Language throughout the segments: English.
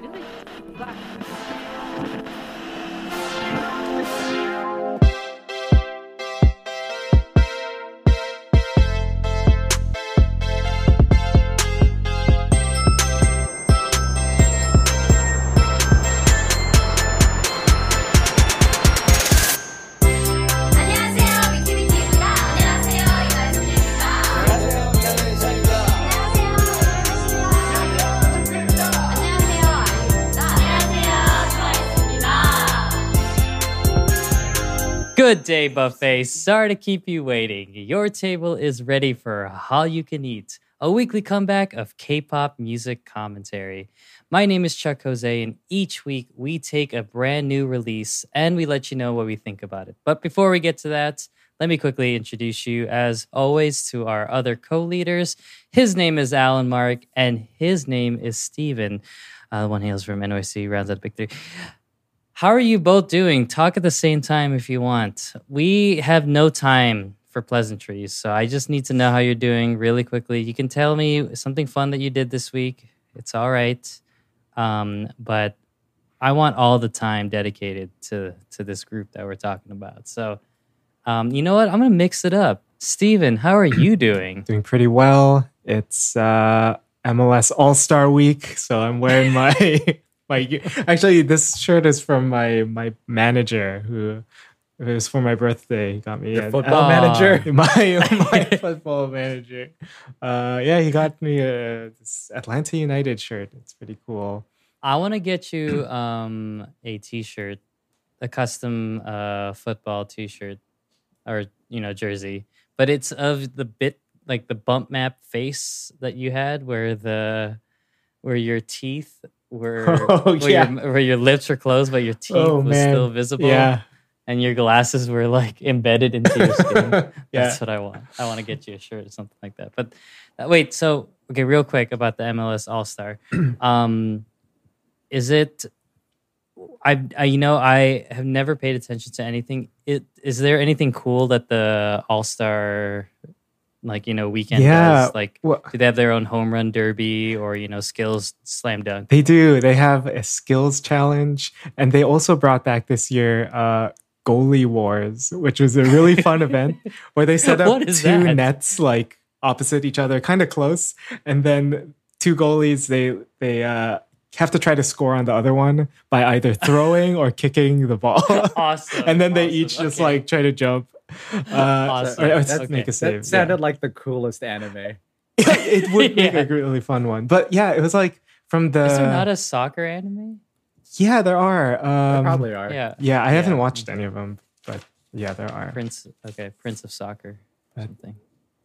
Really? Black. 안녕 Good day, buffet. Sorry to keep you waiting. Your table is ready for Hallyu Can Eat, a weekly comeback of K pop music commentary. My name is Chuck Jose, and each week we take a brand new release and we let you know what we think about it. But before we get to that, let me quickly introduce you, as always, to our other co leaders. His name is Allen Mark, and his name is Steven. Uh, one hails from NYC, rounds out Big Three. How are you both doing? Talk at the same time if you want. We have no time for pleasantries, so I just need to know how you're doing really quickly. You can tell me something fun that you did this week. It's all right. Um, but I want all the time dedicated to to this group that we're talking about. So, um, you know what? I'm gonna mix it up. Steven, how are you doing? doing pretty well. It's uh, MLS All Star Week, so I'm wearing my my. Actually, this shirt is from my my manager who. It was for my birthday. He got me Your football manager. my my football manager. Uh, yeah, he got me a this Atlanta United shirt. It's pretty cool. I want to get you um, a T-shirt, a custom uh, football T-shirt, or you know jersey, but it's of the bit like the bump map face that you had, where the where your teeth were, Oh, where, yeah. your, where your lips were closed, but your teeth Oh, was man. still visible, Yeah, and your glasses were like embedded into your skin. yeah. That's what I want. I want to get you a shirt or something like that. But uh, wait, so okay, real quick about the MLS All Star. um, is it? I, I you know I have never paid attention to anything. It is there anything cool that the All Star like you know weekend Yeah, does? Like, well- do they have their own home run derby or you know skills slam dunk? They do. They have a skills challenge, and they also brought back this year uh, goalie wars, which was a really fun event where they set up two that? nets like opposite each other, kind of close, and then two goalies they they uh, have to try to score on the other one by either throwing or kicking the ball, Awesome. and then they awesome, each just okay. like try to jump. Uh, Awesome. or- or That's- make a save. That sounded yeah. like the coolest anime. it would make Yeah. a really fun one, but yeah, it was like from the. Is there not a soccer anime? yeah, there are. There Um, probably are. Yeah, Yeah, I haven't watched any of them, but yeah, there are. Prince. Okay, Prince of Soccer. or But- Something.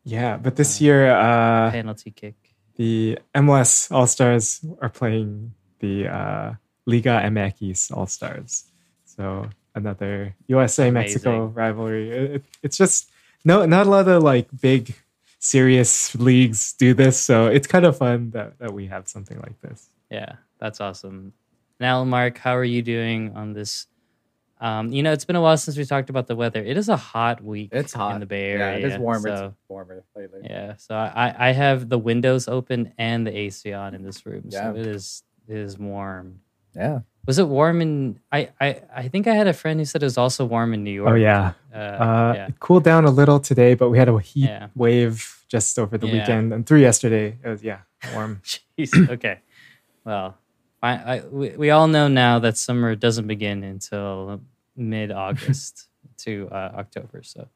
Yeah, but this year, uh, Penalty kick. the MLS All Stars are playing the uh, Liga MX All Stars. So another USA Mexico rivalry. It, it- it's just no, not a lot of like big, serious leagues do this. So it's kind of fun that, that we have something like this. Yeah, that's awesome. Now, Mark, how are you doing on this? Um, you know, it's been a while since we talked about the weather. It is a hot week. It's hot in the Bay Yeah, Area. it is warmer. So, It's warmer lately. yeah, so I, I have the windows open and the AC on in this room. Yeah. So it is it is warm. Yeah. Was it warm in? I, I I think I had a friend who said it was also warm in New York. Oh yeah, Uh, uh, yeah. cooled down a little today, but we had a heat Yeah. wave just over the Yeah. weekend and through yesterday. It was yeah, warm. Jeez. Okay. Well, I, I, we, we all know now that summer doesn't begin until mid August to uh, October. So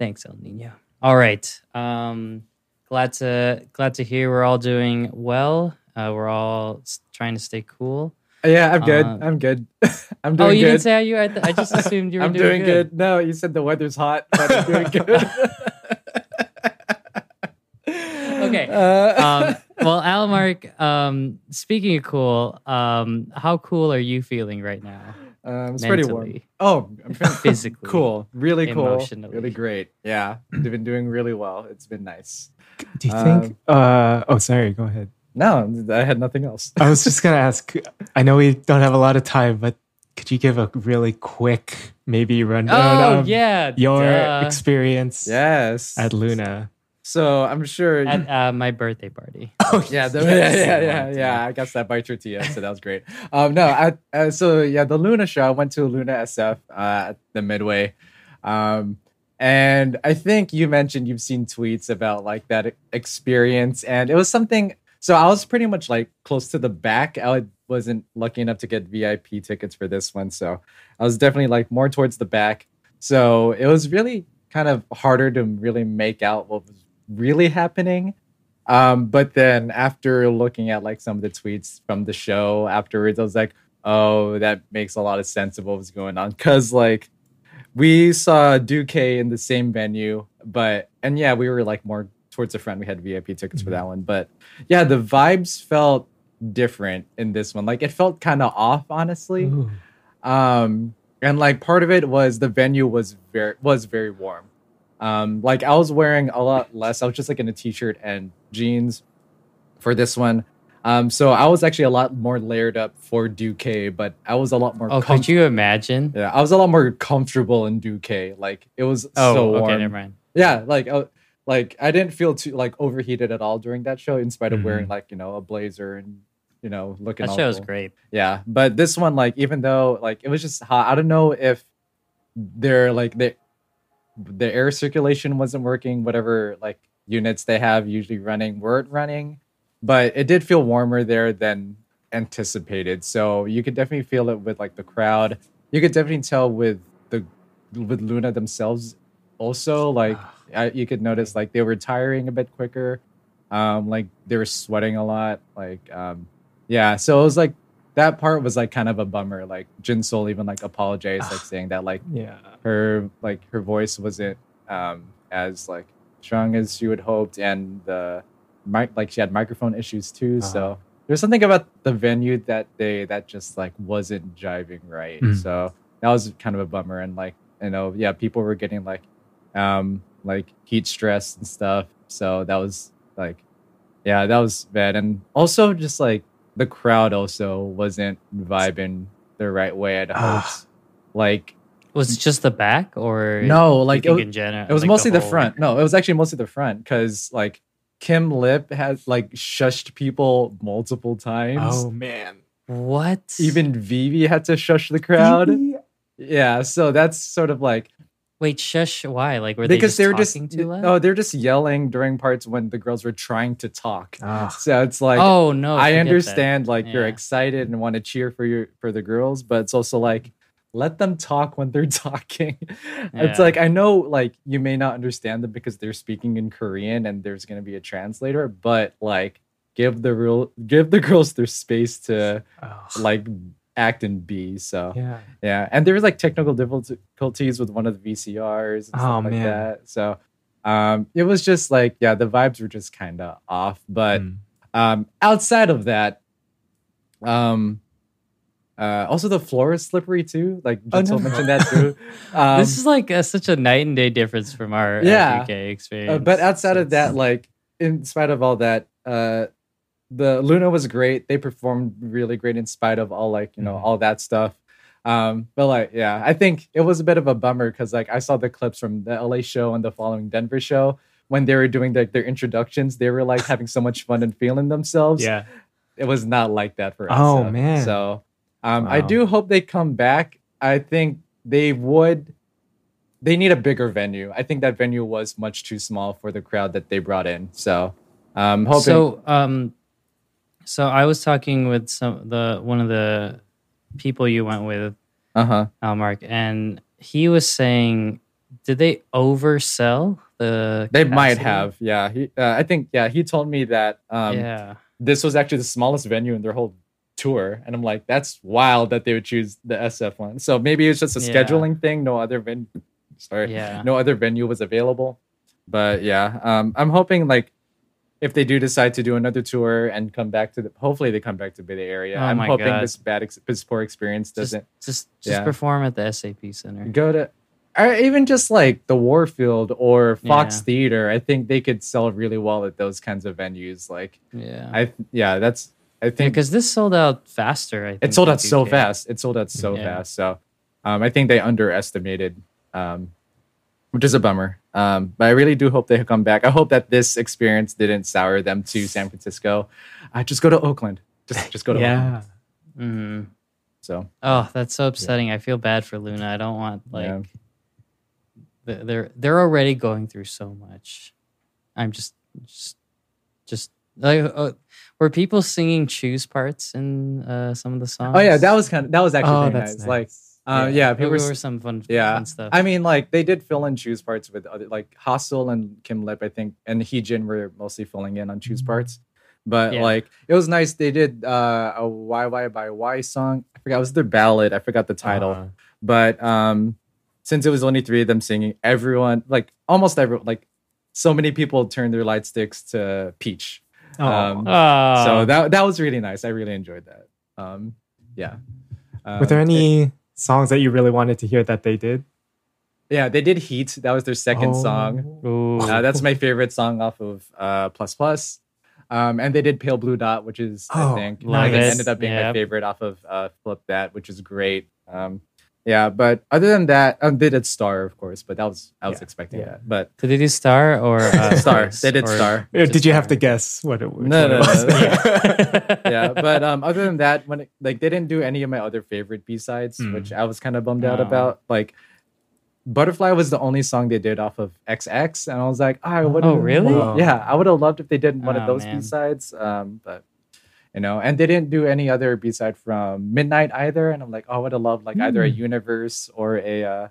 thanks, El Nino. All right. Um, glad to glad to hear we're all doing well. Uh, we're all trying to stay cool. Yeah, I'm good. Uh, I'm good. I'm doing. Good. Oh, you good. didn't say how you. I, th- I just assumed you were I'm doing, doing good. No, you said the weather's hot, but I'm doing good. Okay. Uh, um, well, Almark, um, speaking of cool, um, how cool are you feeling right now? um, it's pretty warm. Oh, I'm feeling Physically, cool. Really cool. emotionally. Really great. Yeah, they've been doing really well. It's been nice. Do you Um, think? Uh, oh, sorry. Go ahead. No, I had nothing else. I was just gonna ask. I know we don't have a lot of time, but could you give a really quick, maybe rundown Oh of yeah, your duh. experience yes. at LOONA? So I'm sure. At uh, my birthday party. yeah, the, Yes. yeah, yeah, yeah, yeah. I guess that by tortilla, so that was great. Um, no, I, uh, so yeah, the LOONA show. I went to LOONA SF uh, at the Midway, um, and I think you mentioned you've seen tweets about like that experience, and it was something. So I was pretty much like close to the back. I wasn't lucky enough to get VIP tickets for this one, so I was definitely like more towards the back. So it was really kind of harder to really make out what was really happening. Um, but then after looking at like some of the tweets from the show afterwards, I was like, oh, that makes a lot of sense of what was going on. Cause like we saw Duque in the same venue, but and yeah, we were like more towards the front. We had VIP tickets for that one. But yeah, the vibes felt different in this one. Like it felt kind of off, honestly. Ooh. Um, and like part of it was the venue was very was very warm. Um, like I was wearing a lot less. I was just like in a t-shirt and jeans for this one. Um, so I was actually a lot more layered up for Duque, but I was a lot more. Oh, com- could you imagine? Yeah, I was a lot more comfortable in Duque. Like it was Oh, so warm. okay, never mind. Yeah, like like I didn't feel too like overheated at all during that show, in spite of Mhm. wearing like you know a blazer and you know looking. That all show was great. Yeah, but this one, like, even though like it was just hot, I don't know if they're like the the air circulation wasn't working. Whatever like units they have usually running weren't running, but it did feel warmer there than anticipated. So you could definitely feel it with like the crowd. You could definitely tell with the with LOONA themselves. Also, like I, you could notice like they were tiring a bit quicker. Um, like they were sweating a lot. Like um, yeah, so it was like that part was like kind of a bummer. Like JinSoul even like apologized, like saying that like Yeah. her like her voice wasn't um as like strong as she would hoped, and the mic like she had microphone issues too. Uh-huh. So there's something about the venue that day that just like wasn't jiving right. Mm. So that was kind of a bummer, and like you know, yeah, people were getting like um like heat stress and stuff. So that was like yeah, that was bad. And also just like the crowd also wasn't vibing the right way I'd Ah. Like Was it just the back or no, like it was, in general? it was like mostly the, whole- front. No, it was actually mostly the front because like Kim Lip had like shushed people multiple times. Oh man. What? Even Vivi had to shush the crowd. Yeah, so that's sort of like wait, shush. Why? Like were because they they just were just talking too loud? no, they're just yelling during parts when the girls were trying to talk. Ah. So it's like oh no, I forget understand like you're excited and want to cheer for your for the girls, but it's also like let them talk when they're talking. It's like I know like you may not understand them because they're speaking in Korean and there's going to be a translator, but like give the real give the girls their space to Oh. like act and be. So yeah. yeah, and there was like technical difficulties with one of the VCRs and Oh, stuff like man. that. So um it was just like yeah, the vibes were just kind of off, but Mm. um, outside of that, um, uh, also the floor is slippery too. Like Oh, JinSoul no. mentioned that too. Um, this is like a, such a night and day difference from our Yeah. UK experience. uh, but outside of that, like in spite of all that, uh, the LOONA was great. They performed really great in spite of all like you know Mhm. all that stuff. Um, but like yeah, I think it was a bit of a bummer because like I saw the clips from the LA show and the following Denver show when they were doing their, their introductions. They were like having so much fun and feeling themselves. Yeah. it was not like that for us. Oh, man. So um, I do hope they come back. I think they would. They need a bigger venue. I think that venue was much too small for the crowd that they brought in. So um, hoping. So, um, so I was talking with some the one of the people you went with, uh huh. Al Mark, and he was saying, did they oversell the? They might have. Yeah. He. Uh, I think. Yeah. He told me that. Um, yeah, This was actually the smallest venue in their whole tour, and I'm like, that's wild that they would choose the SF one. So maybe it's just a Yeah. scheduling thing. No other venue. Sorry. yeah. no other venue was available. But yeah, um, I'm hoping like if they do decide to do another tour and come back to the, hopefully they come back to Bay Area. Oh I'm hoping God. this bad, ex- this poor experience doesn't just, just Yeah. perform at the SAP Center. go to, or even just like the Warfield or Fox Yeah. Theater. I think they could sell really well at those kinds of venues. Like Yeah, I, yeah, that's I think because this sold out faster. I think it sold out so fast. It sold out so Yeah. fast. So um, I think they underestimated um, which is a bummer. Um, but I really do hope they come back. I hope that this experience didn't sour them to San Francisco. Uh, just go to Oakland. Just just go to Oakland. Yeah. Mhm. So Oh, that's so upsetting. I feel bad for LOONA. I don't want like Yeah. they're they're already going through so much. I'm just just just like uh, were people singing Chuu's parts in uh, some of the songs? oh yeah, that was kind of that was actually Oh, that's nice. Like nice. Uh, yeah, there people were, were some fun yeah fun stuff. I mean, like they did fill in Chuu's parts with other like HaSeul and Kim Lip, I think, and Heejin were mostly filling in on Chuu's parts. But Yeah. like it was nice. They did uh, a yyxy song. I forgot it was their ballad. I forgot the title. Uh, But um, since it was only three of them singing, everyone like almost everyone like so many people turned their light sticks to Peach. oh. Um, so that that was really nice. I really enjoyed that. Um, yeah. Were there Um, any songs that you really wanted to hear that they did? Yeah, they did Heat. That was their second Oh. song. Uh, that's my favorite song off of uh, Plus Plus. Um, and they did Pale Blue Dot, which is I Oh, think love it it. ended up being my favorite off of uh, Flip That, which is great. Um, yeah, but other than that, um, they did Star, of course, but that was I was Yeah, expecting yeah. that. But Did they do Star or uh, Star, they did Or Star. Just Did you have to guess what it was? No, no, what it no, was? no. yeah, but um, other than that, when it, like they didn't do any of my other favorite B sides, Hmm. which I was kind of bummed out about. Like, Butterfly was the only song they did off of XX, and I was like, I would. Oh, really? Yeah, I would have loved if they did one of Oh, those. B sides. Um, but you know, and they didn't do any other B side from Midnight either, and I'm like, oh, I would have loved like either a Hmm. Universe or a, uh,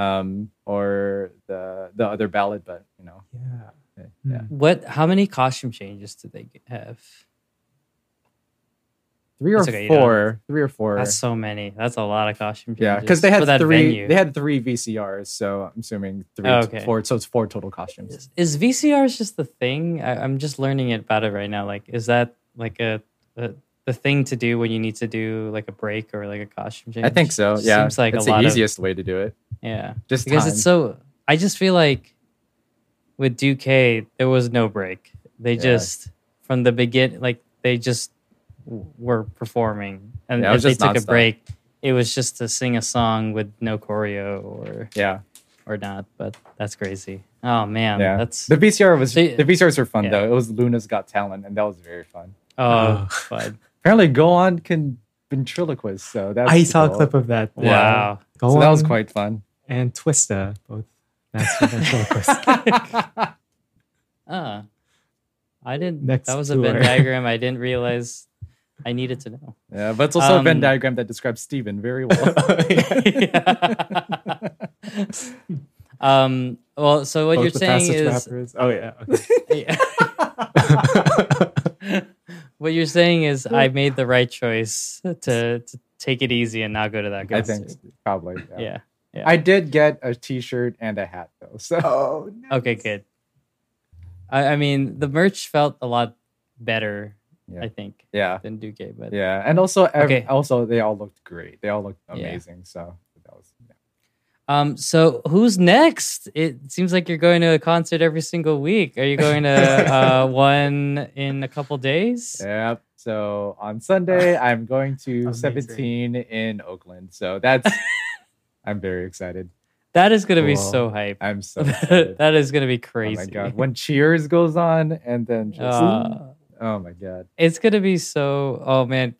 um, or the the other ballad, but you know, yeah. yeah. What? How many costume changes did they have? Three or okay, four, three or four. That's so many. That's a lot of costume changes. Yeah, because they had that three. venue. They had three VCRs, so I'm assuming three, Oh, okay. four. So it's four total costumes. Is, is VCRs just the thing? I, I'm just learning about it right now. Like, is that like a, a the thing to do when you need to do like a break or like a costume change? I think so. Yeah, seems like it's a lot the of easiest way to do it. yeah. Just Because time. it's so. I just feel like with Duque, there was no break. They Yeah. just from the begin, like they just were performing, and Yeah, if they took a break, it was just to sing a song with no choreo or yeah, or not. But that's crazy. Oh man, yeah. that's the VCR was So the VCRs were fun yeah. though. It was LOONA's Got Talent, and that was very fun. Oh, Oh. fun. Apparently, Go Won can ventriloquist, so that's I saw a clip of that. Yeah. Wow. Go So that was quite fun. and Twista, both master ventriloquists. Ah, I didn't. Next that was a Venn diagram. I didn't realize I needed to know. Yeah, but it's also a Venn Um, diagram that describes Steven very well. um. Well, so what Both you're the saying is rappers. Oh yeah. okay. What you're saying is I made the right choice to, to take it easy and not go to that. I think probably. Yeah. Yeah. Yeah. I did get a T-shirt and a hat though. So oh, Okay. Good. I, I mean, the merch felt a lot better. Yeah. I think yeah, than Duque, but yeah, and also ev- Okay. also they all looked great. They all looked Yeah. amazing. So that was yeah. Um. So who's next? It seems like you're going to a concert every single week. Are you going to uh, one in a couple days? Yep. So on Sunday, I'm going to Amazing. 17 in Oakland. So that's I'm very excited. That is going to be so hype. I'm so excited. that is going to be crazy. oh my god. When Cheers goes on and then just Uh, oh my god. it's gonna be so. Oh man,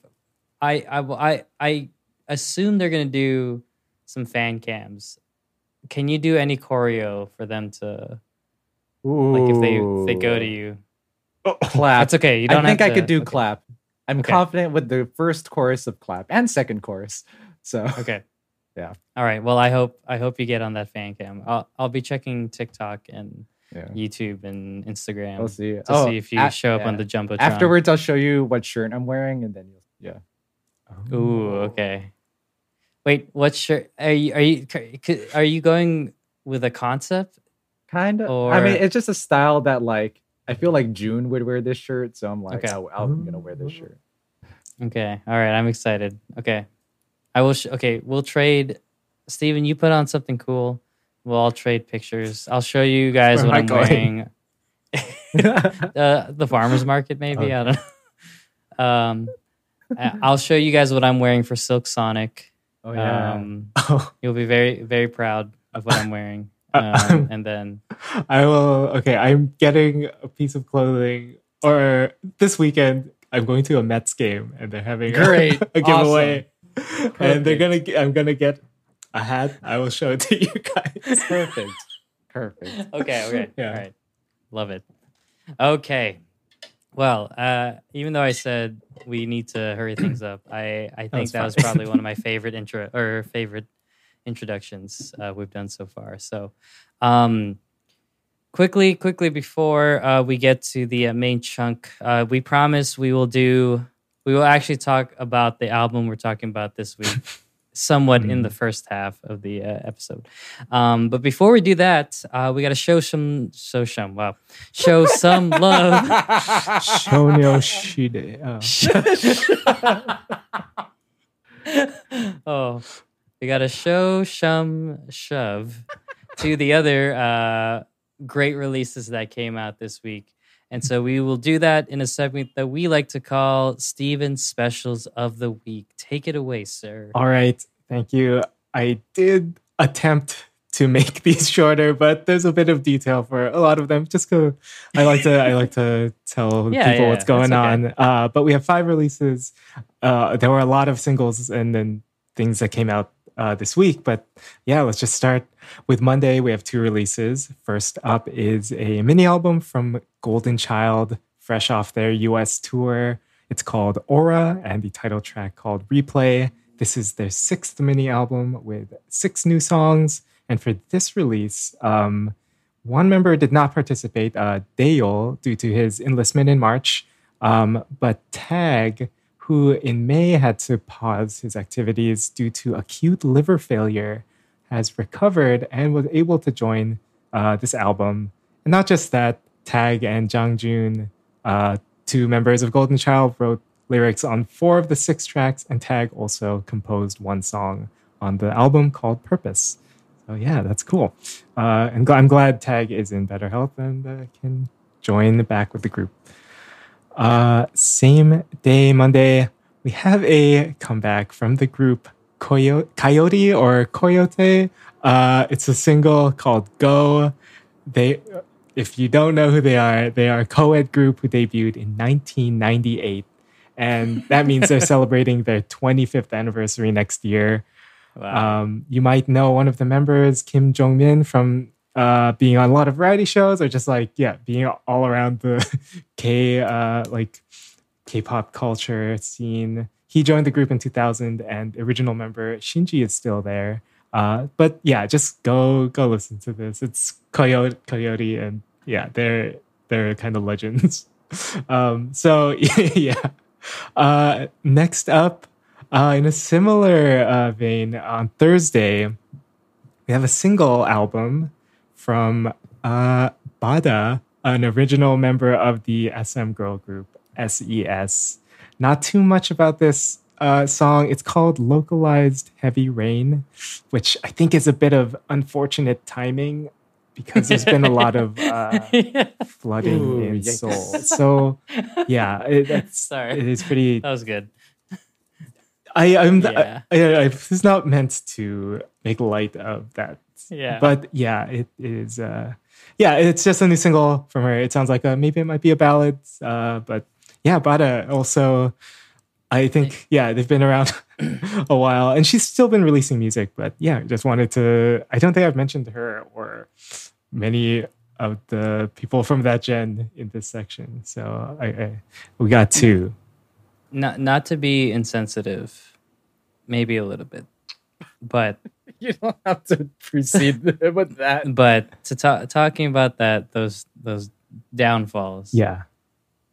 I I I I assume they're gonna do some fan cams. Can you do any choreo for them to like if they if they go to you? Oh, clap. That's okay. You don't. I think have I could do okay. clap. I'm Okay. confident with the first chorus of clap and second chorus. So Okay. Yeah. All right. Well, I hope I hope you get on that fan cam. I'll I'll be checking TikTok and yeah. YouTube and Instagram We'll see. to Oh, see if you a- show up on the jumbotron. Afterwards, I'll show you what shirt I'm wearing, and then you'll yeah. Ooh, okay. Wait, what shirt are you? Are you? Are you going with a concept? Kind of. I mean, it's just a style that like I feel like June would wear this shirt, so I'm like, Okay. oh, I'm gonna wear this shirt. Okay. All right. I'm excited. Okay. I will. Sh- okay. We'll trade. Steven, you put on something cool. We'll all trade pictures. I'll show you guys Where what I'm going? wearing. uh, the farmer's market, maybe. I don't know. Um, I'll show you guys what I'm wearing for Silk Sonic. Oh yeah. Um, Oh, you'll be very, very proud of what I'm wearing. um, and then I will. Okay, I'm getting a piece of clothing, or this weekend I'm going to a Mets game, and they're having a- Great. a, giveaway, Awesome. and they're gonna. I'm gonna get a hat. I will show it to you guys. Perfect. Perfect. okay, okay, Yeah. all right, love it. Okay, well, uh, even though I said we need to hurry things up, I I think was that was probably one of my favorite intro or favorite introductions uh, we've done so far. So, um, quickly, quickly before uh, we get to the uh, main chunk, uh, we promise we will do. We will actually talk about the album we're talking about this week, somewhat in the first half of the uh, episode. Um, but before we do that, uh, we got to show some, show some, wow, show some love. Shonyo Shide. Oh. oh, we got to show some shove to the other uh, great releases that came out this week. And so we will do that in a segment that we like to call Steven's Specials of the Week. Take it away, sir. All right, thank you. I did attempt to make these shorter, but there's a bit of detail for a lot of them. Just because I like to, I like to tell Yeah, people yeah, what's going that's on. Uh, but we have five releases. Uh, there were a lot of singles and then things that came out uh, this week. But yeah, let's just start with Monday. We have two releases. First up is a mini album from Golden Child, fresh off their US tour. It's called Aura, and the title track called Replay. This is their sixth mini album with six new songs. And for this release, um, one member did not participate, uh, Daeyeol, due to his enlistment in March. Um, but Tag, who in May had to pause his activities due to acute liver failure, has recovered and was able to join uh, this album. And not just that, Tag and Jang Jun, uh, two members of Golden Child, wrote lyrics on four of the six tracks, and Tag also composed one song on the album called Purpose. So yeah, that's cool. Uh, and I'm glad Tag is in better health and uh, can join back with the group. Uh, same day, Monday, we have a comeback from the group Coyo- Coyote or Coyote. Uh, it's a single called Go. They, if you don't know who they are, they are a co-ed group who debuted in 1998. And that means they're celebrating their 25th anniversary next year. Wow. Um, you might know one of the members, Kim Jong Min, from uh, being on a lot of variety shows, or just like yeah, being all around the K uh, like K-pop culture scene. He joined the group in 2000, and original member Shinji is still there. Uh, but yeah, just go go listen to this. It's Coyote, Coyote, and yeah, they're they're kind of legends. um, so yeah. Uh, next up, uh, in a similar uh, vein, on Thursday, we have a single album from uh, Bada, an original member of the SM girl group SES. Not too much about this uh, song. It's called Localized Heavy Rain, which I think is a bit of unfortunate timing because there's been a lot of uh, flooding Ooh, in yikes. Seoul. So, yeah, it, it's, Sorry. it is pretty that was good. I, I'm Yeah. I, I, I, it's not meant to make light of that. Yeah. But yeah, it is. Uh, yeah, it's just a new single from her. It sounds like a, maybe it might be a ballad. Uh, but yeah, Bada also. I think yeah, they've been around a while, and she's still been releasing music. But yeah, just wanted to. I don't think I've mentioned her or many of the people from that gen in this section. So I, I we got two. not not to be insensitive, maybe a little bit, but You don't have to proceed with that. but to ta- talking about that those those downfalls. Yeah.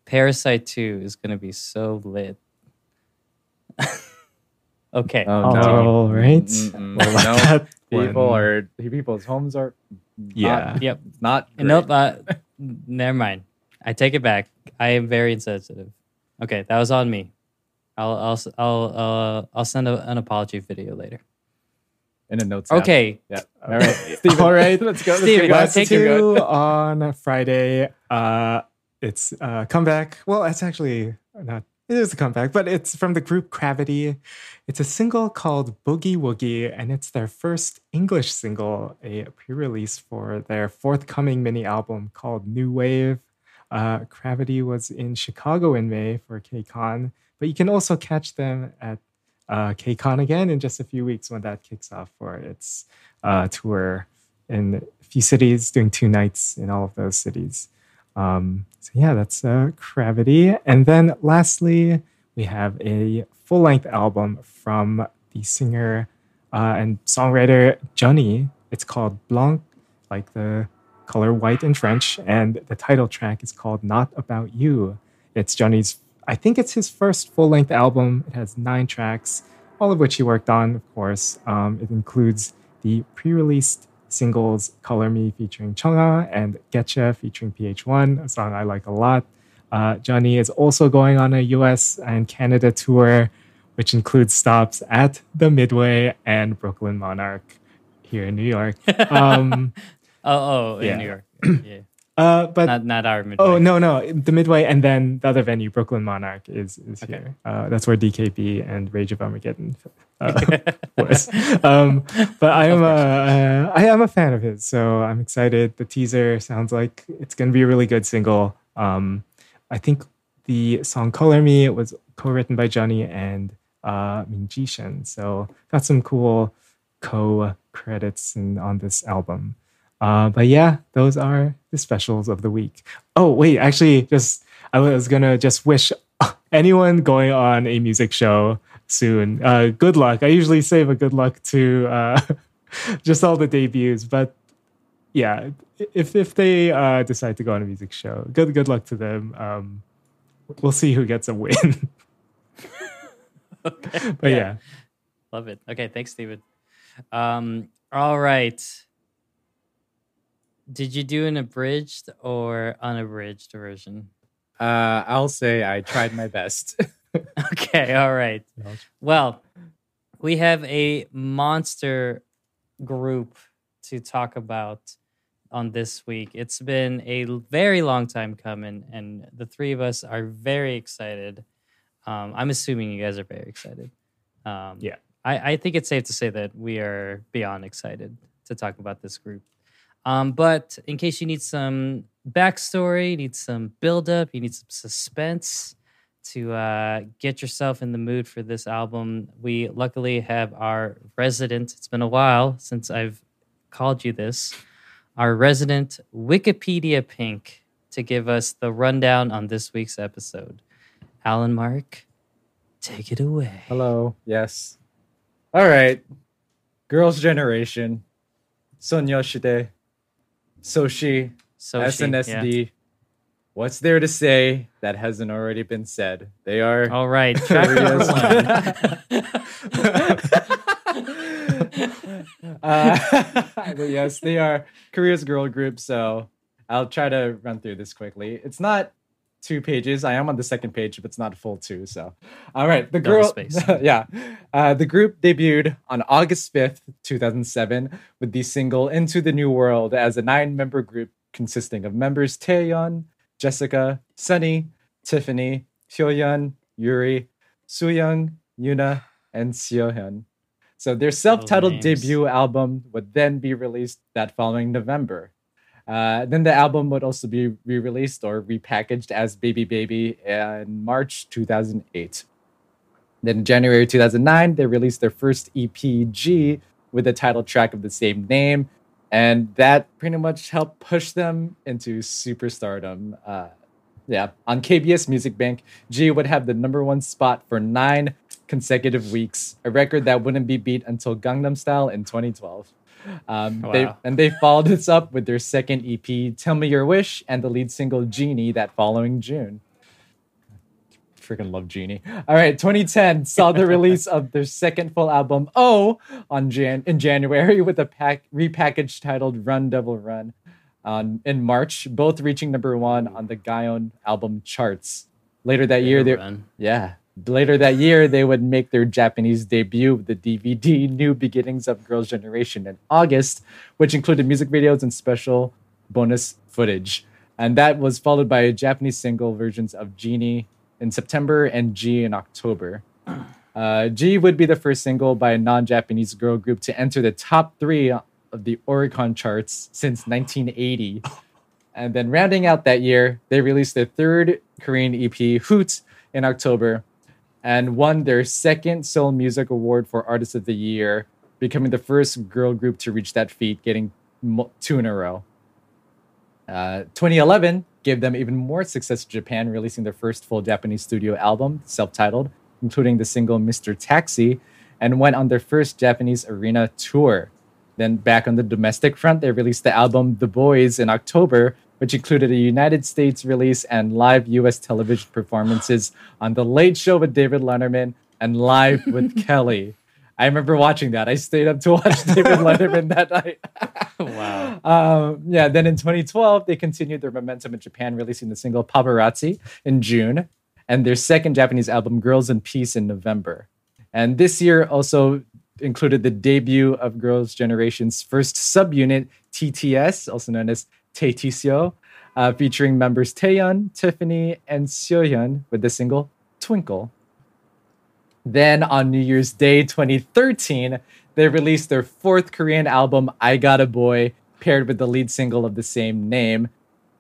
Parasite Two is gonna be so lit. okay. Oh, no. All right. Mm-mm. We'll No, that people one- are people's homes are Yeah. Yep. not great. Nope. Uh, never mind. I take it back. I am very insensitive. Okay, that was on me. I'll I'll s- I'll uh, I'll send a, an apology video later. In a notes. app. Okay. Yeah. All right. Steven, All right. Let's go. Let's Steven, go. go Last take Keep two on Friday. Uh, it's uh, comeback. Well, it's actually not it is a comeback, but it's from the group CRAVITY. It's a single called Boogie Woogie, and it's their first English single, a pre-release for their forthcoming mini album called New Wave. Uh, CRAVITY was in Chicago in May for KCON, but you can also catch them at uh, KCON again in just a few weeks when that kicks off for its uh, tour in a few cities, doing two nights in all of those cities. Um, so yeah, that's uh, CRAVITY. And then lastly, we have a full length album from the singer uh, and songwriter Johnny. It's called Blanc, like the color white in French, and the title track is called Not About You. It's Johnny's, I think it's his first full length album. It has nine tracks, all of which he worked on, of course. Um, it includes the pre released singles Color Me featuring Chungha and Getcha featuring PH1, a song I like a lot. Uh, Johnny is also going on a US and Canada tour, which includes stops at the Midway and Brooklyn Monarch here in New York. Um, Oh, oh, in Yeah. New York. Yeah. Uh, but Not not our midway. Oh no, no, the Midway and then the other venue, Brooklyn Monarch, is is Okay. here. Uh, that's where DKB and Rage of Armageddon uh, was. Um, but I am a uh, I am a fan of his, so I'm excited. The teaser sounds like it's going to be a really good single. Um, I think the song "Color Me" it was co-written by Johnny and uh, Min Jishin, so got some cool co-credits in, on this album. Uh, but yeah, those are the specials of the week. Oh wait, actually, just I was gonna just wish anyone going on a music show soon uh, good luck. I usually save a good luck to uh, just all the debuts, but yeah, if if they uh, decide to go on a music show, good good luck to them. Um, we'll see who gets a win. Okay. but yeah. Love it. Okay, thanks, Steven. Um, all right. Did you do an abridged or unabridged version? Uh, I'll say I tried my best. Okay, all right. Well, we have a monster group to talk about on this week. It's been a very long time coming, and the three of us are very excited. Um, I'm assuming you guys are very excited. Um, Yeah. I, I think it's safe to say that we are beyond excited to talk about this group. Um, but in case you need some backstory, you need some buildup, you need some suspense to uh, get yourself in the mood for this album, we luckily have our resident, it's been a while since I've called you this, our resident Wikipedia Pink to give us the rundown on this week's episode. Allen Mark, take it away. Hello. Yes. All right. Girls' Generation. Sonyoshide. Soshi. So she- SNSD. What's there to say that hasn't already been said? They are. All right, track uh, yes, they are Korea's girl group. So I'll try to run through this quickly. It's not two pages. I am on the second page, but it's not a full two. So, all right, the girl, space. yeah, uh, the group debuted on August fifth, two thousand seven, with the single "Into the New World" as a nine-member group consisting of members Taeyeon, Jessica, Sunny, Tiffany, Hyoyeon, Yuri, Sooyoung, YoonA, and Seohyun. So their self-titled names. debut album would then be released that following November. Uh, then the album would also be re-released or repackaged as Baby Baby in March 2008. Then in January 2009, they released their first EP Gee with the title track of the same name. And that pretty much helped push them into superstardom. Uh, yeah, on KBS Music Bank, Gee would have the number one spot for nine consecutive weeks, a record that wouldn't be beat until Gangnam Style in 2012. Um, they, and they followed this up with their second EP, Tell Me Your Wish, and the lead single, Genie, that following June. Freaking love Genie. All right, 2010 saw the release of their second full album, Oh, on Jan- in January with a pack repackaged titled Run Devil Run on in March, both reaching number one on the Gaon album charts. Later that year, they yeah. Later that year, they would make their Japanese debut with the DVD New Beginnings of Girls' Generation in August, which included music videos and special bonus footage. And that was followed by a Japanese single versions of Genie in September and Gee in October. Uh, Gee would be the first single by a non Japanese girl group to enter the top three of the Oricon charts since 1980. And then rounding out that year, they released their third Korean EP, Hoot, in October and won their second Seoul Music Award for Artist of the Year, becoming the first girl group to reach that feat, getting two in a row. Uh, 2011 gave them even more success in Japan, releasing their first full Japanese studio album, self titled, including the single Mr. Taxi, and went on their first Japanese arena tour. Then, back on the domestic front, they released the album The Boys in October, which included a United States release and live US television performances on The Late Show with David Letterman and Live with Kelly. I remember watching that. I stayed up to watch David Letterman that night. wow. Um, yeah, then in 2012, they continued their momentum in Japan, releasing the single Paparazzi in June and their second Japanese album, Girls in Peace, in November. And this year also included the debut of Girls' Generation's first subunit, TTS, also known as TaeTiSeo, uh, featuring members Taeyeon, Tiffany, and Seohyun with the single Twinkle. Then on New Year's Day 2013, they released their fourth Korean album, I Got a Boy, paired with the lead single of the same name.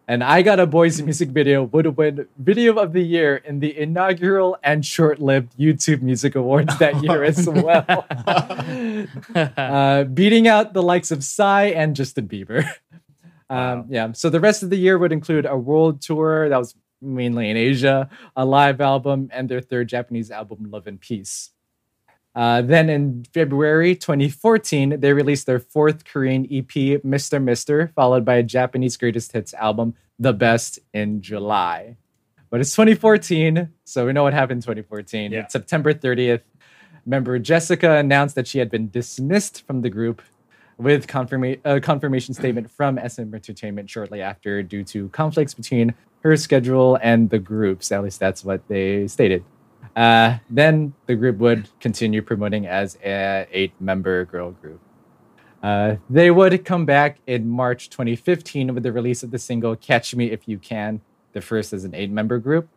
And I Got a Boy's music video would win Video of the Year in the inaugural and short lived YouTube Music Awards that year as well, uh, beating out the likes of Psy and Justin Bieber. Um, Yeah, so the rest of the year would include a world tour that was mainly in Asia, a live album, and their third Japanese album, Love and Peace. Uh, then in February 2014, they released their fourth Korean EP, Mr. Mister, followed by a Japanese greatest hits album, The Best, in July. But it's 2014, so we know what happened in 2014. Yeah. It's September 30th. Member Jessica announced that she had been dismissed from the group with confirma- a confirmation statement from SM Entertainment shortly after due to conflicts between her schedule and the group's. At least that's what they stated. Uh, then the group would continue promoting as a eight-member girl group. Uh, they would come back in March 2015 with the release of the single "Catch Me If You Can," the first as an eight-member group.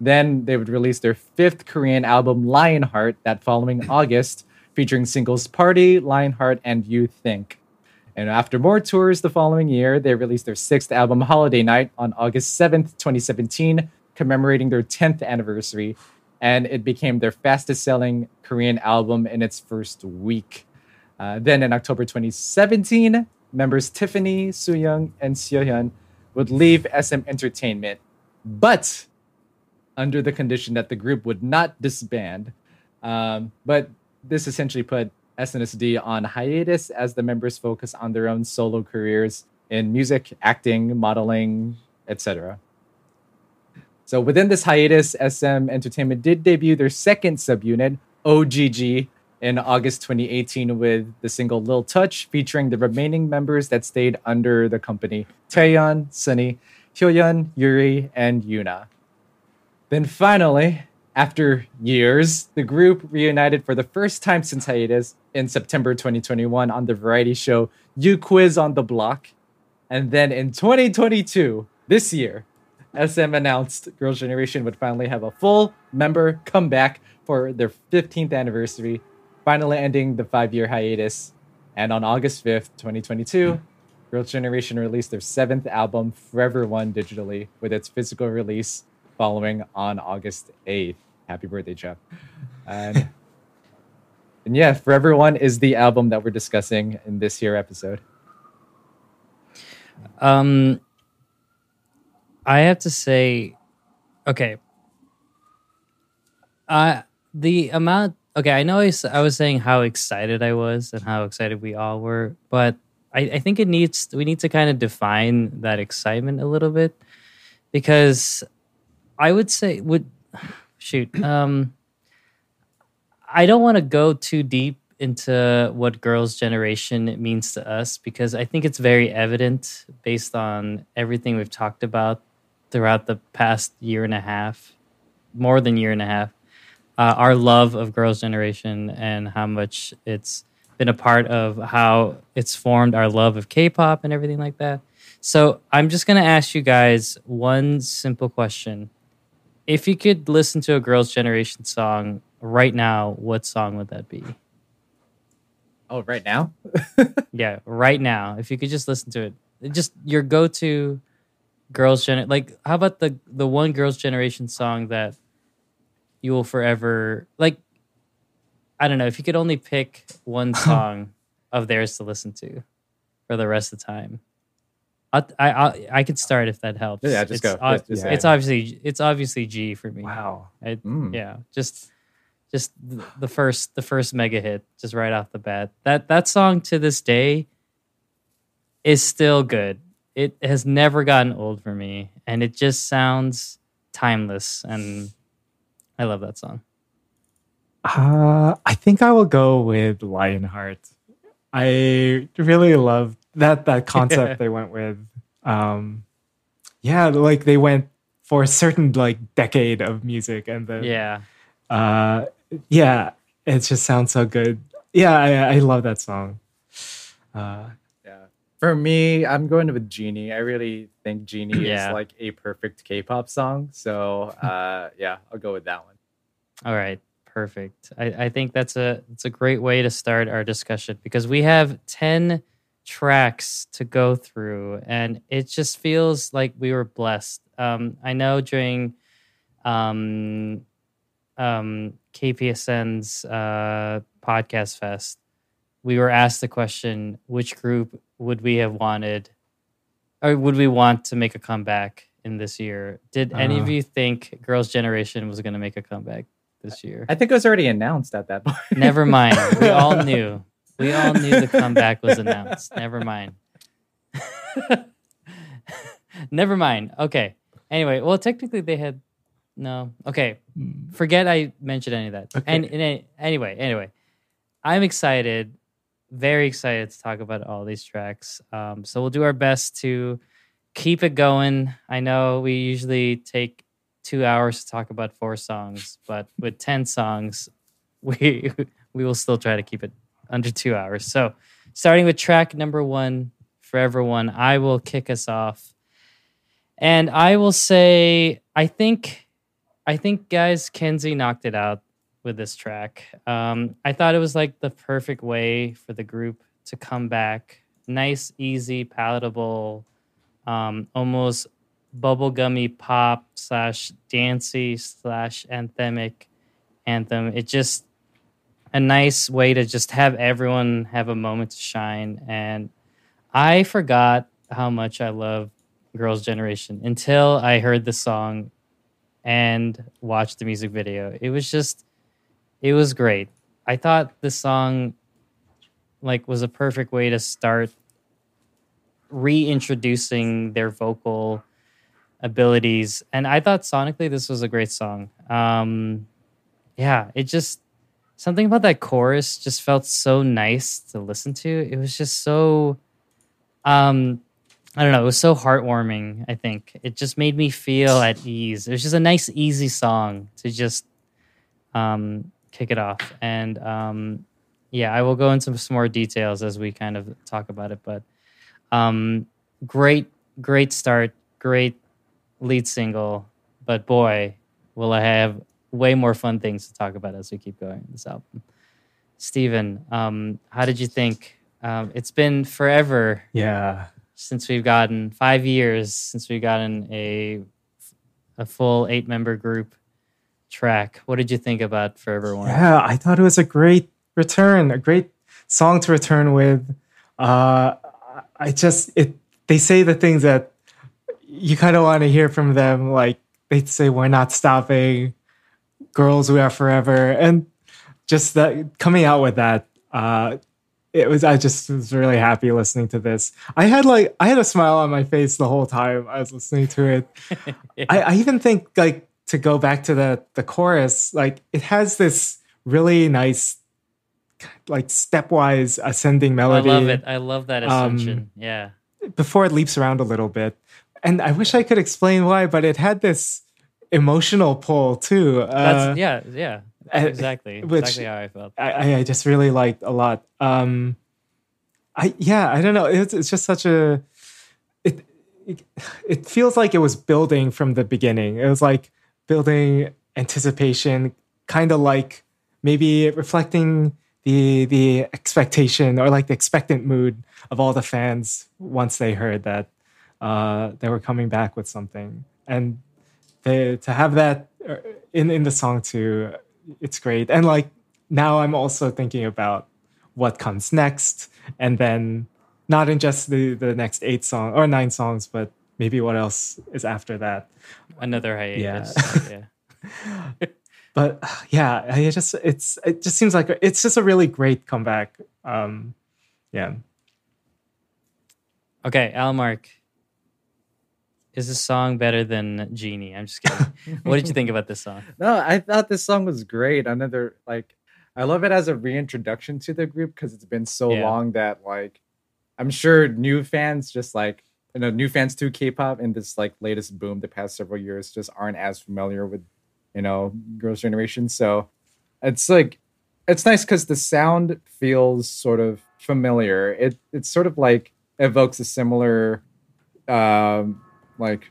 Then they would release their fifth Korean album, Lionheart, that following August, featuring singles Party, Lionheart, and You Think. And after more tours the following year, they released their sixth album, Holiday Night, on August 7th, 2017, commemorating their 10th anniversary. And it became their fastest selling Korean album in its first week. Uh, then in October 2017, members Tiffany, Sooyoung, and Seohyun would leave SM Entertainment, but under the condition that the group would not disband. Um, but this essentially put SNSD on hiatus as the members focus on their own solo careers in music, acting, modeling, etc. So within this hiatus, SM Entertainment did debut their second subunit, OGG, in August 2018 with the single Lil Touch, featuring the remaining members that stayed under the company Taeyeon, Sunny, Hyoyeon, Yuri, and YoonA. Then finally, after years, the group reunited for the first time since hiatus in September 2021 on the variety show You Quiz on the Block. And then in 2022, this year, SM announced Girls' Generation would finally have a full member comeback for their 15th anniversary, finally ending the five year hiatus. And on August 5th, 2022, Girls' Generation released their seventh album, Forever One, digitally, with its physical release following on August 8th. Happy birthday, Chuck. And, and yeah, for everyone is the album that we're discussing in this here episode. Um, I have to say, okay. Uh, the amount. Okay, I know I was saying how excited I was and how excited we all were, but I, I think it needs we need to kind of define that excitement a little bit because I would say would shoot. Um, I don't want to go too deep into what girls' generation means to us because I think it's very evident based on everything we've talked about throughout the past year and a half, more than year and a half. Uh, our love of girls' generation and how much it's been a part of how it's formed our love of K-pop and everything like that. So I'm just gonna ask you guys one simple question: If you could listen to a Girls' Generation song right now, what song would that be? Oh, right now? Yeah, right now. If you could just listen to it, just your go-to Girls' Gen. Like, how about the the one Girls' Generation song that you will forever like? I don't know. If you could only pick one song of theirs to listen to for the rest of the time, I I I, I could start if that helps. Yeah, just it's, go. ob- Just- just it's obviously it's obviously Gee for me. Wow. I, Mm. yeah, just just the first the first mega hit just right off the bat. That that song to this day is still good. It has never gotten old for me and it just sounds timeless and I love that song. Uh, I think I will go with Lionheart. I really love that that concept they went with. Um, yeah, like they went for a certain like decade of music, and the Yeah. uh, yeah, it just sounds so good. Yeah, I, I love that song. Uh, Yeah. For me, I'm going with Genie. I really think Genie Yeah. is like a perfect K-pop song. So uh, yeah, I'll go with that one. All right, perfect. I, I think that's a it's a great way to start our discussion because we have ten tracks to go through, and it just feels like we were blessed. Um, I know during um, um, KPSN's uh, podcast fest, we were asked the question: which group would we have wanted, or would we want to make a comeback in this year? Did any of Uh. you think Girls' Generation was going to make a comeback this year? I think it was already announced at that point. Never mind. We all knew. We all knew the comeback was announced. Never mind. Never mind. Okay. Anyway, well, technically they had no. Okay. Forget I mentioned any of that. Okay. And, and anyway, anyway, I'm excited, very excited to talk about all these tracks. Um, so we'll do our best to keep it going. I know we usually take two hours to talk about four songs, but with ten songs, we we will still try to keep it under two hours. So, starting with track number one, for everyone, I will kick us off, and I will say, I think, I think, guys, Kenzie knocked it out with this track. Um, I thought it was like the perfect way for the group to come back. Nice, easy, palatable, um, almost bubblegummy pop slash dancey slash anthemic anthem. It just a nice way to just have everyone have a moment to shine. And I forgot how much I love Girls' Generation until I heard the song and watched the music video. It was just, it was great. I thought the song like was a perfect way to start reintroducing their vocal abilities and i thought sonically this was a great song um yeah it just something about that chorus just felt so nice to listen to. It was just so um i don't know it was so heartwarming i think. It just made me feel at ease. It was just a nice easy song to just um kick it off. And um yeah i will go into some more details as we kind of talk about it but um great great start great lead single, but boy, will I have way more fun things to talk about as we keep going this album. Steven, um, how did you think? Um, it's been forever yeah, since we've gotten five years since we've gotten a a full eight member group track. What did you think about Forever One? yeah. I thought it was a great return, a great song to return with. Uh, I just it. They say the things that you kind of want to hear from them. Like they say, "We're not stopping." Girls, we are forever, and just that coming out with that. Uh, it was. I just was really happy listening to this. I had like I had a smile on my face the whole time I was listening to it. I, I even think like to go back to the the chorus, like it has this really nice, like stepwise ascending melody I love it. I love that Um, ascension. yeah. before it leaps around a little bit. And I wish I could explain why, but it had this emotional pull too. Uh, That's yeah, yeah. uh, Exactly. which- exactly how I felt. I, I- I just really liked a lot. Um, I yeah, I don't know. It's it's just such a it, it it feels like it was building from the beginning. It was like building anticipation, kind of like maybe reflecting the the expectation or like the expectant mood of all the fans once they heard that uh, they were coming back with something, and they, to have that uh, in in the song too, it's great. And like now, I'm also thinking about what comes next, and then not in just the the next eight song or nine songs, but maybe what else is after that. Another hiatus. Yeah. But yeah, it just it's it just seems like it's just a really great comeback. Um, yeah. Okay, Allen Mark. Is this song better than Genie? I'm just kidding. what did you think about this song? No, I thought this song was great. Another like I love it as a reintroduction to the group because it's been so Yeah. long that like I'm sure new fans just like you know new fans to K-pop in this like latest boom the past several years just aren't as familiar with you know Girls' Generation. So it's like it's nice because the sound feels sort of familiar. It it's sort of like evokes a similar um like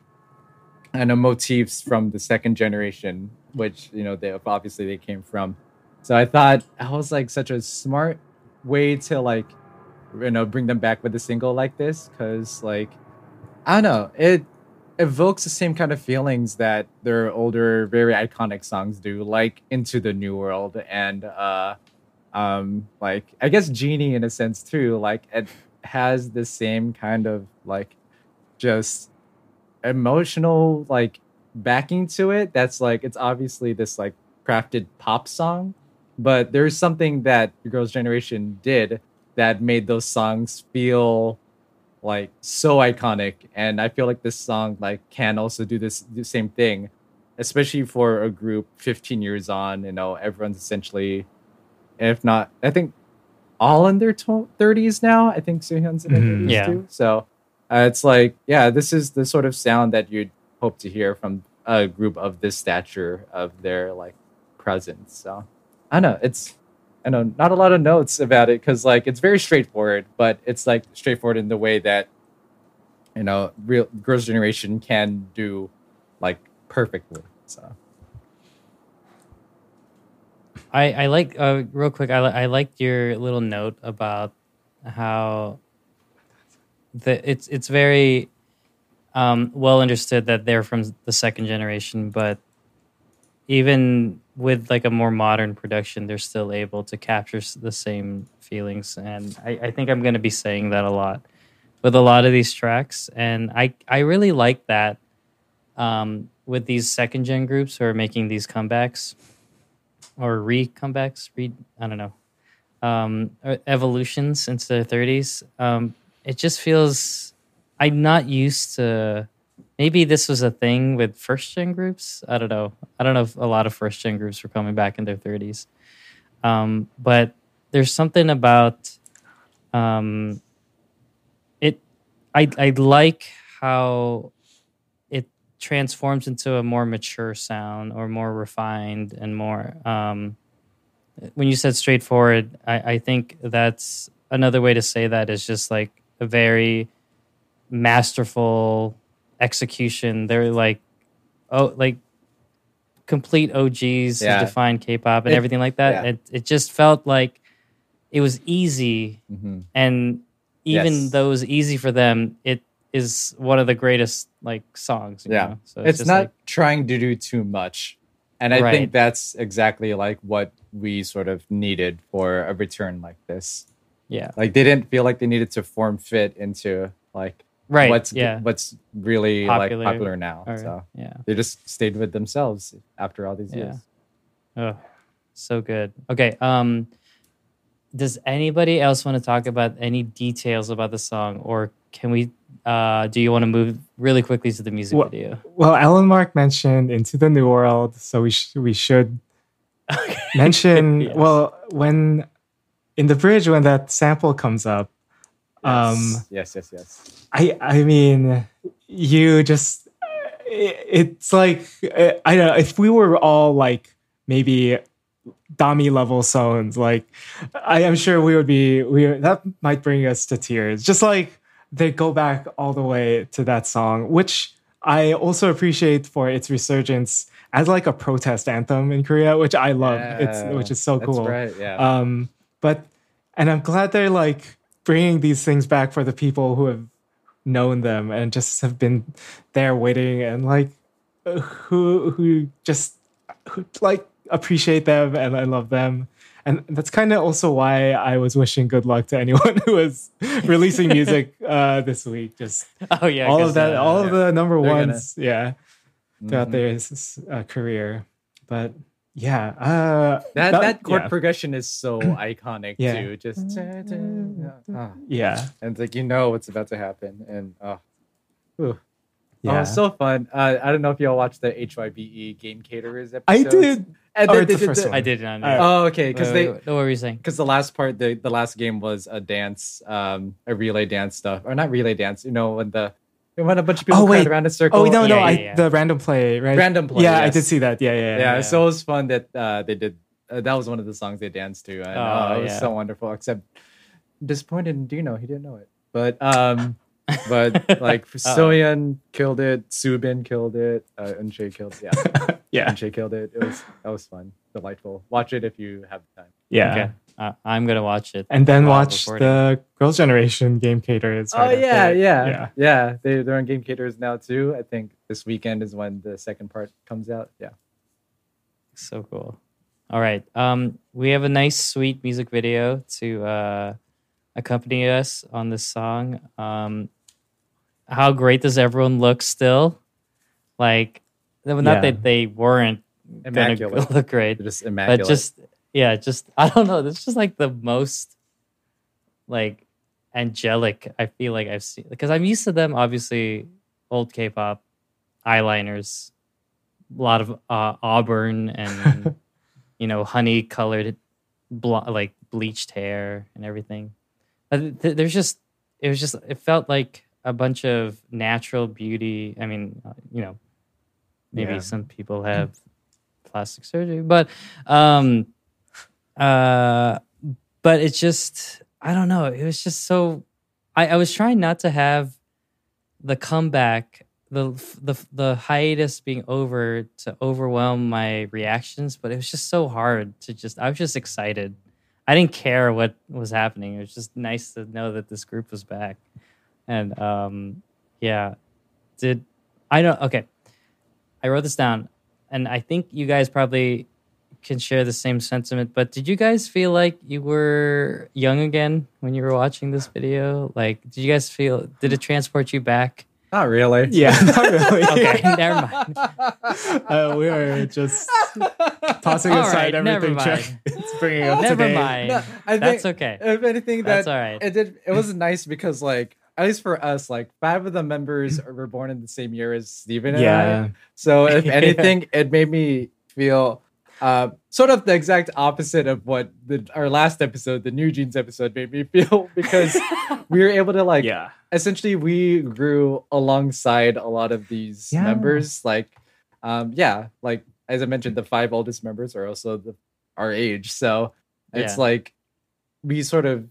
I know motifs from the second generation, which you know they obviously they came from. So I thought that was like such a smart way to like you know bring them back with a single like this because like I don't know it evokes the same kind of feelings that their older very iconic songs do like into the new world and uh um like I guess Genie in a sense too like it has the same kind of like just emotional like backing to it that's like it's obviously this like crafted pop song but there's something that the girls generation did that made those songs feel like so iconic and i feel like this song like can also do this the same thing especially for a group 15 years on you know everyone's essentially if not i think all in their to- 30s now i think Seohyun's in their Mhm. 30s Yeah. too so uh, it's like yeah this is the sort of sound that you'd hope to hear from a group of this stature of their like presence so i don't know it's i know not a lot of notes about it because like it's very straightforward but it's like straightforward in the way that you know real girls generation can do like perfectly so I, I like uh, real quick. I, I liked your little note about how the it's it's very um, well understood that they're from the second generation, but even with like a more modern production, they're still able to capture the same feelings. And I, I think I'm going to be saying that a lot with a lot of these tracks. And I I really like that um, with these second gen groups who are making these comebacks or re comebacks, re I don't know, um, evolutions into their thirties. Um, it just feels I'm not used to. Maybe this was a thing with first gen groups. I don't know. I don't know if a lot of first gen groups were coming back in their thirties, um, but there's something about um, it. I I like how it transforms into a more mature sound or more refined and more um when you said straightforward I, I think that's another way to say that is just like a very masterful execution they're like oh like complete og's Yeah. to define k-pop and It- everything like that yeah. it, it just felt like it was easy mhm. and even Yes. though it was easy for them it is one of the greatest like songs you Yeah. know? so it's, just not like- trying to do too much and i Right. think that's exactly like what we sort of needed for a return like this yeah like they didn't feel like they needed to form fit into like right what's yeah what's really Popular. like popular now Or- so yeah they just stayed with themselves after all these Yeah. years oh so good okay um does anybody else want to talk about any details about the song or can we uh do you want to move really quickly to the music Well- video Well, Allen Mark mentioned Into the New World, so we sh- we should mention. Yes. Well, when in the bridge when that sample comes up, um, yes yes yes I I mean, you just it- it's like I don't know if we were all like maybe Dami level SONEs, like I am sure we would be we that might bring us to tears. Just like they go back all the way to that song, which I also appreciate for its resurgence as like a protest anthem in Korea, which I love. it's Yeah, which is so That's cool. right. Yeah. Um, but and I'm glad they're like bringing these things back for the people who have known them and just have been there waiting and like who who just who, like appreciate them and I love them. And that's kind of also why I was wishing good luck to anyone who was releasing music uh, this week. Just Oh yeah, all of that, uh, all of the number They're gonna- ones, yeah, throughout Mhm. their uh, career. But yeah, uh, that that chord yeah, progression is so iconic Yeah. too. Just ah. yeah, and it's like you know what's about to happen, and oh, Whew. yeah. oh, so fun. Uh, I don't know if y'all watched the HYBE E Game Caterers episode. I did. And Or they- the they did first the- one. I did not know. Uh, Oh, okay, because Wait, they wait, wait, what were you saying? because the last part, the the last game was a dance, um, a relay dance stuff, or not relay dance. You know, when the when a bunch of people Oh, wait. around a circle. Oh no, no, Yeah, I yeah, yeah. the random play, right? Random play, Yeah, I did see that. Yeah, yeah, yeah, so it was fun that uh, they did. Uh, that was one of the songs they danced to, and Oh, uh, it was yeah. so wonderful. Except disappointed in Dino, he didn't know it, but um, but like Soyeon killed it, Subin killed it, uh, Eunchae killed, yeah, yeah, Eunchae killed it. It was that was fun, delightful. Watch it if you have time. yeah. Okay, uh, I'm gonna watch it. And then watch recording. the Girls' Generation game Caterers. It's Oh yeah, yeah, yeah. yeah, They they're on Game Caterers now too. I think this weekend is when the second part comes out. Yeah. So cool. All right. Um, we have a nice, sweet music video to uh, accompany us on this song. Um, how great does everyone look still? Like, not Yeah. that they weren't gonna look great, They're just immaculate. but just yeah, just I don't know. This is just like the most like angelic I feel like I've seen because I'm used to them. Obviously, old K-pop eyeliners, a lot of uh, auburn and you know honey colored, blo- like bleached hair and everything. But th- there's just it was just it felt like a bunch of natural beauty. I mean, uh, you know, maybe Yeah. some people have plastic surgery, but um, uh, but it's just I don't know. It was just so. I, I was trying not to have the comeback, the the the hiatus being over to overwhelm my reactions, but it was just so hard to just. I was just excited. I didn't care what was happening. It was just nice to know that this group was back, and um, yeah, did I don't okay. I wrote this down, and I think you guys probably can share the same sentiment. But did you guys feel like you were young again when you were watching this video? Like, did you guys feel? Did it transport you back? not really. Yeah, not really. Okay, never mind. Uh, we are just tossing All aside right, never everything. mind. Chuck is bringing up Never today. mind. No, I That's think- okay. If anything, that That's all right. it did. It was nice because, like, at least for us, like five of the members were born in the same year as Steven and I. Yeah, So if Yeah. anything, it made me feel uh, sort of the exact opposite of what the, our last episode, the NewJeans episode, made me feel because we were able to like yeah, essentially we grew alongside a lot of these Yeah. members. Like, um, yeah, like as I mentioned, the five oldest members are also the our age, so it's Yeah. like we sort of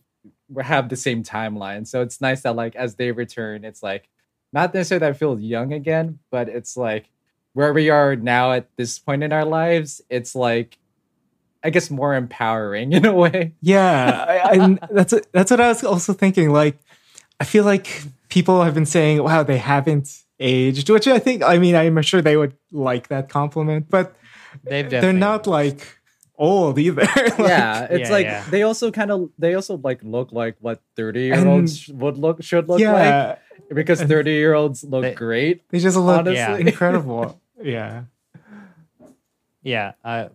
have the same timeline. So it's nice that like as they return, it's like not necessarily that I feel young again, but it's like where we are now at this point in our lives, it's like I guess more empowering in a way. yeah. I, I, that's that's what I was also thinking. Like, I feel like people have been saying, "Wow, they haven't aged," which I think. I mean, I'm sure they would like that compliment, but They've they're definitely- not like old either. Like, yeah, it's Yeah, like yeah. they also kind of they also like look like what thirty year olds would look should look yeah. like because thirty year olds look They- great. They just look Honestly. Yeah. incredible. Yeah. yeah I,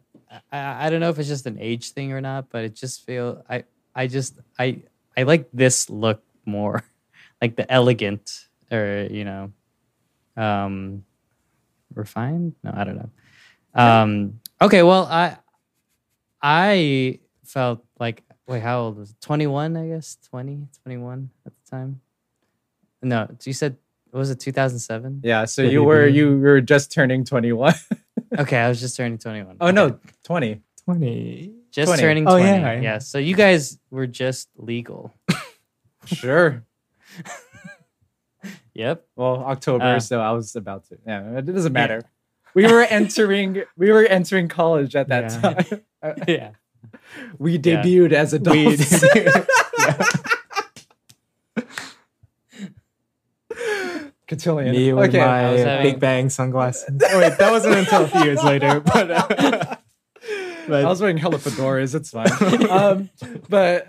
I don't know if it's just an age thing or not but it just feel i i just i i like this look more. Like the elegant or you know um refined? No i don't know. Um okay well i i felt like wait how old was it? 21 i guess? 20 21 at the time? No you said what was it 2007 Yeah, so you were you were just turning twenty one. okay i was just turning 21 oh no, twenty. 20. Just 20. turning Oh, 20. yeah. yeah. So you guys were just legal. Sure. Yep. Well, October, Uh, so I was about to. Yeah, it doesn't matter. we were entering we were entering college at that Yeah. time. Yeah. we Yeah. debuted as We- adults. Cotillion. Me with okay. my I having- Big Bang sunglasses. Oh, wait, that wasn't until a few years later. But, uh, but I was wearing hella fedoras. It's fine. um, but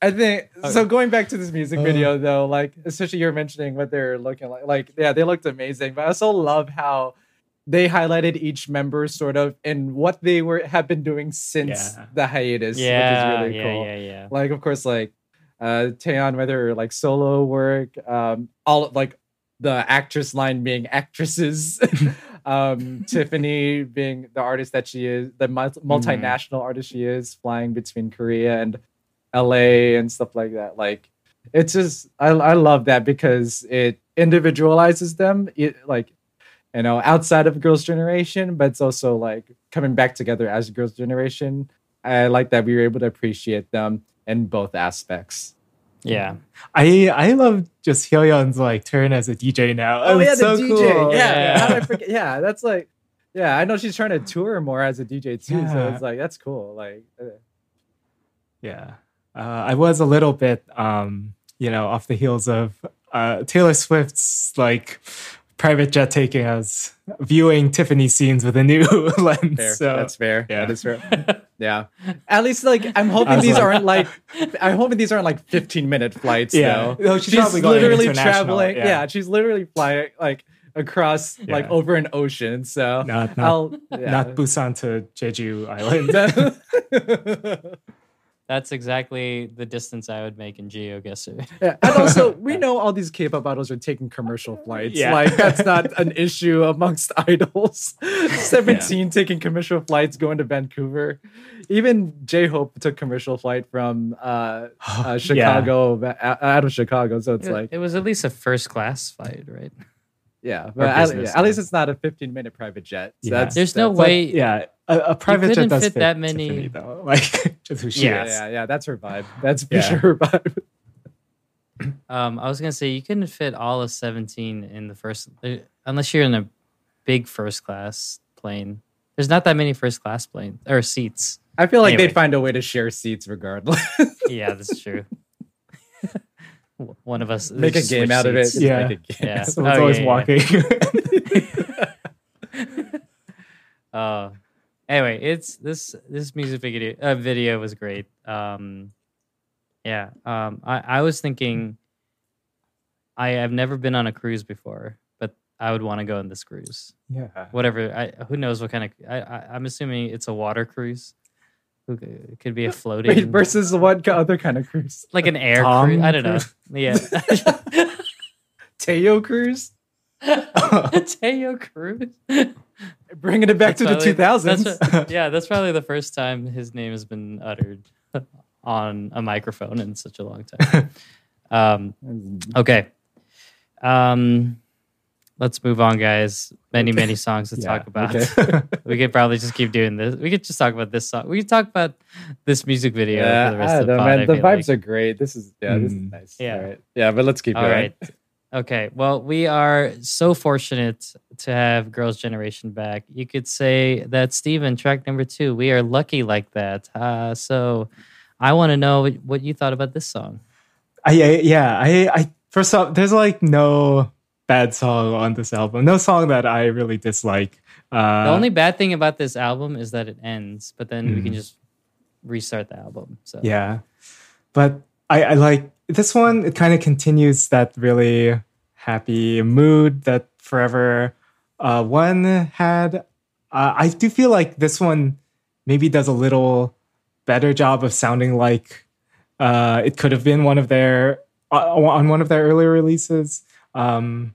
I think so. Going back to this music Uh. video, though, like especially you're mentioning what they're looking like. Like, yeah, they looked amazing. But I also love how they highlighted each member sort of and what they were have been doing since Yeah. the hiatus, Yeah. which is really yeah, cool. yeah. Yeah. Like, of course, like uh Taeyeon, whether like solo work, um, all like the actress line being actresses. um tiffany being the artist that she is the mul- multinational artist she is flying between korea and la and stuff like that. Like it's just i, I love that because it individualizes them it like you know outside of girls generation but it's also like coming back together as girls generation. I like that we were able to appreciate them in both aspects Yeah. I I love just Hyoyeon's like turn as a DJ now. Oh It's yeah, so the DJ. cool. Yeah, Yeah. How did I forget? Yeah, that's like, yeah, I know she's trying to tour more as a DJ too. So it's like that's cool. Like, uh, Yeah. Uh, I was a little bit, um, you know, off the heels of uh, Taylor Swift's like private jet taking. I was viewing Tiffany scenes with a new lens. fair. So that's fair. yeah. That is fair. yeah. At least like I'm hoping these like- aren't like I'm hoping these aren't like 15 minute flights. Yeah. though. No, she's she's probably going literally traveling. Yeah. yeah. she's literally flying like across like over an ocean. So not not, I'll yeah. not Busan to Jeju Island. That's exactly the distance I would make in GeoGuessr. Yeah, and also we know all these K-pop idols are taking commercial flights. Yeah. Like that's not an issue amongst idols. Seventeen taking commercial flights going to Vancouver. Even J Hope took commercial flight from uh, uh, Chicago ba- out of Chicago. So it's It- like it was at least a first class flight, right? Yeah, but at, yeah, at least it's not a fifteen minute private jet. So Yeah. that's There's no that's- But, way. yeah, a, a private jet couldn't does fit fit that many- Tiffany, though. Like just who she Yeah. Yeah, is. yeah, yeah, that's her vibe. That's for Yeah. sure her vibe. Um, I was gonna say you couldn't fit all of 17 in the first, uh, unless you're in a big first class plane. There's not that many first class planes or seats. I feel like Anyway. they'd find a way to share seats regardless. Yeah, that's true. One of us Make a game switch out of it. Yeah. make a game. Yeah. Someone's Oh, always yeah, yeah. walking. Uh, anyway, it's this this music video uh, video was great. Um, yeah. Um, I I was thinking. I have never been on a cruise before, but I would want to go on this cruise. yeah. Whatever. I who knows what kind of. I, I I'm assuming it's a water cruise. Who c- It could be a floating. Wait, versus what other kind of cruise? like an air Tom cruise. I don't know. Yeah. Teo cruise? Teo cruise. Bringing it back to the That's 2000s. that's yeah, that's probably the first time his name has been uttered on a microphone in such a long time. um, okay. Um, let's move on, guys. Many, many songs to Yeah, talk about. okay. we could probably just keep doing this. We could just talk about this song. We could talk about this music video yeah, for the rest I of the know, pod. man. The vibes like. are great. This is yeah, this is Mm. nice. Yeah. All right. Yeah, but let's keep All going. right. Okay. Well, we are so fortunate to have Girls' Generation back. You could say that, Steven, track number two, we are lucky like that. Uh, so I want to know what, what you thought about this song. I, I yeah, I I first off, there's like no bad song on this album. No song that I really dislike. Uh, The only bad thing about this album is that it ends, but then we can Mhm. just restart the album. So yeah, but I, I like this one. It kind of continues that really happy mood that Forever uh, One had. Uh, I do feel like this one maybe does a little better job of sounding like uh, it could have been one of their uh, on one of their earlier releases. Um,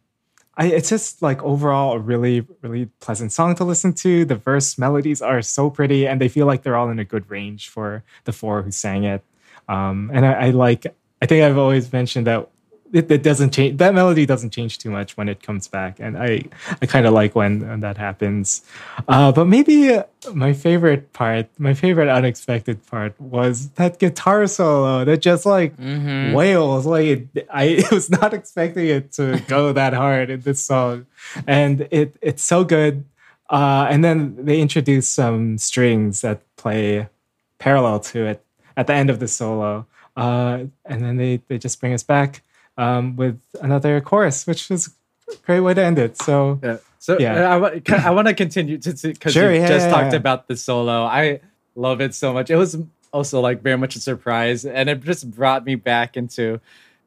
I, it's just like overall a really really pleasant song to listen to. The verse melodies are so pretty, and they feel like they're all in a good range for the four who sang it. Um, and I, I like. I think I've always mentioned that it, it doesn't change. That melody doesn't change too much when it comes back, and I I kind of like when, when that happens. Uh, but maybe my favorite part, my favorite unexpected part, was that guitar solo that just like Mhm. wails. Like it, I was not expecting it to go that hard in this song, and it it's so good. Uh, and then they introduce some strings that play parallel to it at the end of the solo. Uh, and then they, they just bring us back um, with another chorus, which is a great way to end it. So Yeah. So Yeah. yeah, I, I want to continue to because Sure, you yeah, just yeah, talked yeah. about the solo. I love it so much. It was also like very much a surprise, and it just brought me back into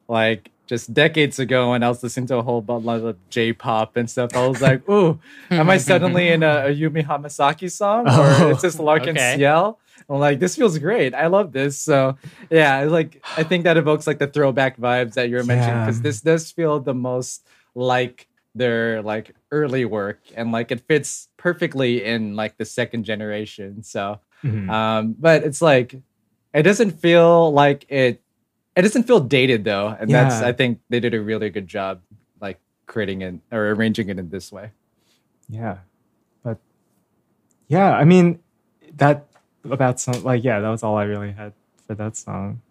like just decades ago when I was listening to a whole bunch of J-pop and stuff. I was like, "Ooh, am I suddenly in a, Ayumi Hamasaki song, or Oh, is this L'Arc-en okay. Ciel?" I'm like, "This feels great. I love this." So yeah, like I think that evokes like the throwback vibes that you're mentioning Yeah. because this does feel the most like their like early work and like it fits perfectly in like the second generation so mhm. um but it's like it doesn't feel like it it doesn't feel dated though and that's i think they did a really good job like creating it or arranging it in this way Yeah. But yeah, I mean that about some like yeah, that was all I really had for that song.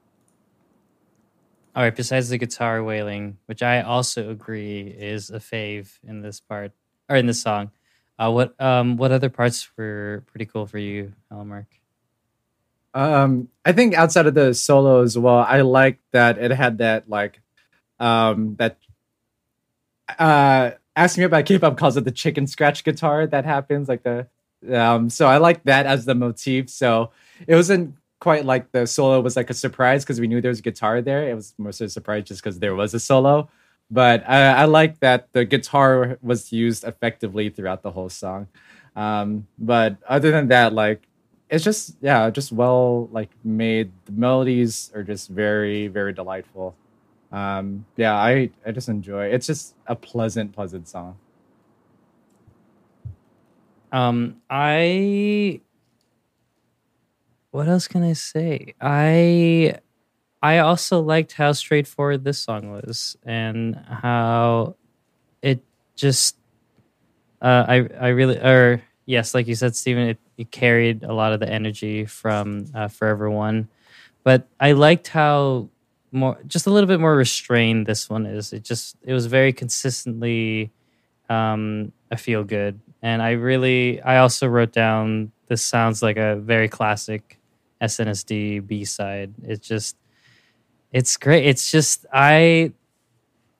All right, besides the guitar wailing, which I also agree is a fave in this part or in this song, uh, what um what other parts were pretty cool for you, Allen Mark? Um, I think outside of the solo as well, I like that it had that like um that uh ask me about K-pop calls it the chicken scratch guitar that happens like the um so I like that as the motif. So it wasn't quite like the solo was like a surprise because we knew there was a guitar there. It was more so a surprise just because there was a solo. But I, I like that the guitar was used effectively throughout the whole song. Um, but other than that, like it's just yeah, just well like made. The melodies are just very very delightful. Um, yeah, I I just enjoy. It's just a pleasant pleasant song. Um, I what else can I say? I I also liked how straightforward this song was and how it just uh I I really or yes, like you said, Stephen, it, it carried a lot of the energy from uh, Forever One. But I liked how more just a little bit more restrained this one is. It just it was very consistently um a feel good. And I really I also wrote down this sounds like a very classic SNSD B side. It's just it's great. It's just I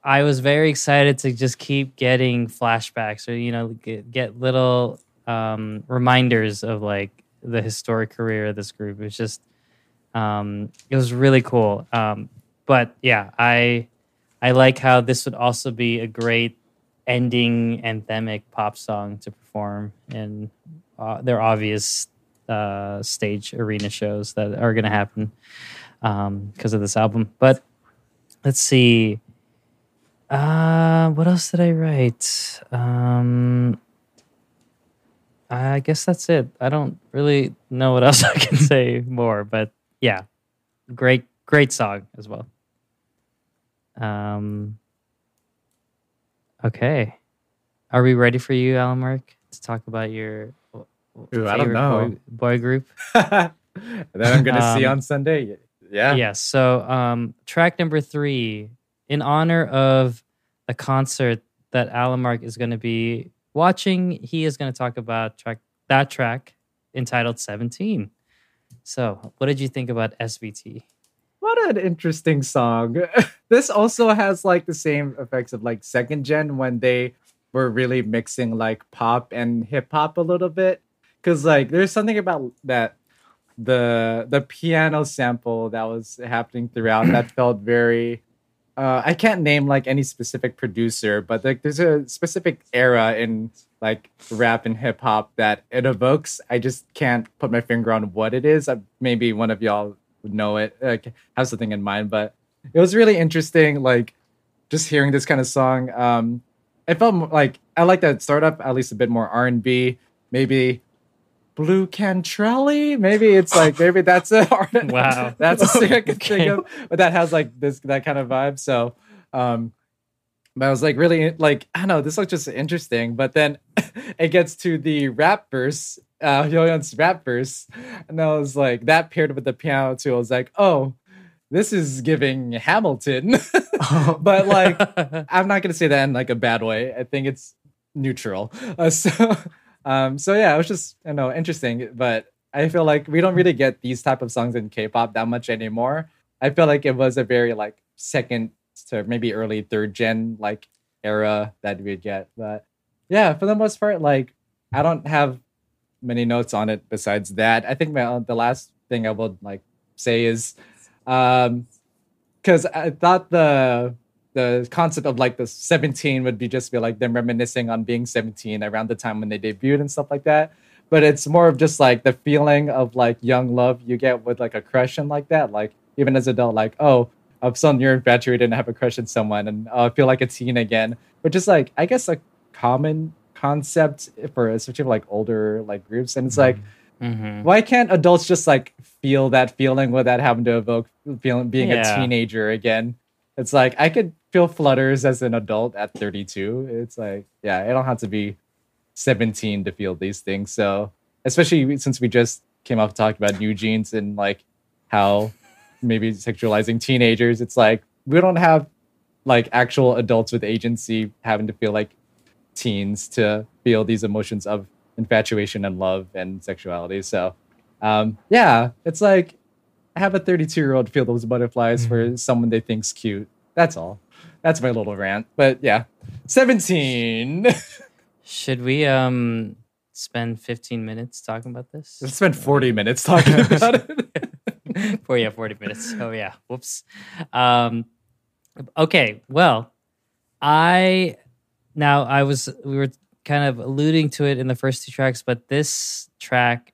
I was very excited to just keep getting flashbacks or you know get, get little um, reminders of like the historic career of this group. It's just um, it was really cool. Um, but yeah, I I like how this would also be a great ending anthemic pop song to perform in uh, their obvious uh, stage arena shows that are going to happen because of this album. But let's see. Uh, what else did I write? Um, I guess that's it. I don't really know what else I can say more, but yeah, great, great song as well. Um, okay, are we ready for you, Allen Mark, to talk about your Ooh, I don't know. boy, boy group? that I'm gonna see Um, on Sunday. Yeah. Yes. So, um, track number three, in honor of the concert that Allen Mark is going to be watching, he is going to talk about track that track entitled 17. So, what did you think about SVT? What an interesting song. this also has like the same effects of like second gen when they were really mixing like pop and hip hop a little bit. Cause like there's something about that the the piano sample that was happening throughout that felt very uh, I can't name like any specific producer, but like there's a specific era in like rap and hip hop that it evokes. I just can't put my finger on what it is. Uh, maybe one of y'all would know it, like have something in mind. But it was really interesting, like just hearing this kind of song. Um, it felt like I like that startup at least a bit more R and B. Maybe Blu Cantrell. Maybe it's like maybe that's a Wow. that's a thing I could think of, but that has like this that kind of vibe. So, um, but I was like really like I don't know this looks just interesting. But then it gets to the rap verse, uh, Hyoyeon's rap verse, and I was like that paired with the piano too. I was like, oh, this is giving Hamilton, but like I'm not gonna say that in like a bad way. I think it's neutral. Uh, so Um, so yeah, it was just you know interesting, but I feel like we don't really get these type of songs in K-pop that much anymore. I feel like it was a very like second to maybe early third gen like era that we'd get, but yeah, for the most part, like I don't have many notes on it besides that. I think my uh, the last thing I would like say is, um, because I thought the the concept of like the 17 would be just be like them reminiscing on being 17 around the time when they debuted and stuff like that. But it's more of just like the feeling of like young love you get with like a crush and like that. Like even as adult like oh of some you're infatuated and have a crush on someone and uh, feel like a teen again. Which is like i guess a common concept for especially like older like groups and it's like Mhm. why can't adults just like feel that feeling without having to evoke feeling being Yeah. a teenager again? It's like I could feel flutters as an adult at 32. It's like, yeah, I don't have to be 17 to feel these things. So, especially since we just came off talking about new jeans and like how maybe sexualizing teenagers, it's like we don't have like actual adults with agency having to feel like teens to feel these emotions of infatuation and love and sexuality. So, um, yeah, it's like have a 32 year old feel those butterflies for someone they think's cute. That's all. That's my little rant. But yeah, 17. Should we um spend 15 minutes talking about this? Let's spend 40 minutes talking about it. For yeah, 40 minutes. Oh yeah. Whoops. Um okay, well, I now I was we were kind of alluding to it in the first two tracks, but this track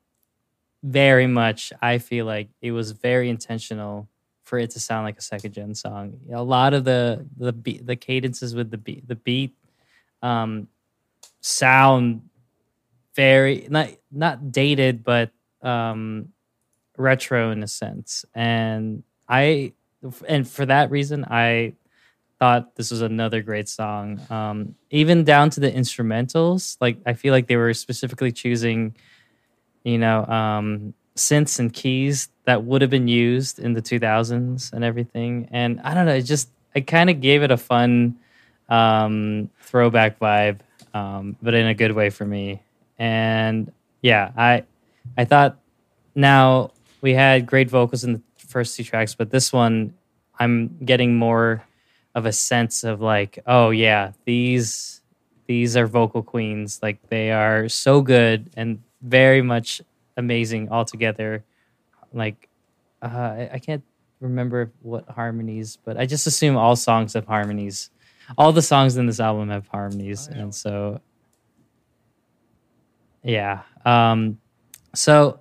very much I feel like it was very intentional for it to sound like a second gen song. A lot of the the beat, the cadences with the beat the beat um sound very not not dated but um retro in a sense and i and for that reason i thought this was another great song. Um even down to the instrumentals like i feel like they were specifically choosing you know um synths and keys that would have been used in the 2000s and everything. And i don't know it just it kind of gave it a fun um throwback vibe um but in a good way for me. And yeah i i thought now we had great vocals in the first two tracks but this one i'm getting more of a sense of like oh yeah these these are vocal queens. Like they are so good and very much amazing altogether. Like uh, I, I can't remember what harmonies but i just assume all songs have harmonies. All the songs in this album have harmonies and so yeah um so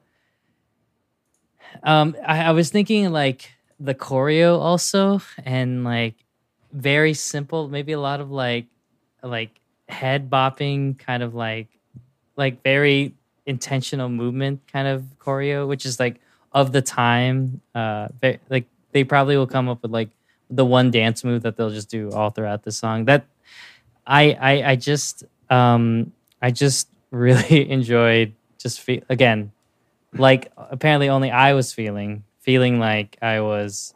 um I, I was thinking like the choreo also and like very simple maybe a lot of like like head bopping kind of like like very intentional movement kind of choreo which is like of the time uh ve- like they probably will come up with like the one dance move that they'll just do all throughout the song. That i i, I just um i just really enjoyed just fe- again like apparently only i was feeling feeling like i was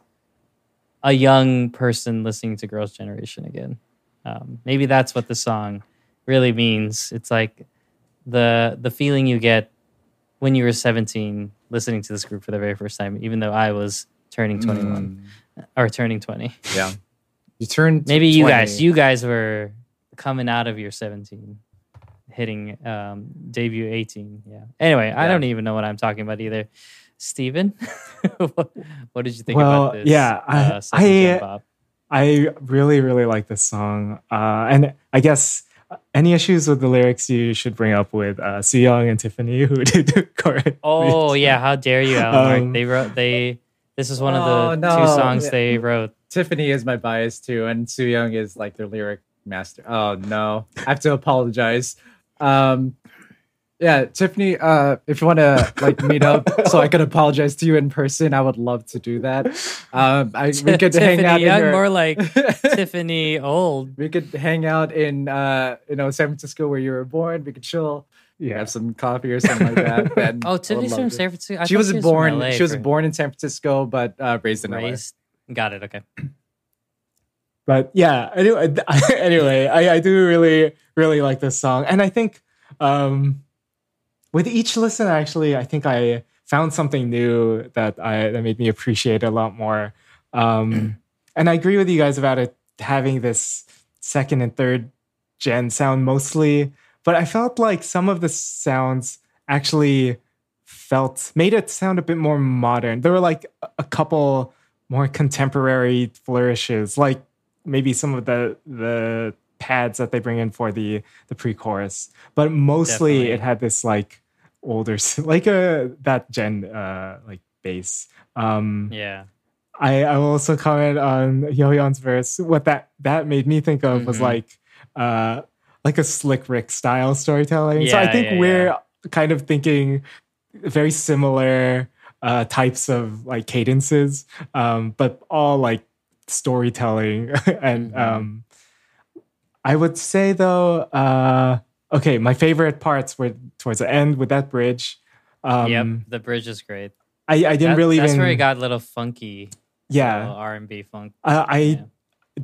a young person listening to girls generation again. Um, maybe that's what the song really means. It's like the the feeling you get when you were 17 listening to this group for the very first time even though i was turning 21 or turning 20 Yeah. You turned maybe you guys you guys were coming out of your 17 hitting um debut 18 yeah. Anyway i don't even know what i'm talking about either steven what, what did you think Well, about this yeah, I- uh, second I- I really, really like this song. Uh, and I guess any issues with the lyrics you should bring up with uh, Soo Young and Tiffany, who did the chorus. oh yeah how dare you alan Um, they wrote they this is one of Oh, the no. two songs Yeah. they wrote Tiffany is my bias too, and Soo Young is like their lyric master. Oh no, I have to apologize. Um, yeah, Tiffany, uh, if you want to like meet up so I could apologize to you in person, I would love to do that. Um, I we could tiffany hang out in your, more like tiffany old we could hang out in uh, you know San Francisco where you were born. We could chill, Yeah. have some coffee or something like that. and oh tiffany's from to. san francisco I she thought was from born. LA she was for- born in San Francisco, but uh, raised in LA. raised got it okay but yeah anyway anyway I, I do really really like this song and i think um with each listen, actually, I think I found something new that I that made me appreciate it a lot more. Um, and I agree with you guys about it having this second and third gen sound mostly, but I felt like some of the sounds actually felt made it sound a bit more modern. There were like a- a couple more contemporary flourishes, like maybe some of the the pads that they bring in for the the pre-chorus, but mostly Definitely. it had this like older like a that gen uh like bass. Um Yeah. I, I will also comment on Seohyun's verse. What that that made me think of was Mhm. like uh like a slick Rick style storytelling. so I think yeah, we're kind of thinking very similar uh types of like cadences, um, but all like storytelling. and Mhm. um I would say though, uh okay, my favorite parts were towards the end with that bridge. Um yep. The bridge is great. I, I didn't That- really That's even where it got a little funky. yeah. R and B funk. Uh, I Yeah.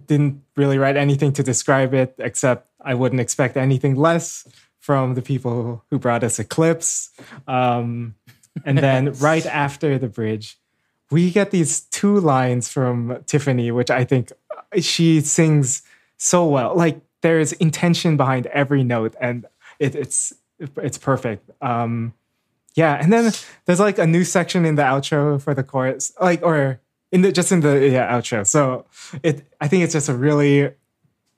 didn't really write anything to describe it, except I wouldn't expect anything less from the people who brought us Eclipse. Um, and then right after the bridge, we get these two lines from Tiffany, which I think she sings so well. Like there's intention behind every note, and it, it's it's perfect. Um, yeah, and then there's like a new section in the outro for the chorus, like or in the just in the yeah outro. So it I think it's just a really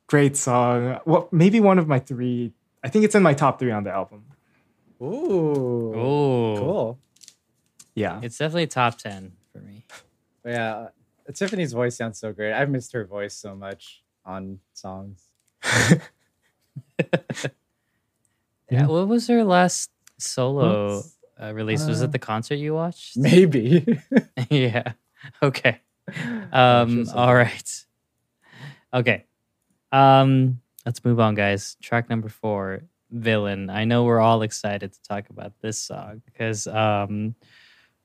great song. Well, maybe one of my three. I think it's in my top three on the album. Ooh. Oh, Cool. Yeah, It's definitely top ten for me. But yeah, uh, Tiffany's voice sounds so great. I've missed her voice so much on songs. Yeah. What was her last solo uh, release? was uh, it the concert you watched? Maybe. yeah. Okay. Um. all right. Okay. Um. Let's move on, guys. Track number four, "Villain." I know we're all excited to talk about this song because um,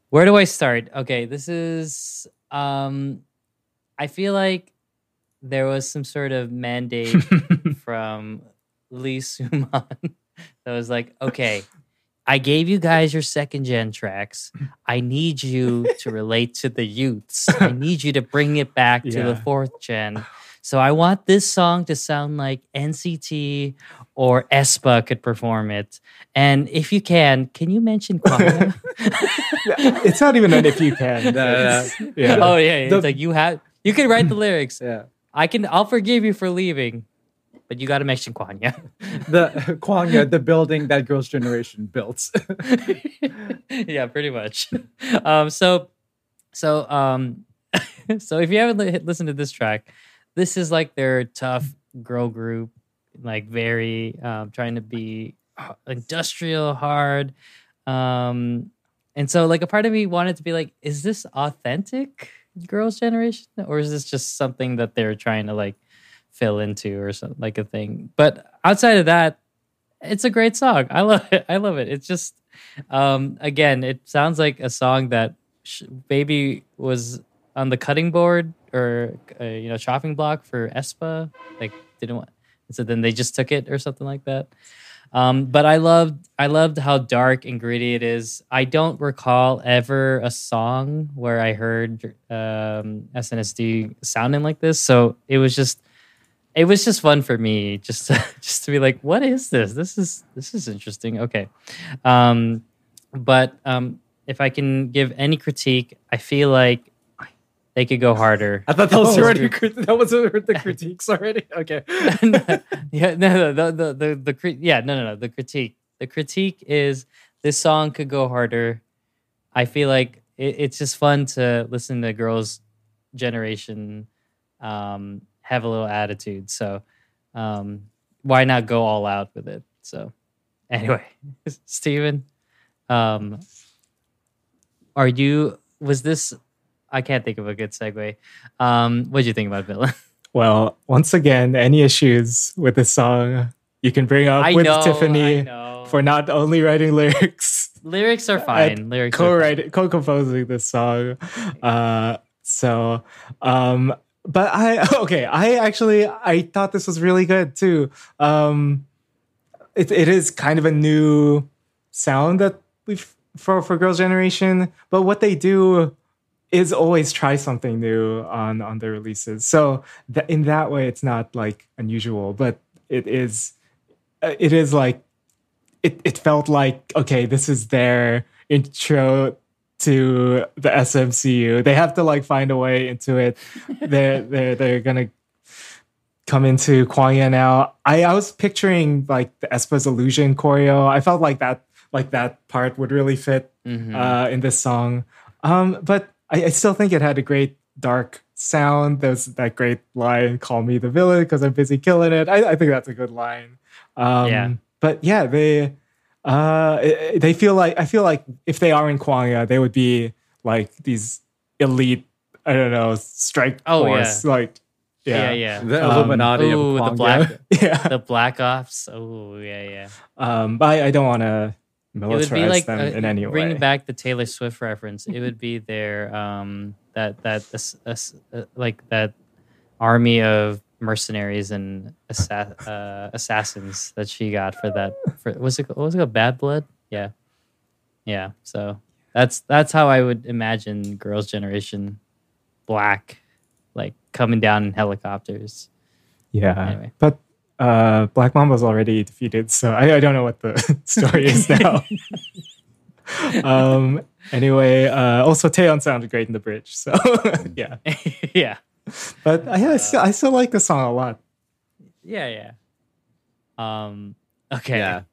where do I start? Okay, this is um, I feel like there was some sort of mandate from Lee Soo-man that was like, okay, I gave you guys your second gen tracks. I need you to relate to the youths. I need you to bring it back to the fourth gen. So I want this song to sound like NCT or aespa could perform it. And if you can, can you mention Kwangya? it's not even an if you can. No, yeah. oh yeah, yeah. The- it's like you have you can write the lyrics. yeah. I can I'll forgive you for leaving, but you got to mention Kwangya. The Kwangya, the building that Girls' Generation built. yeah, pretty much. Um, so, so, um, so if you haven't li- listened to this track, this is like their tough girl group, like very um, trying to be industrial, hard. Um, and so, like, a part of me wanted to be like, is this authentic girls' generation, or is this just something that they're trying to like fill into, or something like a thing? But outside of that, it's a great song. I love it. I love it. It's just um again it sounds like a song that sh- baby was on the cutting board or uh, you know chopping block for aespa like didn't want so then they just took it or something like that um but i loved i loved how dark and gritty it is. I don't recall ever a song where i heard um snsd sounding like this. So it was just it was just fun for me just to, just to be like what is this? This is this is interesting. Okay. Um but um if i can give any critique i feel like they could go harder. I thought that was already crit- that was the critiques already. Okay. yeah no no the the the, the yeah no no no the critique. The critique is this song could go harder. I feel like it, it's just fun to listen to girls generation um have a little attitude. So um why not go all out with it? So anyway steven um are you was this i can't think of a good segue um what did you think about villain Well, once again, any issues with this song you can bring up I with know, Tiffany for not only writing lyrics, lyrics are fine. Lyrics are fine. co-writing, co-composing this song. Uh, so, um, but I okay, I actually I thought this was really good too. Um, it it is kind of a new sound that we've for for Girls' Generation, but what they do is always try something new on on their releases. So that in that way, it's not like unusual, but it is uh, it is like it it felt like okay, this is their intro to the SMCU. They have to like find a way into it. they're they're they're gonna come into Kwangya now. I, I was picturing like the aespa's illusion choreo. I felt like that like that part would really fit Mhm. uh, in this song. Um, but I, I still think it had a great dark sound. There's that great line, "Call me the villain because I'm busy killing it." I, I think that's a good line. Um, Yeah. But yeah, they uh, they feel like I feel like if they are in Kwangya, they would be like these elite. I don't know, strike Oh, force. Like yeah, yeah, yeah. The Um, Illuminati Ooh, of the black, yeah. the black ops. Oh, yeah, yeah. Um, but I, I don't want to It would be like them uh, in any bringing way. back the Taylor Swift reference. It would be their um that that ass- uh, like that army of mercenaries and assa- uh, assassins that she got for that. For was it what was it called? Bad Blood? Yeah, yeah. So that's that's how I would imagine Girls' Generation Black like coming down in helicopters. Yeah, Anyway. but uh, Black Mamba's already defeated, so I, I don't know what the story is now. um. Anyway, uh, also Taeyeon sounded great in the bridge, so yeah. yeah. But I, I, still, I still like the song a lot. Yeah, yeah. Um. Okay. Yeah.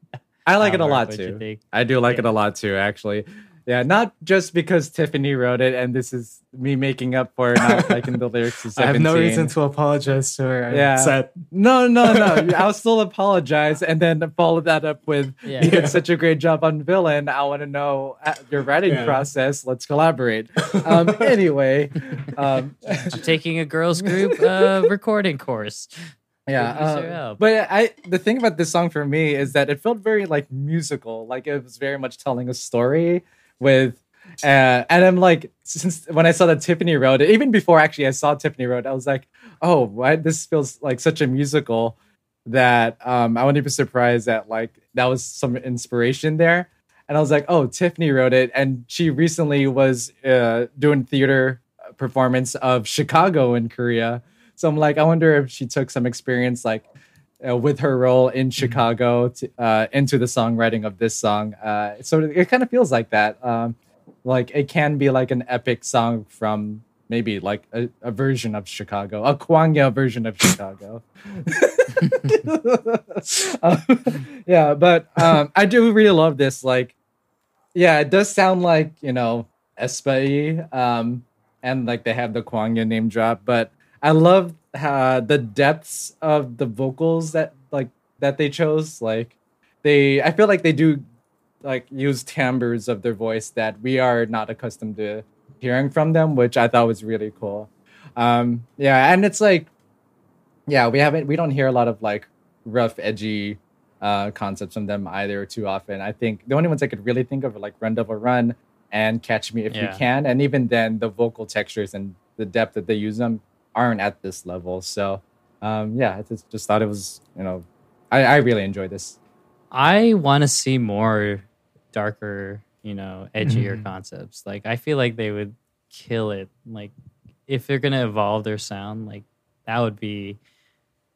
I like it a lot too. I do like Yeah. it a lot too, actually. Yeah, not just because Tiffany wrote it, and this is me making up for not liking the lyrics to I have no reason to apologize to her. I'm Yeah. upset. No, no, no. I'll still apologize and then follow that up with Yeah. you did such a great job on villain. I want to know uh, your writing Yeah. process. Let's collaborate. Um, anyway, um, I'm taking a girls group uh, recording course. yeah. Producer uh, but I the thing about this song for me is that it felt very like musical. Like it was very much telling a story with. Uh, and I'm like, since when I saw that Tiffany wrote it, even before actually I saw Tiffany wrote, it, I was like, oh, why this feels like such a musical that um, I wouldn't be surprised that like that was some inspiration there. And I was like, oh, Tiffany wrote it, and she recently was uh, doing theater performance of Chicago in Korea. So I'm like, I wonder if she took some experience like uh, with her role in Chicago to, uh, into the songwriting of this song. Uh, so it kind of feels like that. Um, like it can be like an epic song from maybe like a, a version of Chicago, a Kwangya version of Chicago. Um, yeah, but um, I do really love this. Like, yeah, it does sound like you know Espai, um, and like they have the Kwangya name drop, but I love uh, the depths of the vocals that like that they chose. Like, they, I feel like they do like use timbres of their voice that we are not accustomed to hearing from them, which I thought was really cool. Um, yeah, and it's like, yeah, we haven't, we don't hear a lot of like rough, edgy uh, concepts from them either too often. I think the only ones I could really think of are like Run Devil Run and Catch Me If Yeah. You Can, and even then, the vocal textures and the depth that they use them aren't at this level. So, um, yeah, I just, just thought it was, you know, I, I really enjoyed this. I want to see more darker, you know, edgier Mhm. concepts. Like I feel like they would kill it. Like if they're gonna evolve their sound, like that would be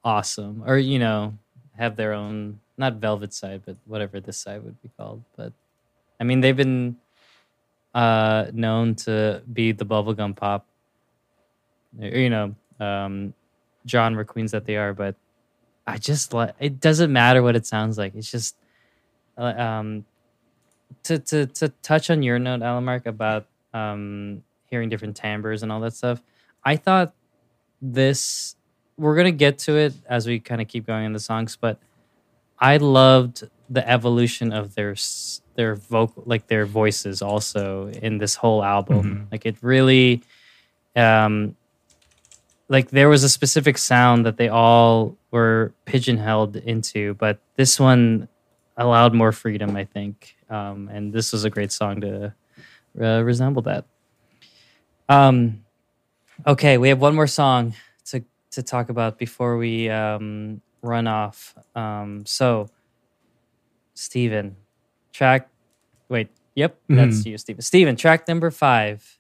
awesome. Or you know, have their own not velvet side, but whatever this side would be called. But I mean, they've been uh known to be the bubblegum pop, or, you know, um, genre queens that they are. But I just like it doesn't matter what it sounds like. It's just uh, um to to to touch on your note, Allen Mark, about um hearing different timbres and all that stuff. I thought this we're gonna get to it as we kind of keep going in the songs, but I loved the evolution of their their vocal like their voices also in this whole album. Like it really um like there was a specific sound that they all were pigeonholed into, but this one allowed more freedom, I think. Um, and this was a great song to uh, resemble that. Um, okay, we have one more song to to talk about before we um, run off. Um, so, Stephen, track Wait, yep, that's you, Stephen. Stephen, track number five.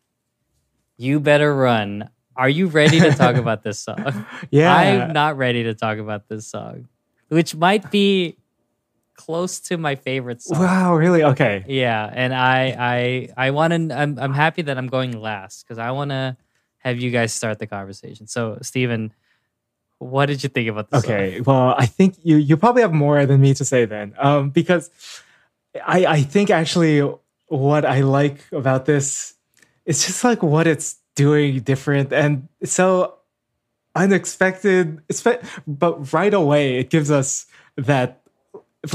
You better run. Are you ready to talk about this song? Yeah. I'm not ready to talk about this song, which might be close to my favorite song. Wow, really? Okay. Yeah, and I I I want to. I'm I'm happy that I'm going last because I want to have you guys start the conversation. So, Stephen, what did you think about this? Okay. Well, I think you you probably have more than me to say then, um, because I I think actually what I like about this is just like what it's doing different and so unexpected. But right away it gives us that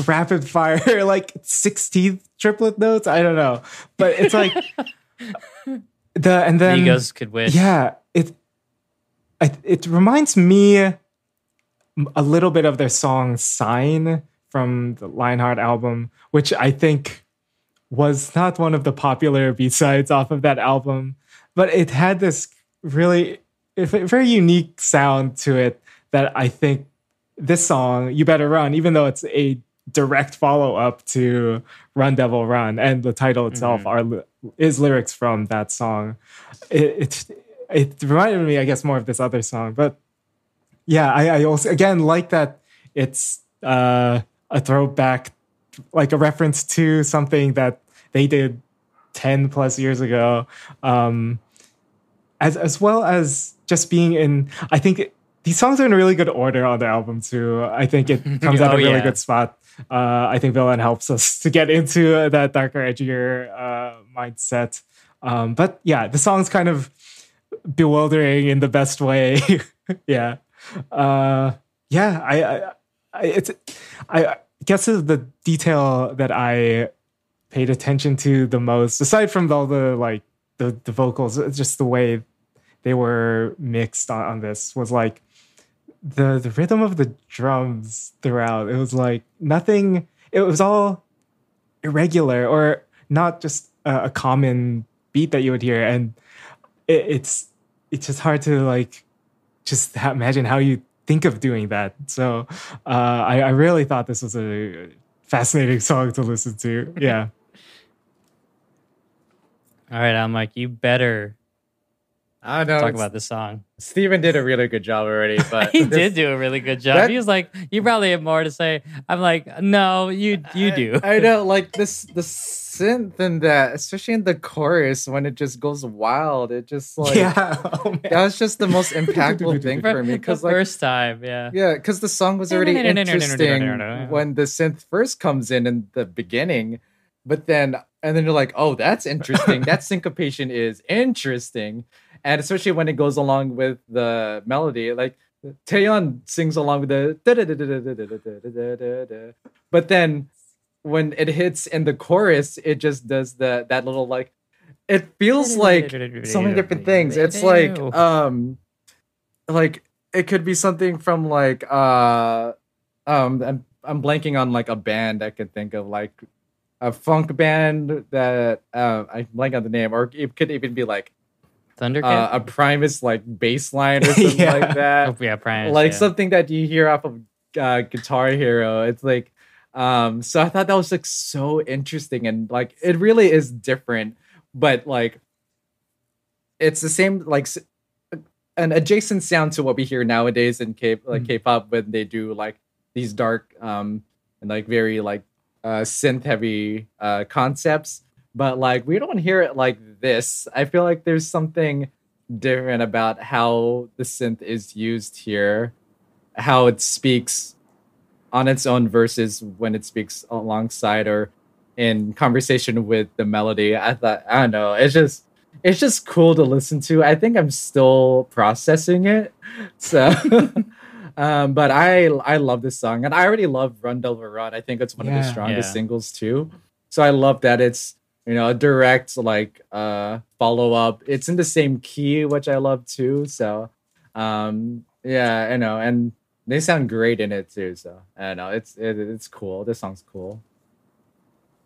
rapid fire like 16th triplet notes. I don't know, but it's like the and then Egos could wish. yeah, it it, it reminds me a little bit of their song "Sign" from the Lionheart album, which I think was not one of the popular B sides off of that album, but it had this really very unique sound to it that I think this song "You Better Run," even though it's a direct follow up to "Run Devil Run" and the title itself are li- is lyrics from that song. It, it it reminded me, I guess, more of this other song, but yeah, I, I also again like that it's uh, a throwback, like a reference to something that they did ten plus years ago, um, as as well as just being in. I think it- these songs are in a really good order on the album too. I think it comes Oh, a really yeah. good spot. Uh, I think Villain helps us to get into that darker, edgier uh, mindset. Um, but yeah, the song's kind of bewildering in the best way. yeah. Uh, yeah, I, I, I it's I guess the detail that I paid attention to the most, aside from all the like the, the vocals, just the way they were mixed on, on this was like the the rhythm of the drums throughout. It was like nothing. It was all irregular or not just a, a common beat that you would hear, and it, it's it's just hard to like just imagine how you think of doing that. So uh, I, I really thought this was a fascinating song to listen to. Yeah. All right, I'm like, you better I don't know. talk about this song. Steven did a really good job already, but he this- did do a really good job. that- he was like, you probably have more to say. I'm like, no, you you do. I, I know, like this, the synth in that, especially in the chorus when it just goes wild. It just like yeah. Oh, that was just the most impactful thing for me the because like first time, yeah. Yeah, because the song was already interesting when the synth first comes in in the beginning, but then and then you're like, oh, that's interesting. that syncopation is interesting, and especially when it goes along with the melody, like Taeyeon sings along with the, but then when it hits in the chorus, it just does the that little like. It feels like so many different things. It's like um, like it could be something from like uh, um, I'm I'm blanking on like a band I could think of like a funk band that uh I blank on the name or it could even be like Thundercat. uh, a Primus like bass line or something Yeah. like that oh, yeah, Primus, like yeah. something that you hear off of uh, Guitar Hero. It's like, um, so I thought that was like so interesting and like it really is different, but like it's the same like an adjacent sound to what we hear nowadays in K like Mhm. K-pop when they do like these dark um and like very like uh synth heavy uh concepts but like we don't hear it like this. I feel like there's something different about how the synth is used here how it speaks on its own versus when it speaks alongside or in conversation with the melody. I thought i don't know. It's just it's just cool to listen to. I think i'm still processing it so um but i i love this song and i already love run devil run. I think it's one of the strongest Yeah. singles too. So i love that it's you know a direct like uh follow up it's in the same key which i love too. So um yeah i know. And they sound great in it too. So i know. It's it, it's cool. This song's cool.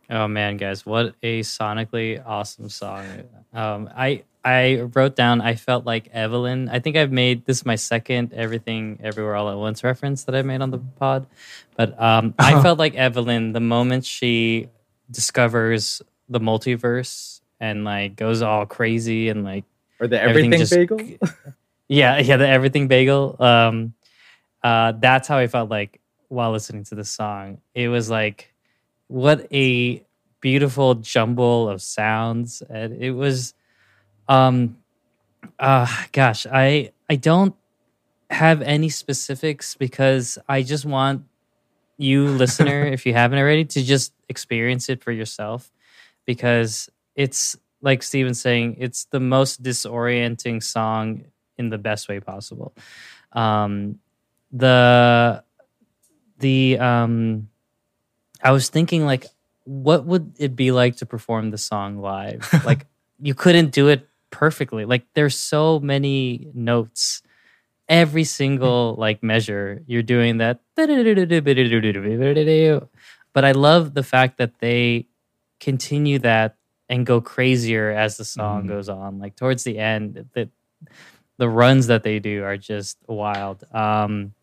Oh man, guys, what a sonically awesome song. Um, I I wrote down I felt like Evelyn. I think I've made this my second everything everywhere all at once reference that I made on the pod. But um, I Uh-huh. felt like Evelyn the moment she discovers the multiverse and like goes all crazy and like Or the Everything everything, just- bagel. yeah, yeah, the everything bagel. Um, uh, that's how I felt like while listening to the song. It was like, what a beautiful jumble of sounds, and it was, um, uh, gosh, I I don't have any specifics because I just want you, listener, if you haven't already, to just experience it for yourself because it's like Steven's saying, it's the most disorienting song in the best way possible. Um, the the um, I was thinking like, what would it be like to perform the song live? like you couldn't do it perfectly. Like there's so many notes. Every single like measure, you're doing that. But I love the fact that they continue that and go crazier as the song Mhm. goes on. Like towards the end, the the runs that they do are just wild. Um,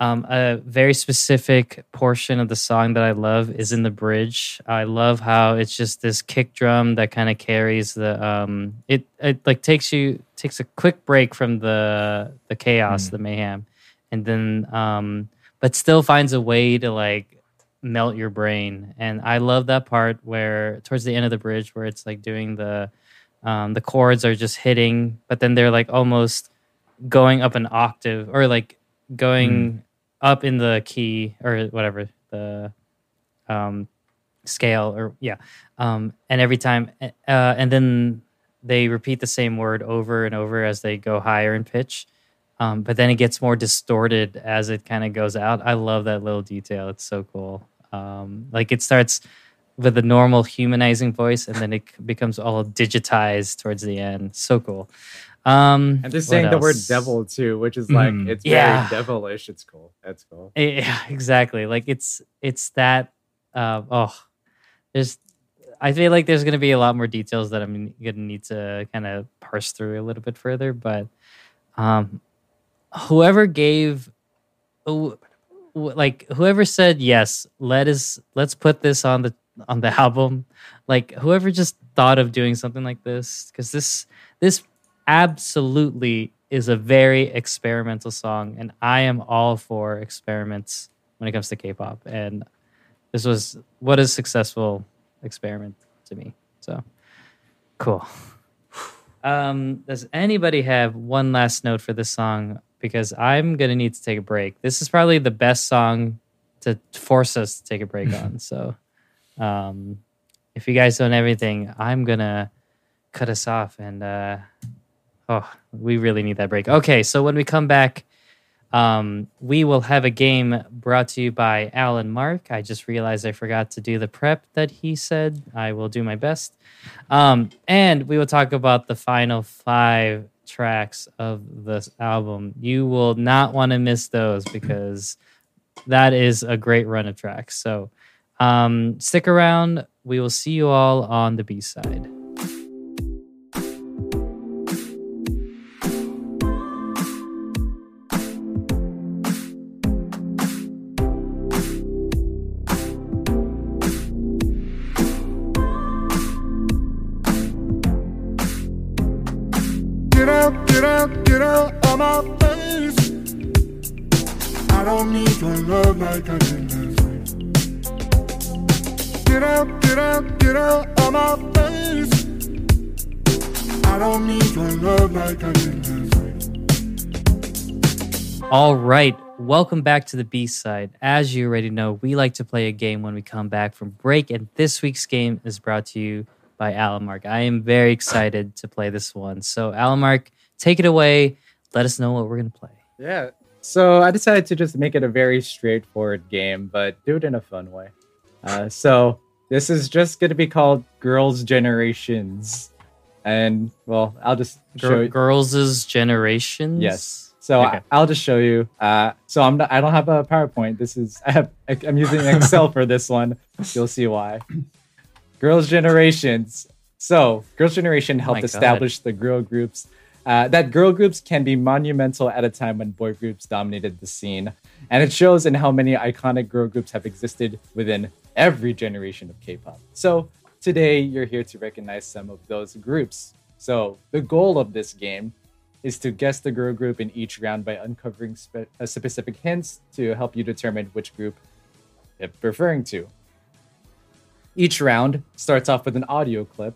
um, a very specific portion of the song that I love is in the bridge. I love how it's just this kick drum that kind of carries the um, it it like takes you takes a quick break from the the chaos, Mm. the mayhem, and then um, but still finds a way to like melt your brain. And I love that part where towards the end of the bridge where it's like doing the um, the chords are just hitting, but then they're like almost going up an octave or like going up in the key or whatever the um, scale or yeah. Um, and every time, uh, and then they repeat the same word over and over as they go higher in pitch. Um, but then it gets more distorted as it kind of goes out. I love that little detail. It's so cool. Um, like it starts with a normal humanizing voice and then it becomes all digitized towards the end. So cool. Um, And they're saying the word devil too, which is like Mhm. it's Yeah. very devilish. It's cool. That's cool. Yeah, exactly. Like it's it's that. Uh, oh, there's. I feel like there's going to be a lot more details that I'm going to need to kind of parse through a little bit further. But um, whoever gave, like whoever said yes, let us let's put this on the on the album. Like whoever just thought of doing something like this, because this this absolutely is a very experimental song, and I am all for experiments when it comes to K-pop. And this was what a successful experiment to me. So cool. Um, does anybody have one last note for this song? Because I'm gonna need to take a break. This is probably the best song to force us to take a break on. So, um, if you guys don't have anything, I'm gonna cut us off and uh, oh, we really need that break. Okay, so when we come back, um, we will have a game brought to you by Allen Mark. I just realized I forgot to do the prep that he said. I will do my best. Um, and we will talk about the final five tracks of this album. You will not want to miss those because that is a great run of tracks. So um, stick around. We will see you all on the B side. Like I did last. Get out, get out, get out of my face. I don't need your love like I did last. All right. Welcome back to the B side. As you already know, we like to play a game when we come back from break, and this week's game is brought to you by Allen Mark. I am very excited to play this one. So, Allen Mark, take it away. Let us know what we're going to play. Yeah. So I decided to just make it a very straightforward game, but do it in a fun way. Uh, so this is just going to be called Girls' Generations, and well, I'll just show Gir- you. Girls' Generations? Yes. So Okay. I, will just show you. Uh, so I'm not, I don't have a PowerPoint. This is I have I'm using Excel for this one. You'll see why. Girls' Generations. So Girls' Generation helped God. establish the girl groups. Uh, that girl groups can be monumental at a time when boy groups dominated the scene, and it shows in how many iconic girl groups have existed within every generation of K-pop. So today you're here to recognize some of those groups. So the goal of this game is to guess the girl group in each round by uncovering spe- uh, specific hints to help you determine which group it's referring to. Each round starts off with an audio clip,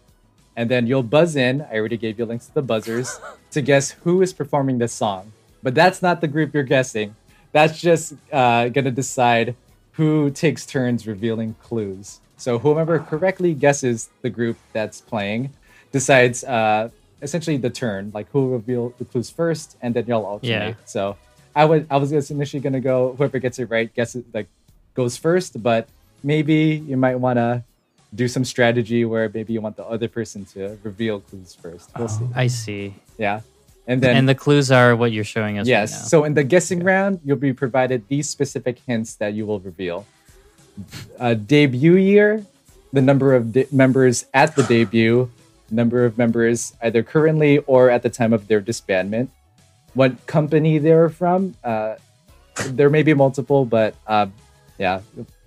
and then you'll buzz in. I already gave you links to the buzzers to guess who is performing this song. But that's not the group you're guessing. That's just uh, gonna decide who takes turns revealing clues. So whoever correctly guesses the group that's playing decides uh, essentially the turn, like who will reveal the clues first, and then y'all alternate. Yeah. So I would I was initially gonna go whoever gets it right guesses like goes first, but maybe you might want to do some strategy where maybe you want the other person to reveal clues first. We'll see. I see. Yeah, and then and the clues are what you're showing us yes. right. So in the guessing round, you'll be provided these specific hints that you will reveal. Uh, debut year, the number of de- members at the debut, number of members either currently or at the time of their disbandment, what company they're from. Uh, there may be multiple, but uh, yeah,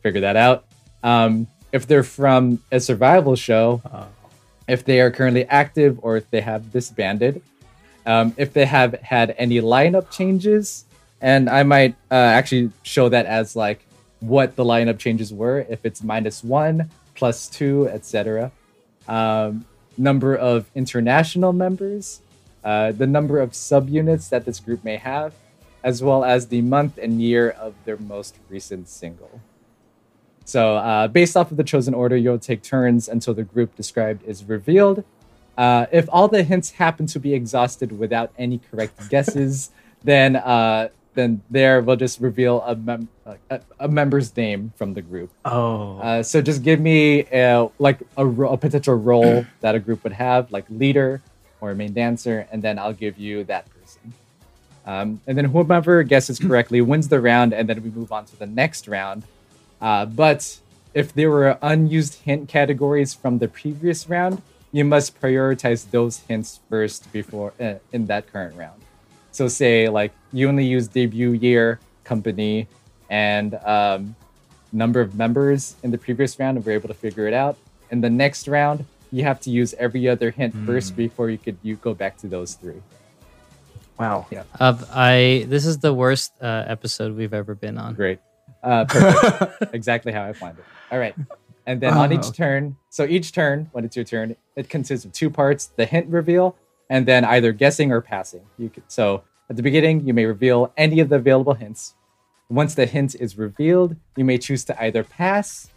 figure that out. Um, if they're from a survival show, if they are currently active or if they have disbanded, um, if they have had any lineup changes, and I might uh, actually show that as like what the lineup changes were. If it's minus one, plus two, etc. Um, number of international members, uh, the number of subunits that this group may have, as well as the month and year of their most recent single. So, uh, based off of the chosen order, you'll take turns until the group described is revealed. Uh, if all the hints happen to be exhausted without any correct guesses, then uh, then there we'll just reveal a, mem- a, a member's name from the group. Oh, Uh, so just give me a, like a, ro- a potential role that a group would have, like leader or main dancer, and then I'll give you that person. Um, and then whomever guesses correctly wins the round, and then we move on to the next round. Uh, but if there were unused hint categories from the previous round, you must prioritize those hints first before uh, in that current round. So say like you only use debut year, company, and um, number of members in the previous round, and we're able to figure it out. In the next round, you have to use every other hint first before you could you go back to those three. wow. Yeah. Uh, I this is the worst uh, episode we've ever been on. Great. Uh, perfect. exactly how I planned it. All right. And then on Oh, each okay. turn, so each turn, when it's your turn, it consists of two parts the hint reveal and then either guessing or passing. You could, so at the beginning, you may reveal any of the available hints. Once the hint is revealed, you may choose to either pass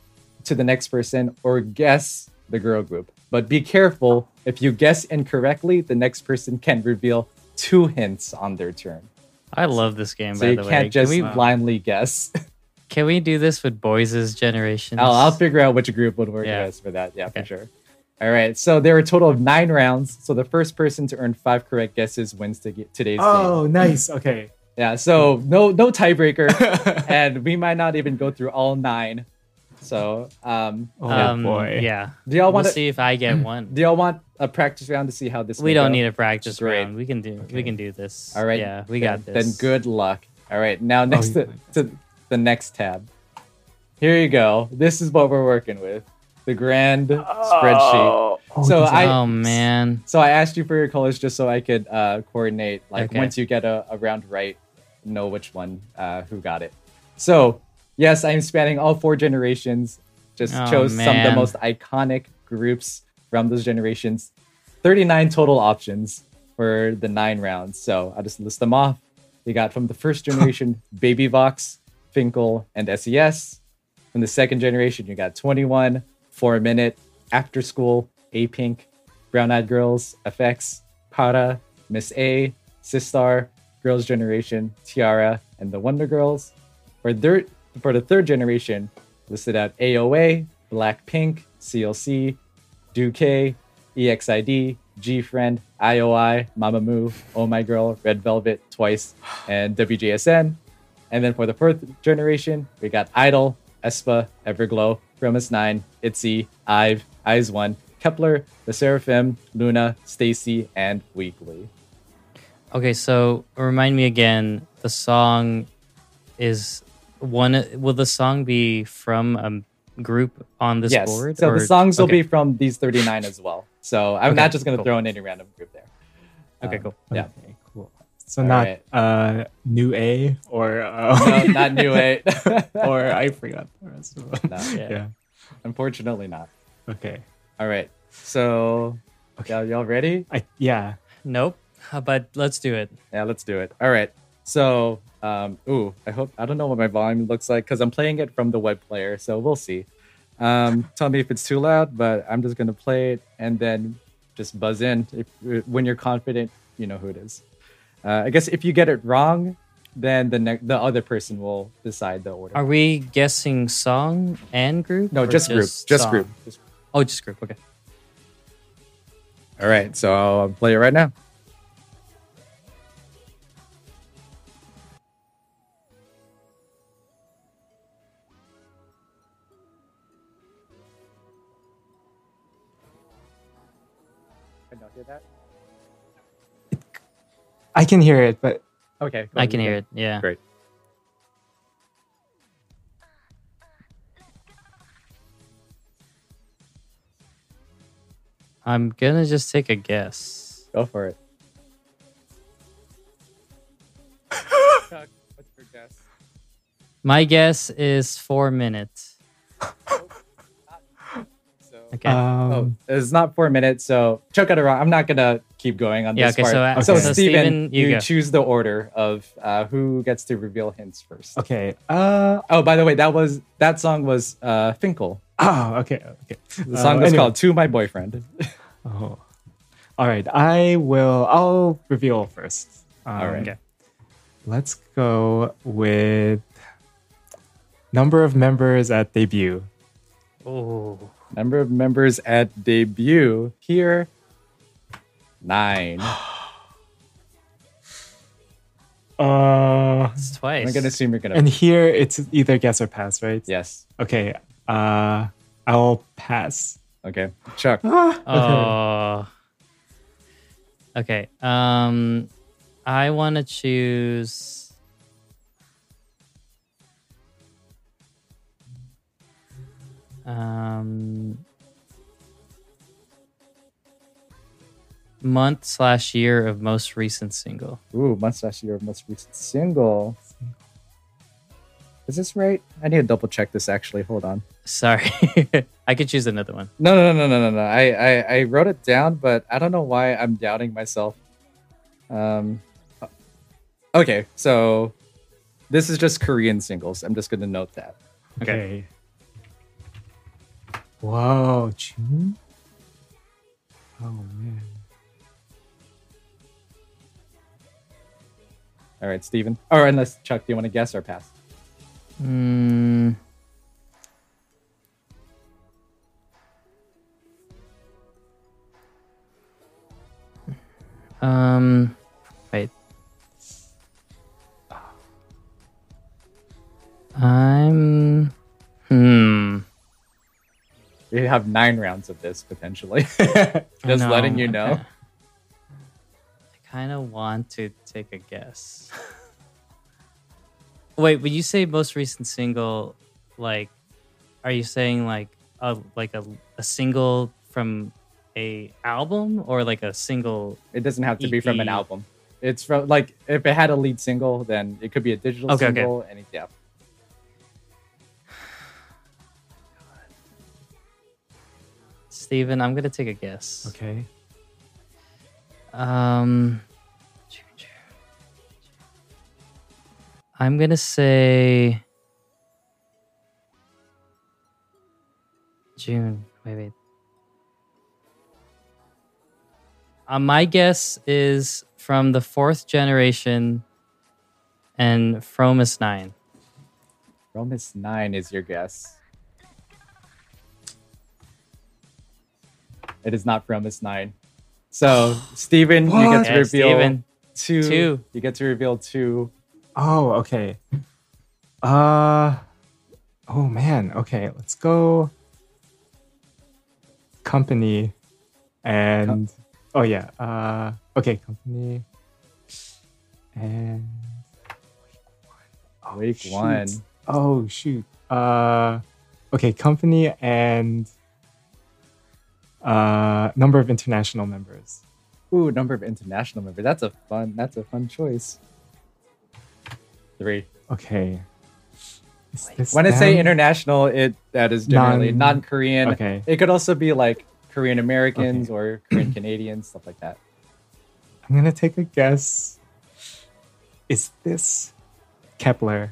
to the next person or guess the girl group. But be careful if you guess incorrectly, the next person can reveal two hints on their turn. I love this game. So by you the way, can't just can we, blindly guess. can we do this with Boys' generation? I'll, I'll figure out which group would work Yeah. best for that. Yeah, Okay. for sure. All right. So there are a total of nine rounds. So the first person to earn five correct guesses wins to get today's game. Oh, nice. Okay. Yeah. So no no tiebreaker, and we might not even go through all nine. So um, Oh yeah. um, boy. Yeah. do y'all We'll want to? see if I get one. Do y'all want a practice round to see how this? we don't go? need a practice Great. round. We can do. We can do this. All right. Yeah, we then, got this. Then good luck. All right. Now next you- to, to the next tab. Here you go. This is what we're working with. The grand spreadsheet. Oh, So these I- oh man. So I asked you for your colors just so I could uh, coordinate. Like Okay. once you get a, a round right, know which one uh, who got it. So yes, I'm spanning all four generations. Just Oh, chose some of the most iconic groups from those generations. 39 total options for the nine rounds. So I'll just list them off. You got from the first generation, Baby Vox, Fin.K.L, and SES. From the second generation, you got 2NE1, Four Minute, After School, A Pink, Brown Eyed Girls, f(x), Para, Miss A, Sistar, Girls' Generation, T-ara, and the Wonder Girls. For, thir- for the third generation, listed out AOA, Blackpink, CLC, Duque, EXID, G Friend, IOI, Mamamoo, Oh My Girl, Red Velvet, Twice, and WJSN. And then for the fourth generation, we got Idol, aespa, Everglow, fromis_9, ITZY, IVE, Eyes 1, Kep1er, LE SSERAFIM, LOONA, STAYC, and Weekly. Okay, so remind me again. The song is one. Will the song be from a group on this yes. board? So or- the songs will be from these 39 as well. So I'm Okay, not just going to cool. throw in any random group there. Okay, Um, cool. Yeah. Okay, cool. So All not right. uh new A or uh, No, not new A or I forgot the rest of them. No, yeah. yeah. Unfortunately, not. Okay. All right. So, Okay. y'all, y'all ready? I yeah. Nope. But let's do it. Yeah, let's do it. All right. So, um, ooh, I hope I don't know what my volume looks like because I'm playing it from the web player, so we'll see. Um, tell me if it's too loud, but I'm just gonna play it and then just buzz in if when you're confident, you know who it is. Uh, I guess if you get it wrong, then the ne- the other person will decide the order. Are we guessing song and group? no, just group, just song? group. Just- Oh, just group. Okay. All right, so I'll play it right now. I can hear it, but Okay, I can hear it. Yeah. Great. I'm gonna just take a guess. Go for it. Chuck, what's your guess? My guess is four minutes. So, Okay. um oh, it's not four minutes, so Chuck got it wrong. I'm not gonna keep going on Yeah, this okay, part. so, uh, so, so Steven, Steven, you you, choose the order of uh, who gets to reveal hints first. okay. Uh Oh, by the way, that was that song was uh, Fin.K.L. oh okay okay. The song Uh, was anyway. called "To My Boyfriend." Oh. All right. I will I'll reveal first. Um, All right. Okay. Let's go with number of members at debut. Oh. Number of members at debut here nine. Uh It's twice. I'm gonna assume you're gonna. and here it's either guess or pass, right? yes. Okay. Uh I'll pass. Okay. Chuck. Oh. Okay. Um, I want to choose. Um, month slash year of most recent single. Ooh, month slash year of most recent single. Is this right? I need to double check this actually. Hold on. Sorry, I could choose another one. No, no, no, no, no, no. I, I, I wrote it down, but I don't know why I'm doubting myself. Um, okay, so this is just Korean singles. I'm just gonna note that. Okay. Whoa, June? Oh man. All right, Steven. Or unless Chuck, do you want to guess or pass? Mm. Um, wait. I'm. Hmm. We have nine rounds of this potentially. Just letting you know. Kind of want to take a guess. Wait, when you say most recent single, like, are you saying like a like a, a single from a album or like a single? It doesn't have to be from an album. It's from like if it had a lead single, then it could be a digital Okay, okay. single. And it- yeah, Steven, I'm gonna take a guess. Okay. Um, I'm gonna say June. Wait, wait. Uh, my guess is from the fourth generation and fromis Nine. Romus nine is your guess. It is not Romus nine. So Steven, you get What? to Yeah, reveal Steven. two. Two. You get to reveal two. Oh, okay. Uh oh man. Okay, let's go company and oh yeah. Uh okay, company and Week shoot. one. Oh shoot. Uh okay, company and uh, number of international members. Ooh, number of international members. That's a fun. That's a fun choice. Three. Okay. Is this When I say international, it that is generally Non- non-Korean. Okay. It could also be like Korean Americans Okay. or Korean Canadians, stuff like that. I'm gonna take a guess. Is this Kep1er?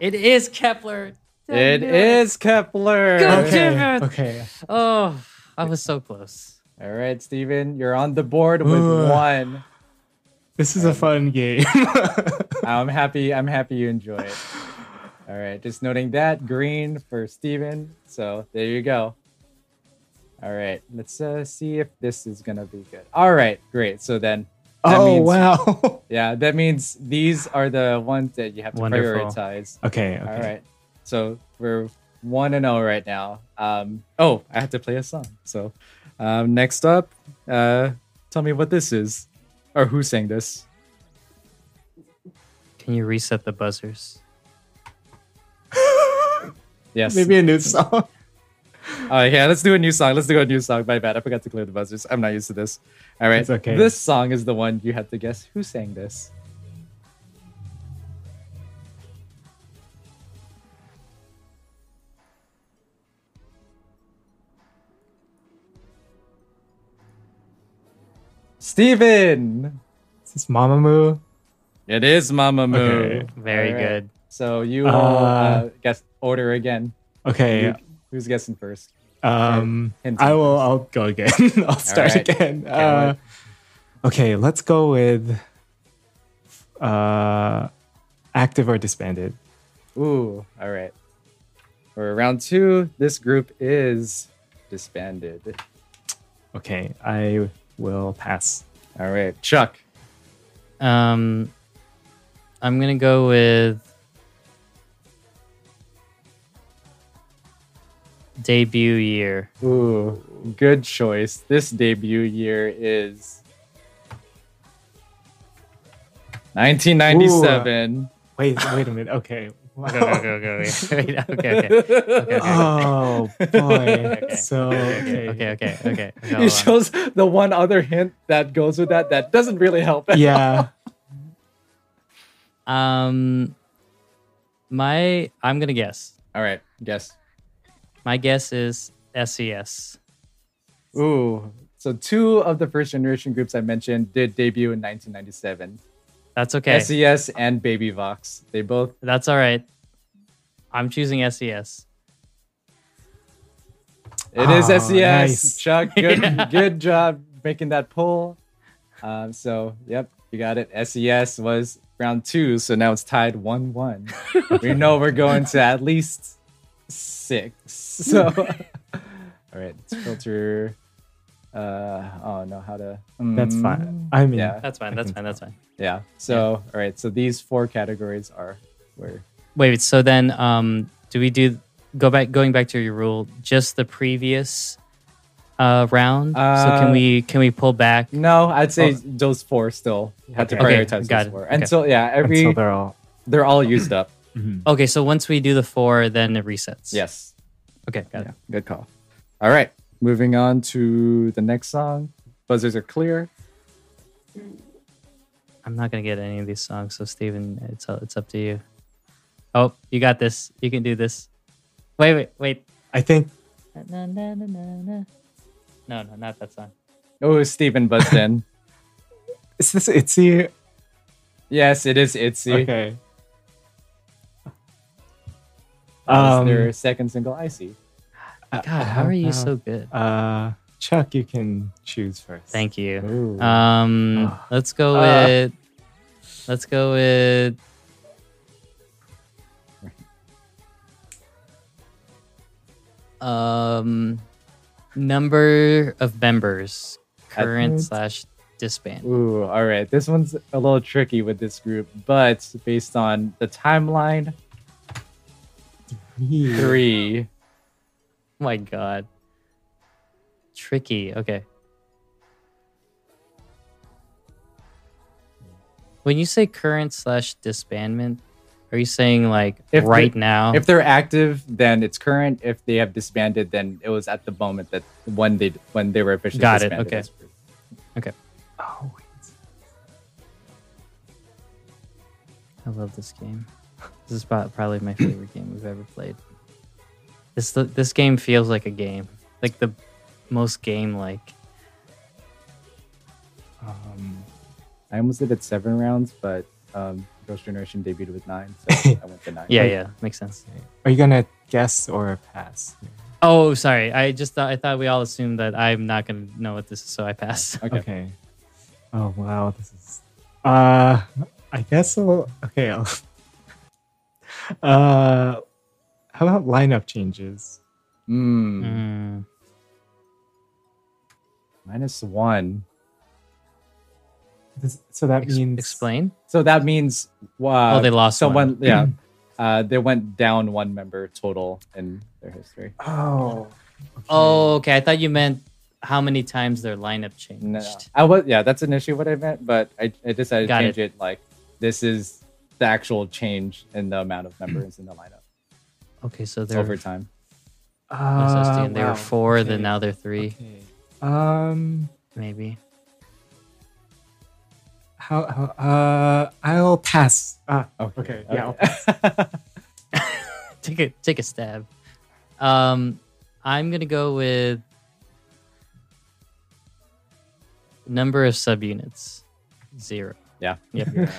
It is Kep1er. It is Kep1er. Go Okay. Kep1er. Okay. Oh, I was so close. All right, Steven, you're on the board with Ooh. one. This is a fun game. I'm happy. I'm happy you enjoy it. All right, just noting that green for Steven. So there you go. All right, let's uh, see if this is gonna be good. All right, great. So then, that oh means, wow. yeah, that means these are the ones that you have to Wonderful. prioritize. okay. Okay. All right. So we're one and zero right now. Um, oh, I have to play a song. So um, next up, uh, tell me what this is, or who sang this. Can you reset the buzzers? Yes. Maybe a new song. Oh yeah, let's do a new song. Let's do a new song. My bad. I forgot to clear the buzzers. I'm not used to this. All right. It's okay. This song is the one you have to guess who sang this. Steven! Is this Mamamoo? It is Mamamoo. Okay. Very All right. good. So you will Uh, uh, guess order again. Okay. You- who's guessing first? Um, Hint I will. first. I'll go again. I'll start right. again. Okay, Uh, okay, let's go with uh, active or disbanded. Ooh, all right. For round two, this group is disbanded. Okay, I will pass. All right, Chuck. Um, I'm gonna go with debut year. Ooh, good choice. This debut year is 1997. Wait, wait a minute. Okay. Wow. Go go go go. Okay okay okay. Oh boy. Okay. So okay. Okay okay okay. He Hold on. shows the one other hint that goes with that that doesn't really help. Yeah. Um, my I'm gonna guess. All right, guess. My guess is E SES. Ooh, so two of the first generation groups I mentioned did debut in 1997. That's okay. SES and Baby Vox. They both That's all right. I'm choosing SES. It is Oh, SES. nice. Chuck, good good job making that pull. Um, so yep, you got it. SES was round two, so now it's tied one one. we know we're going to at least six. So all right, let's filter. Uh oh no, how to? That's Mm, fine. I mean, Yeah, That's fine. That's fine. That's fine. yeah. So all right, so these four categories are where Wait. So then, um, do we do go back? Going back to your rule, just the previous uh round. so Uh, can we can we pull back? no, I'd say Oh. those four still have to Okay. Okay, prioritize got those it. four Okay. until yeah, every until they're all. they're all used up. Okay. So once we do the four, then it resets. Yes. Okay. Got Yeah, it. good call. All right, moving on to the next song. Buzzers are clear. I'm not gonna get any of these songs. So Steven, it's it's up to you. Oh, you got this. You can do this. Wait, wait, wait. I think Na, na, na, na, na. No, no, not that song. Oh, Steven buzzed in. is this Itzy? yes, it is Itzy. Okay. That is Um, their second single, I see. God, how are you uh, so good? Uh, Chuck, you can choose first. Thank you. Ooh. Um, Ah. let's go Uh. with. Let's go with. Um, number of members, current slash disband. Ooh, all right. This one's a little tricky with this group, but based on the timeline, Three. three. Oh my god. Tricky. Okay. When you say current slash disbandment, Are you saying like If right now? If they're active, then it's current. If they have disbanded, then it was at the moment that when they when they were officially disbanded. Got it, Okay. okay. Oh. I love this game. This is probably my favorite game we've ever played. This this game feels like a game, like the most game like. Um, I almost did it seven rounds, but um, Girls' Generation debuted with nine, so I went to nine. Yeah, yeah, makes sense. are you gonna guess or pass? Oh, sorry. I just thought I thought we all assumed that I'm not gonna know what this is, so I passed. Okay. Okay. Oh wow, this is. Uh, I guess I'll. Okay. I'll, uh, how about lineup changes? Mm, Mm. minus one. This, so that Ex- means explain. So that means uh, Oh, they lost someone. one. Yeah, uh, they went down one member total in their history. Oh. okay. Oh, okay. I thought you meant how many times their lineup changed. No, I was yeah, that's initially what I meant, but I, I decided Got to change it. Like this is the actual change in the amount of members in the lineup Okay, so they're over time. Uh, and they were four, okay, then now they're three, Okay. Um. maybe. How? how uh. I'll pass. Ah. Okay, Okay. Yeah. I'll okay. take a take a stab. Um, I'm gonna go with number of subunits zero. yeah. Yep.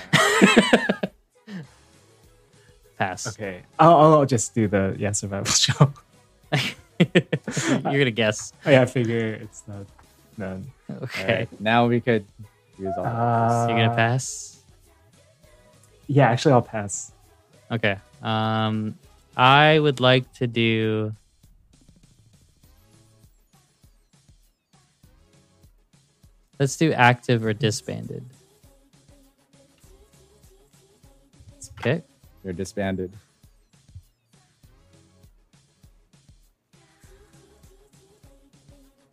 Pass. Okay. I'll, I'll just do the yeah survival show. You're gonna guess. Oh, yeah, I figure it's not none. Okay. Alright, now we could use all. Uh, You're gonna pass. Yeah, actually, I'll pass. Okay. Um, I would like to do. Let's do active or disbanded. Okay. They're disbanded.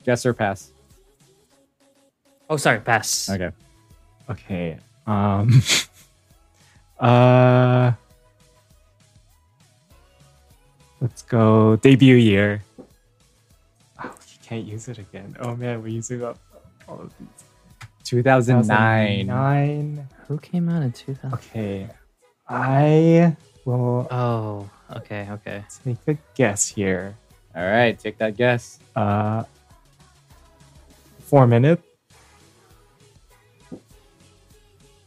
Guess or pass. Oh, sorry, pass. Okay. Okay. Um. uh. Let's go debut year. Oh, you can't use it again. Oh man, we're using up all of these. 2009. 2009. Who came out in 2000? Okay. I will Oh, okay, okay. take a guess here. All right, take that guess. Uh. 4Minute.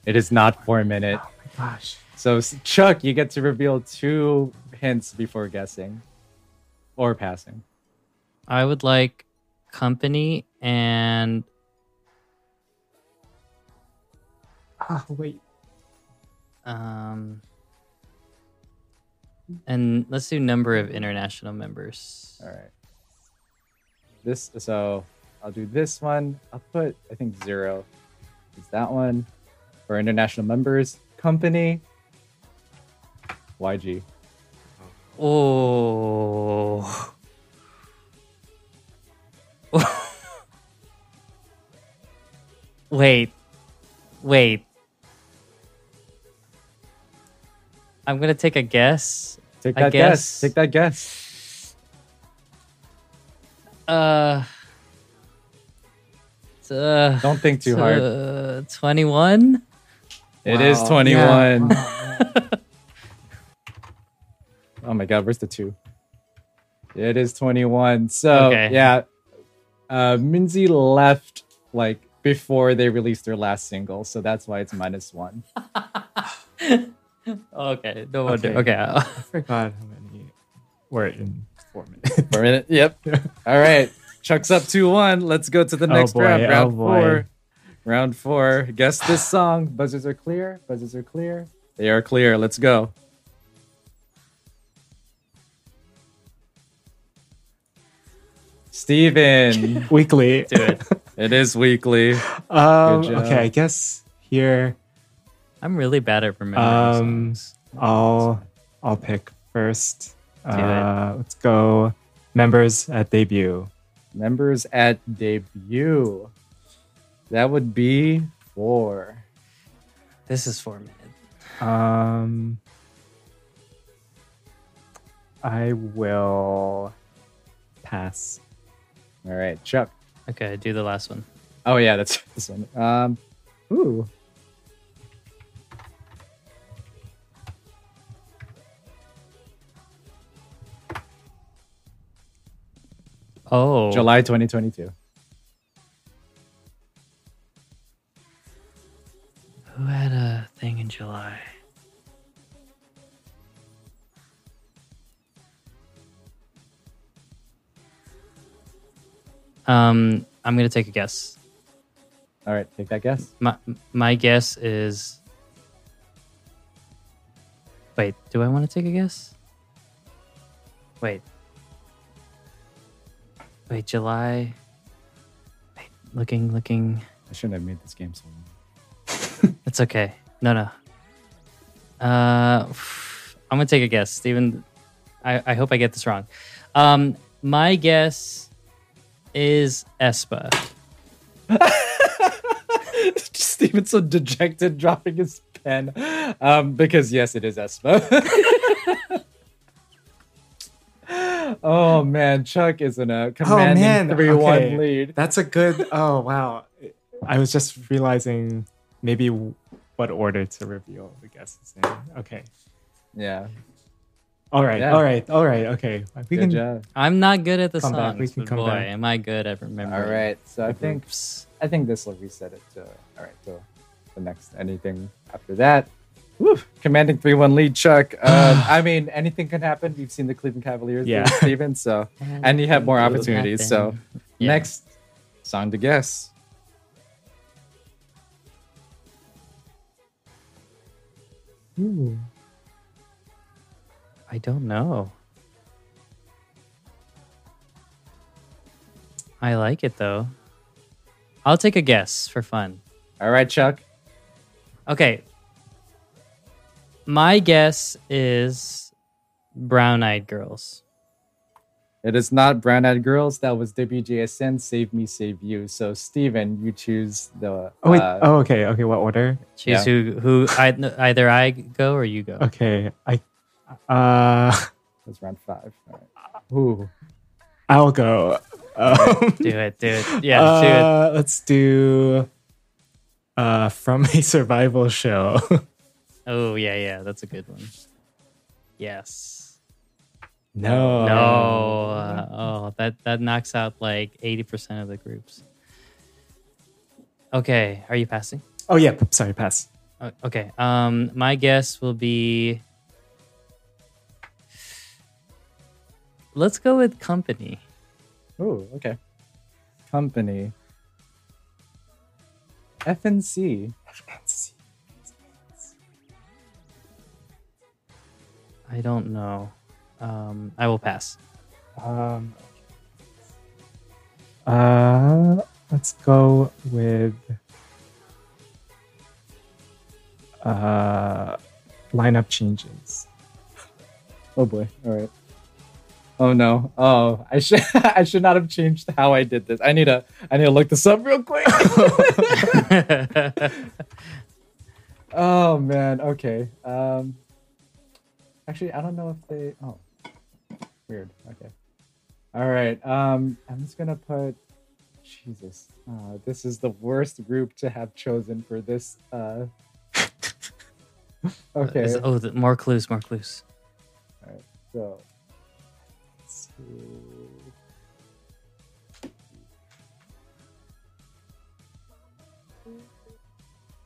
It is not four minute. Oh my gosh. So Chuck, you get to reveal two hints before guessing or passing. I would like company and Oh wait. Um and let's do number of international members. All right. This so I'll do this one. I'll put I think zero. Is that one for international members company? YG. Oh. wait. Wait. I'm going to take a guess. Take I that guess- guess. Take that guess. Uh uh, Don't think too hard. uh, 2NE1? It is Wow. 2NE1. Yeah. Oh my god, where's the two? It is 2NE1. So Okay. yeah. Uh Minzy left like before they released their last single, so that's why it's minus one. Okay, no wonder. Okay. Okay. I forgot how many were in four minutes. Four minutes. Yep. All right. Chuck's up 2 1. Let's go to the Oh next boy, round. oh Round boy. four. Round four. Guess this song. Buzzers are clear. Buzzers are clear. They are clear. Let's go. Steven. Weeekly. Do it. it is Weeekly. Um, okay, I guess here I'm really bad at remembering Um, songs. I'll I'll pick first. it. Uh, let's go members at debut. Members at debut. That would be four. This is four minutes. Um, I will pass. All right, Chuck. Okay, do the last one. Oh yeah, that's this one. Um, ooh, Oh, July 2022. Who had a thing in July? Um, I'm gonna take a guess. All right, take that guess. My my guess is. Wait, do I want to take a guess? Wait. Wait, July. Wait, looking, looking. I shouldn't have made this game so long. It's okay. No, no. Uh, I'm gonna take a guess, Steven. I, I hope I get this wrong. Um, my guess is aespa. Steven's so dejected, dropping his pen. Um, because yes, it is aespa. oh man, Chuck is in a oh, commanding three one okay. lead. That's a good. Oh wow! I was just realizing maybe what order to reveal the guesses in. Okay. Yeah, All right. Yeah. All right. All right. Okay. We good can. job. I'm not good at the Come songs, back, we can but come boy, back. am I good at All remembering. right, so I think groups. I think this will reset it to all right. So the next anything after that. Woo, commanding three one lead, Chuck. Um, I mean, anything can happen. We've seen the Cleveland Cavaliers, Yeah. yeah, Steven. So and you have more opportunities. So. Yeah. next song to guess. Ooh. I don't know. I like it though. I'll take a guess for fun. All right, Chuck. Okay. My guess is Brown Eyed Girls. It is not Brown Eyed Girls. That was WJSN. Save Me, Save You. So Steven, you choose the. Oh wait. uh, oh okay. Okay. What order? Choose Yeah. who who I, either I go or you go. Okay. I. Uh. That's round five. All right. Ooh. I'll go. Um, Do it, do it. Yeah, do it. uh, Let's do. Uh, from a survival show. Oh yeah, yeah, that's a good one. Yes. no. No. uh, oh, that that knocks out like eighty percent of the groups. Okay, are you passing? Oh yeah. Sorry. Pass. Okay. Um, my guess will be. Let's go with company. Oh, Okay. Company. FNC. I don't know. Um, I will pass. Um. Uh. Let's go with. Uh. Lineup changes. Oh boy. All right. Oh no. Oh, I should I should not have changed how I did this. I need to I need to look this up real quick. oh man. Okay. Um Actually, I don't know if they Oh. Weird. Okay. All right. Um I'm just going to put Jesus. Uh, this is the worst group to have chosen for this uh Okay. Is- oh, the, more clues, more clues. All right. So, let's see.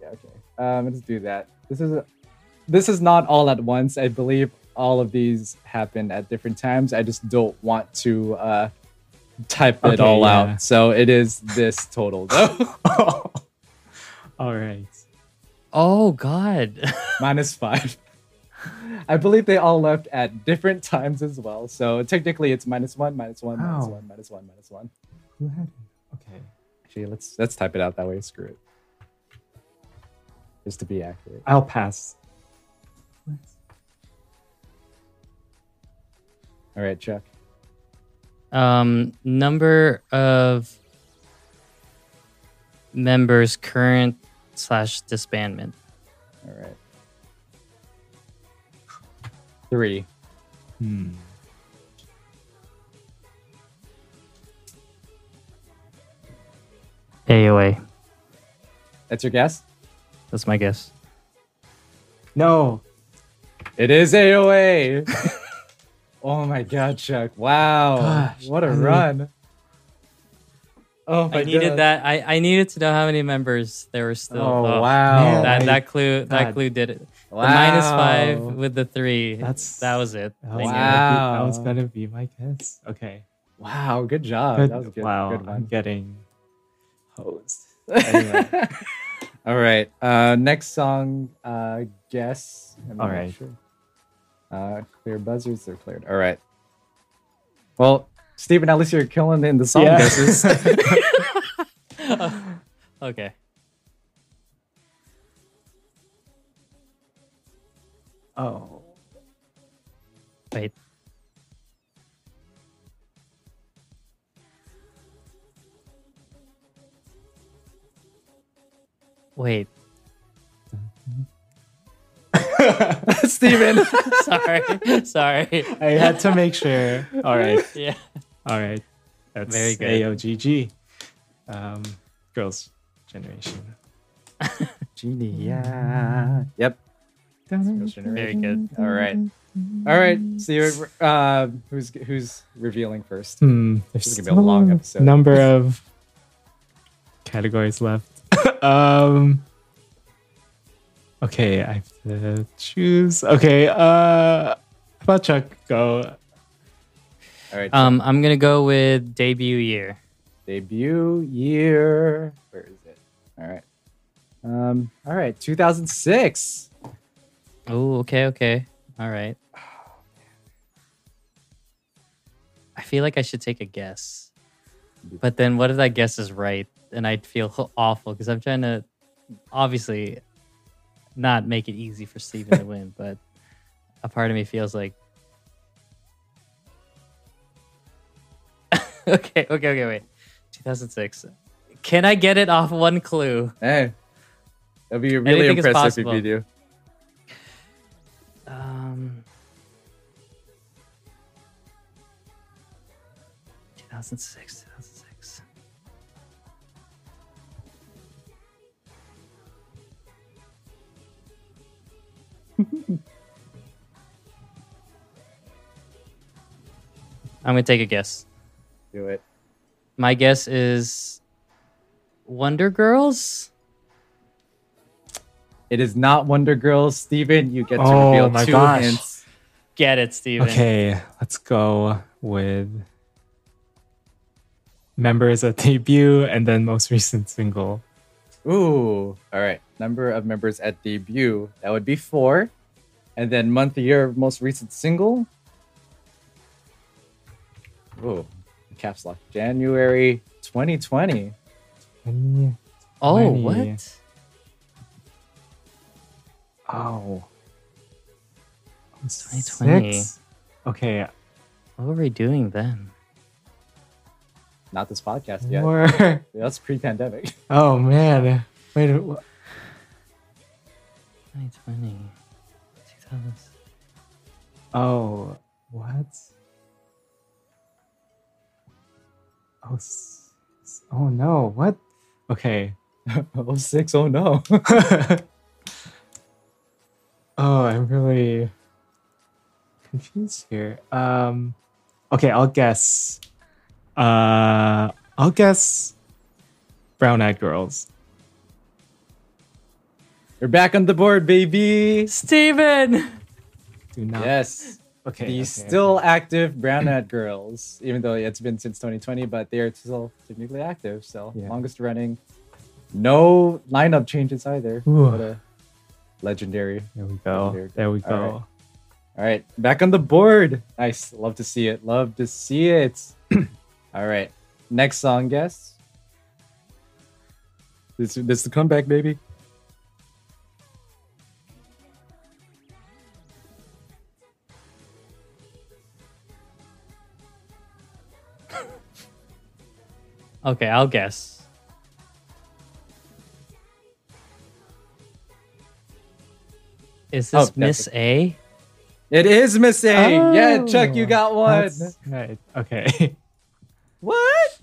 Yeah, okay. Um, let's do that. This is a, this is not all at once. I believe all of these happen at different times. I just don't want to uh, type it all yeah. out. So it is this total though. All right. Oh God. minus five. I believe they all left at different times as well. So technically, it's minus one, minus one, minus one, minus one, minus one. Who had it? Okay. Actually, let's let's type it out that way. Screw it. Just to be accurate. I'll pass. All right, Chuck. Um, number of members current slash disbandment. All right. Three. Hmm. AOA. That's your guess? That's my guess. No. It is AOA. oh my god, Chuck. Wow. Gosh, what a I mean- run. Oh my I needed God. that. I, I needed to know how many members there were still. Oh, wow. Man, That I- that clue that God. clue did it. wow. The minus five with the three. That's- that was it. That I was, knew gonna be, that was gonna be my guess. Okay. Wow, good job. Good. That was good. wow. Good I'm getting hosed. Anyway. All right. Uh, next song, uh, guess. I'm All not right. Sure. Uh, clear buzzers. They're cleared. All right. Well, Steven, at least you're killing in the song Yeah. guesses. Okay. oh. Wait. Wait. Steven. Sorry. Sorry. I had to make sure. All right. Yeah. All right. That's Very good. AOGG. Um, girls' generation. Genie. Yeah. Yep. Very good. All right. All right. Steven, uh, who's who's revealing first? Hmm. There's This is gonna be a long episode. Number of categories left. um. Okay, I have choose. Okay. Uh, how about Chuck go? All right. Um, I'm gonna go with debut year. debut year. Where is it? All right. Um. All right. 2006. Oh, okay, okay. All right. I feel like I should take a guess. But then what if that guess is right? And I'd feel awful because I'm trying to obviously not make it easy for Steven to win, but a part of me feels like Okay, okay, okay, wait. 2006. Can I get it off one clue? Hey, that'd be really Anything impressive if you do. Um, 2006, 2006. I'm gonna take a guess. Do it. My guess is Wonder Girls. It is not Wonder Girls, Steven. You get to Oh reveal my two gosh. hints. Get it, Steven. Okay, let's go with members at debut and then most recent single. Ooh. All right. Number of members at debut. That would be four. And then month, year most recent single. Ooh. Caps lock. January 2020. Twenty- Oh, Twenty. what? Oh. 2020. Six? Okay, What were we doing then? Not this podcast yet. four. That's pre pandemic. Oh man. Wait. Wh- 2020. 2000. Oh, what? Oh, oh no. What? Okay. oh, six. Oh, no. oh, I'm really confused here. Um, okay, I'll guess. Uh, I'll guess. Brown Eyed Girls. You're back on the board, baby. Steven! Do not. Yes. Okay. the okay, still active Brown Eyed Girls, even though it's been since 2020, but they are still technically active. So Yeah. longest running. No lineup changes either. What a legendary. There we go. Very good. There we go. right. All right, back on the board. Nice. Love to see it. Love to see it. All right. Next song, guess. This this is the comeback, baby. Okay, I'll guess. Is Oh, this Miss A? It is Miss A. yeah, Chuck, you Oh, got one. Right. Okay. What?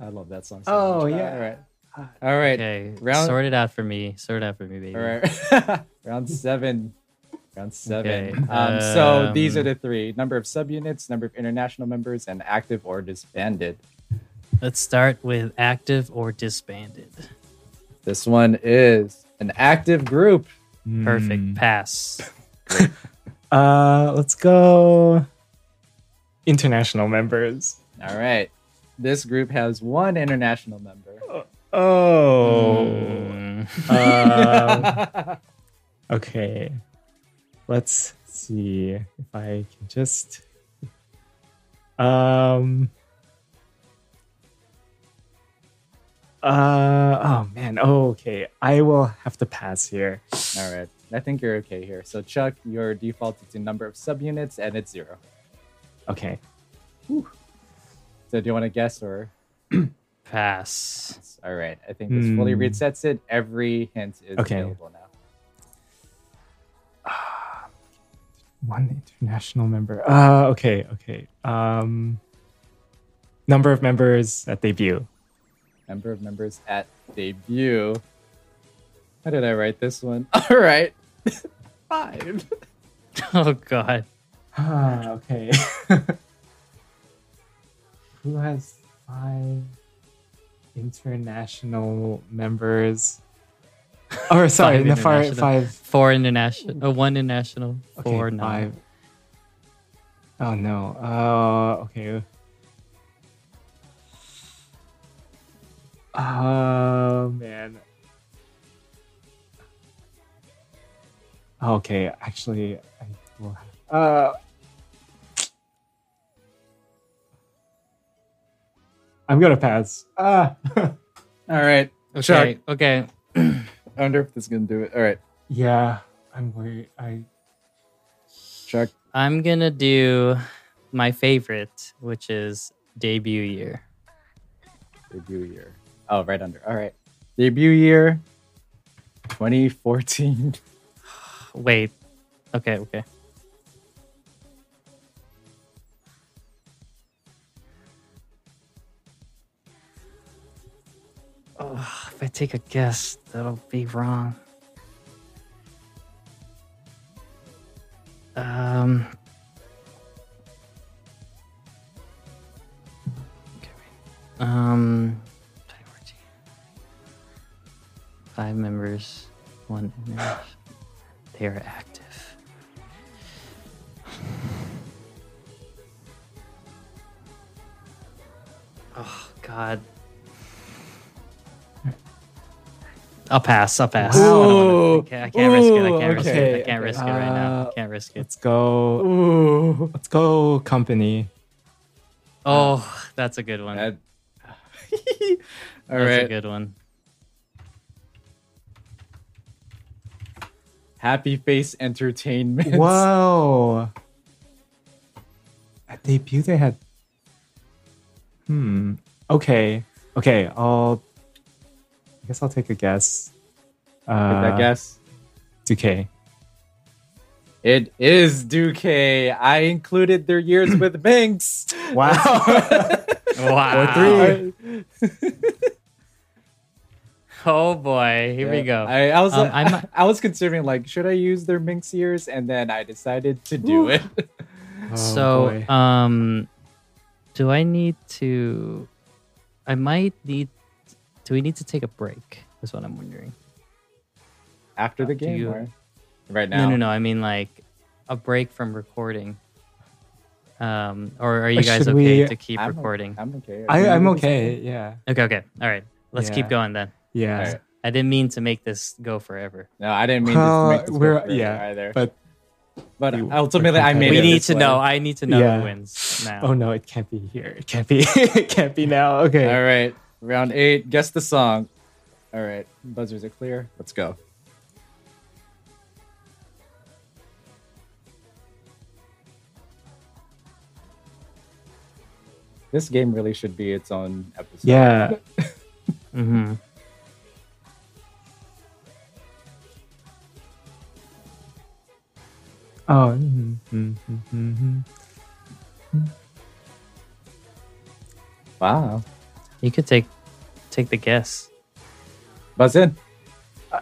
I love that song. So Oh, much. yeah. All right. All right. Okay, Round- sort it out for me. Sort it out for me, baby. All right. Round seven. Round seven. Okay, Um, so these um, are the three number of subunits, number of international members, and active or disbanded. Let's start with active or disbanded. This one is an active group. Perfect. Hmm. Pass. Uh, let's go. International members. All right. This group has one international member. Oh. Mm. Um, okay. Let's see if I can just. Um. Uh oh man. Oh okay. I will have to pass here. All right. I think you're okay here. So, Chuck, your default is the number of subunits, and it's zero. Okay. So, do you want to guess or? Pass. All right. I think this fully Hmm. resets it. Every hint is Okay. available now. One international member. Uh okay, okay. Um number of members at debut. Number of members at debut. How did I write this one? All right. Five. Oh God. Ah, okay. Who has five international members? Or sorry, Five in the far five. Four international. Uh, one international. Okay, Four non. five. Oh no. Uh, okay. Oh man. Okay, actually, I will. Have, uh, I'm gonna pass. Ah, All right. Okay. Okay. I wonder if this is going to do it. All right. yeah, I'm worried. I Chuck. I'm gonna do my favorite, which is debut year. Debut year. Oh, right under. All right. Debut year 2014. Wait. Okay. Okay. Oh, if I take a guess, that'll be wrong. Um. Um. Five members, one image. They are active. Oh God. I'll pass. I'll pass. I, don't wanna- I can't, I can't risk it. I can't risk it. I can't okay. risk it right now. Uh, I can't risk it. let's go. Ooh. Let's go. Company. Oh, that's a good one. That- All that's a good one. Happy Face Entertainment. Whoa. At debut, they had. Hmm. Okay. Okay. I'll. I guess I'll take a guess. Uh, Take that guess. 2K. It is Duque. I included their years with MINX. Wow. Wow. three. Oh boy. Here we go. I, I was Um, I, I'm- I was considering like should I use their Minx ears, and then I decided to do it. Oh, so, boy. um, do I need to? I might need. Do we need to take a break? Is what I'm wondering. After the game you- or right now. No, no, no. I mean like a break from recording. Um, or are you guys okay we- to keep I'm recording? I'm okay. I, I'm okay. Yeah. Okay, okay. All right. Let's keep going then. Yeah. All right. I didn't mean to make this go forever. No, I didn't mean Well, to make this we're- go further yeah, either. But But we- ultimately, I made we it. need this to way. know. I need to know Yeah. who wins now. oh no, it can't be here. It can't be. it can't be now. Okay. All right, round eight. Guess the song. All right, buzzers are clear. Let's go. This game really should be its own episode. Yeah. hmm Oh. mhm, mhm, mhm, mhm. Wow. You could take take the guess. Buzz in.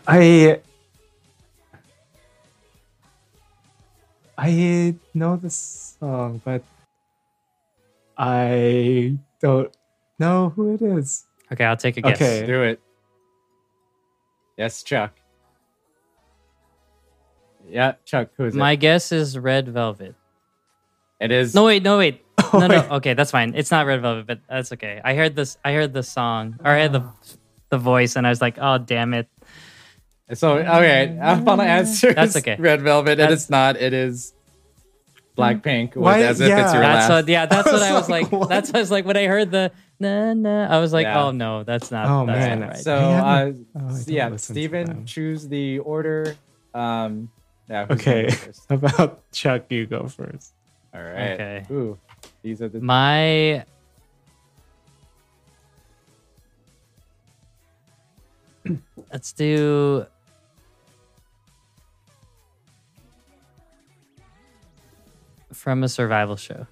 I I know the song, but I don't know who it is. Okay, I'll take a guess. Okay. Do it. Yes, Chuck. Yeah, Chuck. Who is My it? guess is Red Velvet. It is. No, wait, no, wait. No, no. Okay, that's fine. It's not Red Velvet, but that's okay. I heard this. I heard the song, or I heard the the voice, and I was like, "Oh, damn it!" So okay, our final answer. That's okay. Red Velvet. It That's- is not. It is Blackpink. With Why- as if it's yeah. your That's last. what. Yeah, that's what I was like. What? That's what I was like when I heard the na na. I was like, Yeah. "Oh no, that's not." Oh, that's man. not right. So uh, oh, I s- don't yeah, listen to Steven, choose the order. Um, yeah. Okay. How about Chuck? You go first. All right. Okay. Ooh, these are the. My Let's do from a survival show.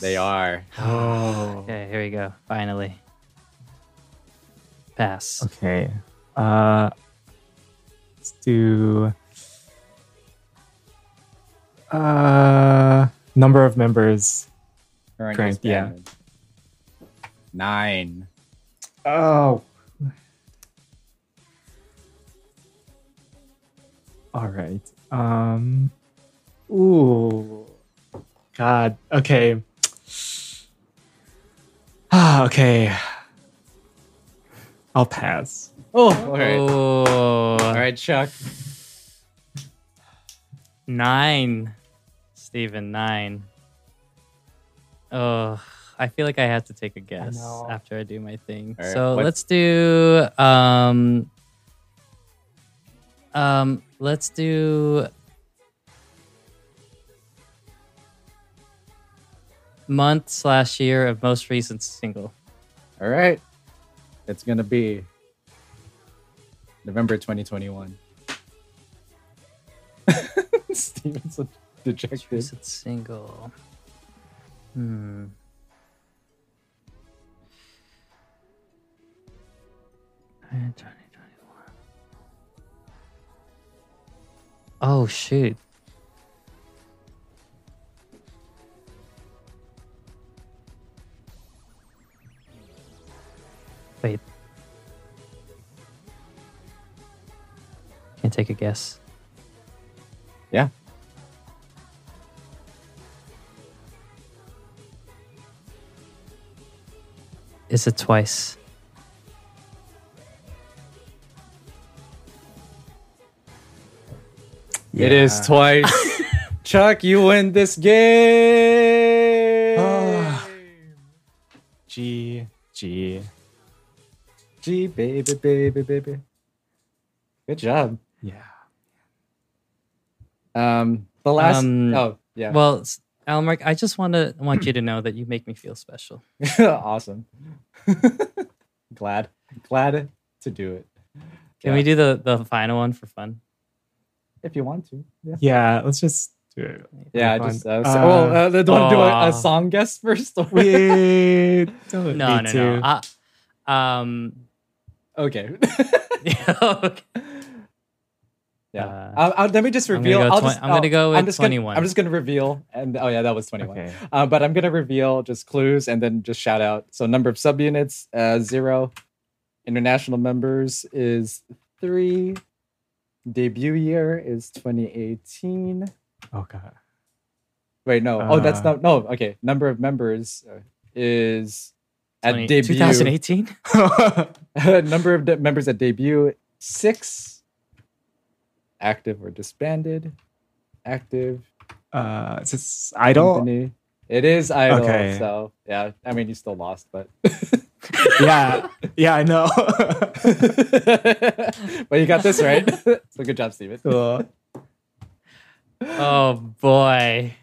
They are. Oh. Okay, here we go. Finally. Pass. Okay. Uh, let's. Uh, number of members. Current Current, yeah. Nine. Oh. All right. Um. Ooh. God. Okay. Ah. Okay. I'll pass. Oh, all right. Oh, All right, Chuck. nine. Stephen, nine. Oh, I feel like I have to take a guess know. after I do my thing. All right, So what- let's do um um let's do month slash year of most recent single. All right. It's gonna be November 2021. Steven's so dejected. single. Hmm. And 2021. Oh shoot. Wait. Can't take a guess. Yeah. Is it twice? It is twice. Chuck, you win this game. G G. G baby baby baby. Good job. Yeah. Um, the last. Um, oh yeah. Well, s- Allen Mark, I just want to want you to know that you make me feel special. awesome. glad, glad to do it. Can we do the the final one for fun? if you want to? Yeah. Yeah. Let's just do it. Yeah, Fun. just uh, Uh, so, well, uh, do you want to do a, a song guest first? Or? We don't No, no, to. no. I, um. okay. okay. Yeah. Uh, I'll- let me just I'm gonna reveal. go I'll twen- just, I'm gonna go I'm with just gonna- 2NE1. I'm just gonna reveal, and oh yeah, that was 2NE1. Okay. Uh, but I'm gonna reveal just clues and then just shout out. So number of subunits, uh, zero. International members is three. Debut year is 2018. Oh god. Wait, no. oh, that's Uh, not. No. Okay. Number of members uh, is at 20 debut. 2018. number of de- members at debut six. Active or disbanded. Active. uh, is this idol? company. It is (G)I-DLE. Okay. So yeah, I mean you still lost, but yeah. Yeah, I know. but you got this right. so good job, Steven. cool. oh boy,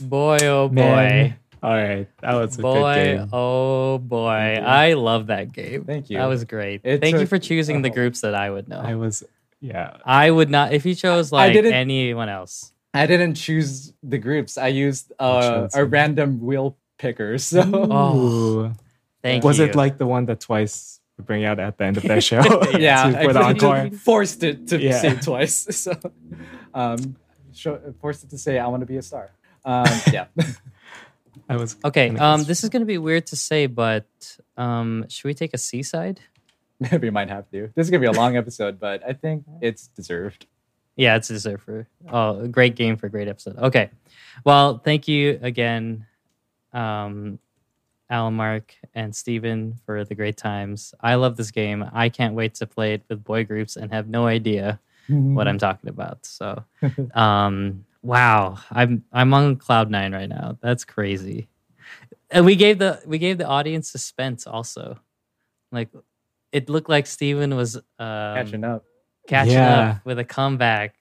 boy, oh boy, Man. All right. That was a good boy, game. oh boy. I love that game. Thank you. That was great. It Thank you for choosing the oh. groups that I would know. I was yeah. I would not if you chose I like didn't- anyone else. I didn't choose the groups. I used uh, chose a them. random wheel picker. So Oh. Ooh. Thank Was you. it like the one that twice would bring out at the end of their show? yeah, To- for the encore. forced it to Yeah. say twice. So, um, show, forced it to say, "I want to be a star." Um, yeah, I was Okay, um, this is gonna be weird to say, but um, should we take a seaside? maybe we might have to. This is gonna be a long episode, but I think it's deserved. Yeah, it's a deserve for oh, a great game for a great episode. Okay, well, thank you again, um, Alan, Mark, and Steven for the great times. I love this game. I can't wait to play it with boy groups and have no idea what I'm talking about. So, um, wow, I'm I'm on cloud nine right now. That's crazy. And we gave the we gave the audience suspense also. Like, it looked like Steven was um, catching up. catching Yeah. up with a comeback.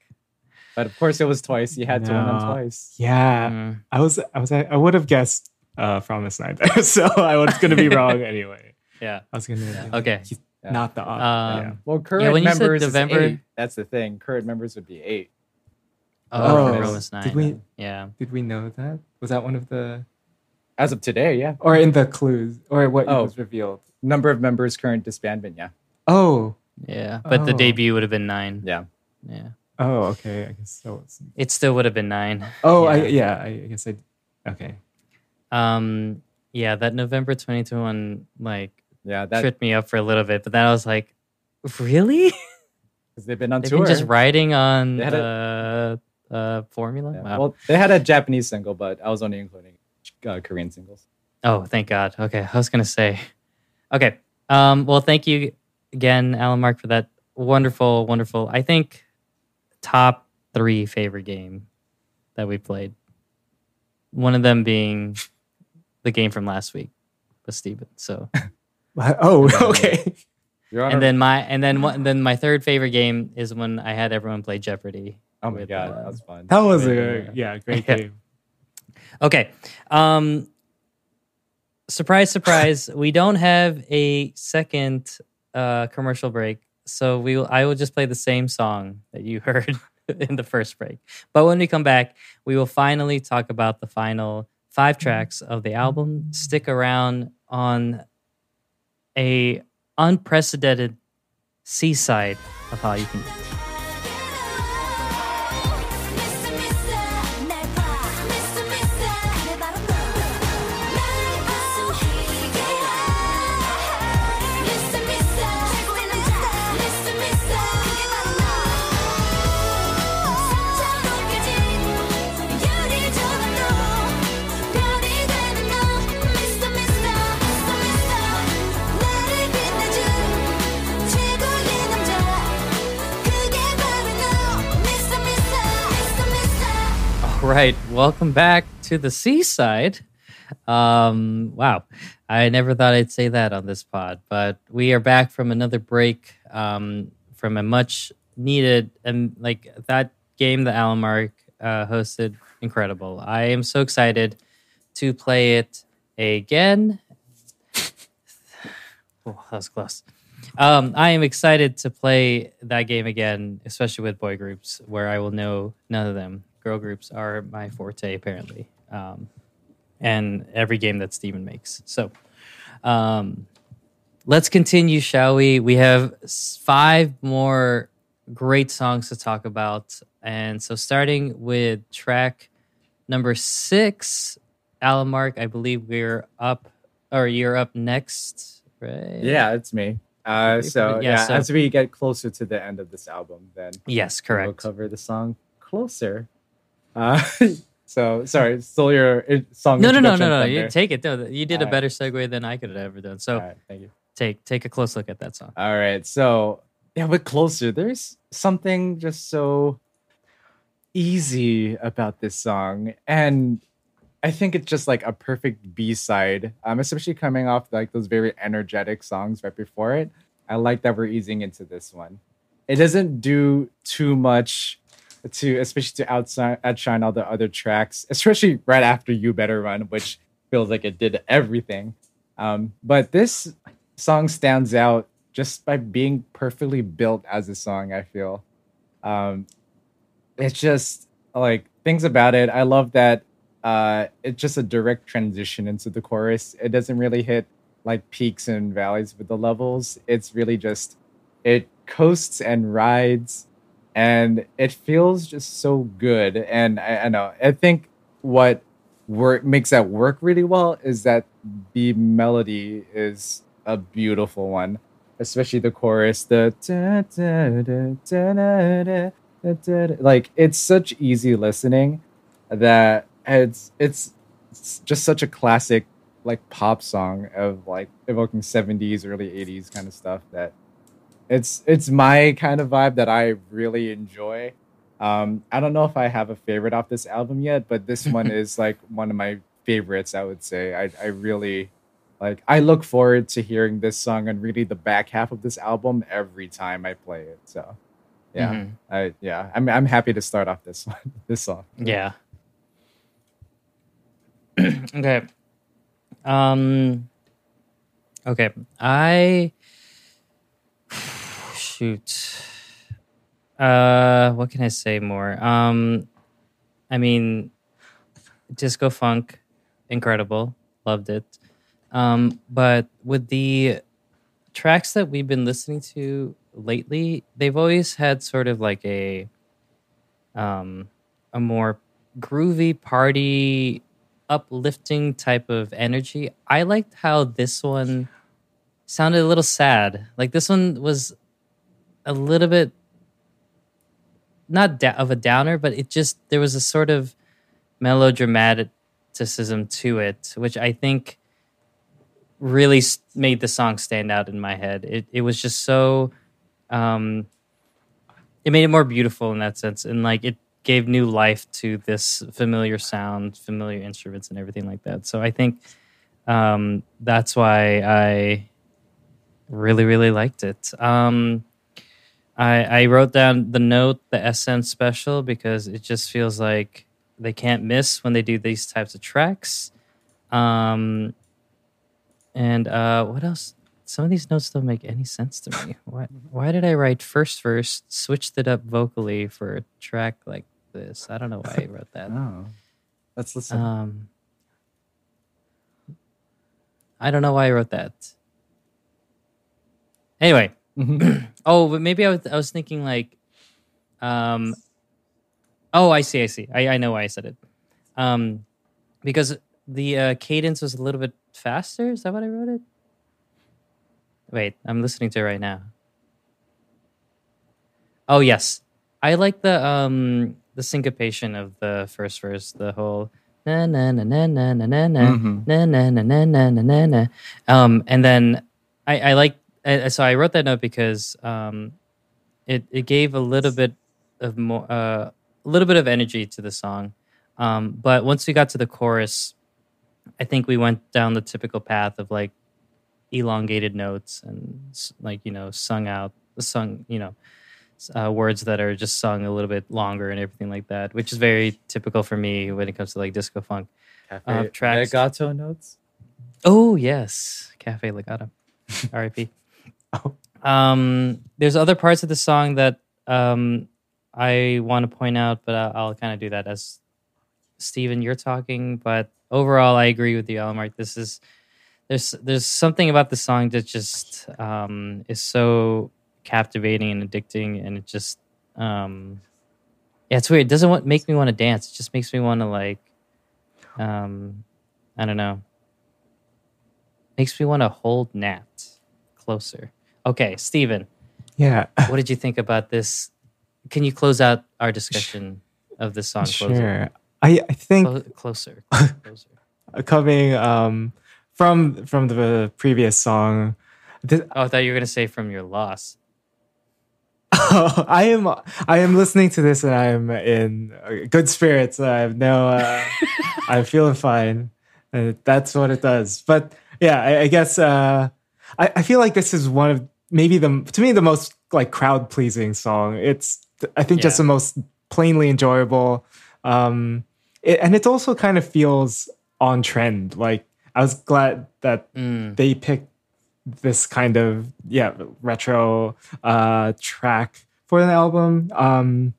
But of course, it was twice. You had to win them twice. yeah. Mm. I was I was I would have guessed uh fromis_9 there, so I was gonna be wrong anyway. Yeah. I was gonna Okay. he's Yeah. not the odd. Um, yeah. Well, current when you said members November- is eight. That's the thing. Current members would be eight. Oh, Oh, Promise Nine. did we- Yeah. Did we know that? Was that one of the As of today, yeah. or in the clues or what Oh. was revealed? Number of members, current disbandment, yeah. Oh, Yeah. But the Oh. debut would have been nine. Yeah. Yeah. oh, okay. I guess so. It's, It still would have been nine. oh, I Yeah. yeah. I guess I. Okay. Um. Yeah. That November 2021 like Yeah, that tripped me up for a little bit, but then I was like, really? because they've been on They've tour. been just riding on They had uh, uh, formula. Yeah. Wow. Well, they had a Japanese single, but I was only including uh, Korean singles. Oh, thank God. Okay, I was gonna say. Okay. Um. Well, thank you again, Allen Mark, for that wonderful, wonderful. I think top three favorite game that we played. One of them being the game from last week with Steven. So, Oh, okay. You're and then my and then one, then my third favorite game is when I had everyone play Jeopardy. oh my with, god, uh, that was fun. That was Yeah. a yeah great Yeah. game. Okay. Um surprise surprise, we don't have a second uh commercial break. So we will I will just play the same song that you heard in the first break. But when we come back, we will finally talk about the final 5 tracks of the album. Stick around on a unprecedented seaside of Hallyu Can right, welcome back to the seaside. Um, wow, I never thought I'd say that on this pod, but we are back from another break um, from a much needed and like that game that Allen Mark uh, hosted. Incredible! I am so excited to play it again. Oh, that was close. Um, I am excited to play that game again, especially with boy groups, where I will know none of them. Girl groups are my forte, apparently, um, and every game that Steven makes. So, um, let's continue, shall we? We have five more great songs to talk about, and so starting with track number six, Allen Mark. I believe we're up, or you're up next, right? Yeah, it's me. Uh, so Yeah, yeah, so- as we get closer to the end of this album, then Yes, correct. we'll cover the song closer. Uh, so sorry, stole your uh, song. No, no, no, no, no. You take it. though. you did a better segue than I could have ever done. So thank you. take take a close look at that song. All right. So, yeah, but closer. There's something just so easy about this song. And I think it's just like a perfect B side, um, especially coming off like those very energetic songs right before it. I like that we're easing into this one. It doesn't do too much to, especially to outside, outshine all the other tracks, especially right after You Better Run, which feels like it did everything. Um, but this song stands out just by being perfectly built as a song. I feel, um, it's just like things about it. I love that uh, it's just a direct transition into the chorus. It doesn't really hit like peaks and valleys with the levels. It's really just it coasts and rides and it feels just so good. And I, I know I think what work makes that work really well is that the melody is a beautiful one, especially the chorus. The like it's such easy listening that it's, it's it's just such a classic like pop song of like evoking 70s early 80s kind of stuff that it's it's my kind of vibe that i really enjoy um i don't know if i have a favorite off this album yet but this one is like one of my favorites i would say i i really like i look forward to hearing this song and really the back half of this album every time i play it so yeah Mhm. i yeah i'm i'm happy to start off this one this song Yeah. okay. Um Okay. I shoot. Uh what can I say more? Um I mean Disco Funk incredible. Loved it. Um but with the tracks that we've been listening to lately, they've always had sort of like a um a more groovy party uplifting type of energy i liked how this one sounded a little sad like this one was a little bit not da- of a downer but it just there was a sort of melodramaticism to it which i think really made the song stand out in my head. It, it was just so um it made it more beautiful in that sense and like it gave new life to this familiar sound familiar instruments and everything like that. So i think um that's why i really really liked it. Um i i wrote down the note the SM special because it just feels like they can't miss when they do these types of tracks um and uh what else some of these notes don't make any sense to me. Why, why did I write first verse, switched it up vocally for a track like this? I don't know why I wrote that. oh let's listen Um, I don't know why I wrote that. Anyway, Mhm. oh, but maybe I was I was thinking like, um, oh, I see, I see, I I know why I said it, um, because the uh, cadence was a little bit faster. Is that what I wrote it? Wait, I'm listening to it right now. Oh yes, I like the um the syncopation of the first verse, the whole na na na na na na na na Mhm. na na na na na na na na. Um, and then I I like uh, so I wrote that note because um it it gave a little bit of more uh a little bit of energy to the song. Um, but once we got to the chorus, I think we went down the typical path of like elongated notes and like you know sung out sung you know uh, words that are just sung a little bit longer and everything like that which is very typical for me when it comes to like disco funk Cafe uh, tracks. legato notes oh yes cafe legato rip Um there's other parts of the song that um i want to point out but i'll, I'll kind of do that as Stephen, you're talking but overall i agree with you Allen Mark. this is there's there's something about the song that just um is so captivating and addicting and it just um yeah it's weird. It doesn't want, make me want to dance. It just makes me want to like um i don't know. Makes me want to hold nat closer okay Stephen. Yeah. what did you think about this can you close out our discussion of this song closer Sure. I, I think Clo- closer closer coming um, from from the previous song, this, oh i thought you were going to say from your loss I am I am listening to this and I am in good spirits. I have no, uh, I'm feeling fine. Uh, that's what it does. But yeah, I, I guess uh, I, I feel like this is one of maybe the to me the most like crowd pleasing song. It's I think just the most plainly enjoyable, um, it, and it also kind of feels on trend. Like I was glad that Mm. they picked this kind of yeah retro uh track for the album um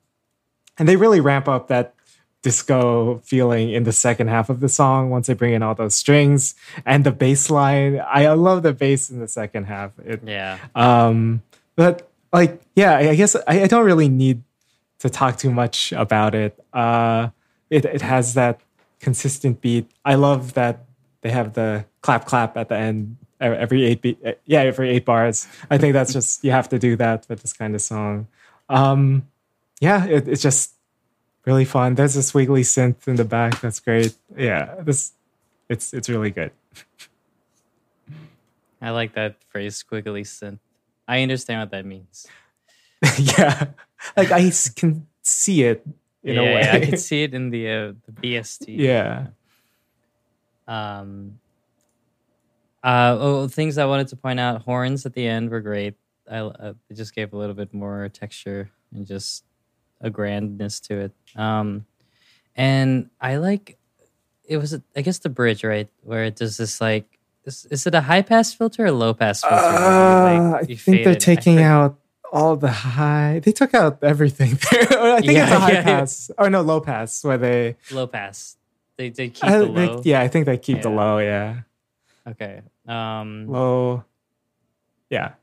and they really ramp up that disco feeling in the second half of the song once they bring in all those strings and the bass line. I, love the bass in the second half. It, Yeah. um, but like, yeah, I guess I, I don't really need to talk too much about it. Uh, it it has that consistent beat. I love that they have the clap clap at the end every eight beat. Yeah, every eight bars. I think that's just you have to do that with this kind of song. Um, yeah, it, it's just really fun. There's this wiggly synth in the back. That's great. Yeah, this it's it's really good. I like that phrase, squiggly synth. I understand what that means. yeah, like I can see it in yeah, a way. I can see it in the uh, the BST. yeah. Um. Uh. Oh, things I wanted to point out. Horns at the end were great. I uh, just gave a little bit more texture and just a grandness to it. Um, and I like it was I guess the bridge right where it does this like is, is it a high pass filter or low pass filter? Uh, like, I think they're fade it? I taking out all the high. They took out everything there. I think Yeah, it's a high yeah, yeah. pass or no low pass where they. low pass. They they keep I- the they- low. yeah, I think they keep the low. Yeah, Okay. Um. low. Yeah,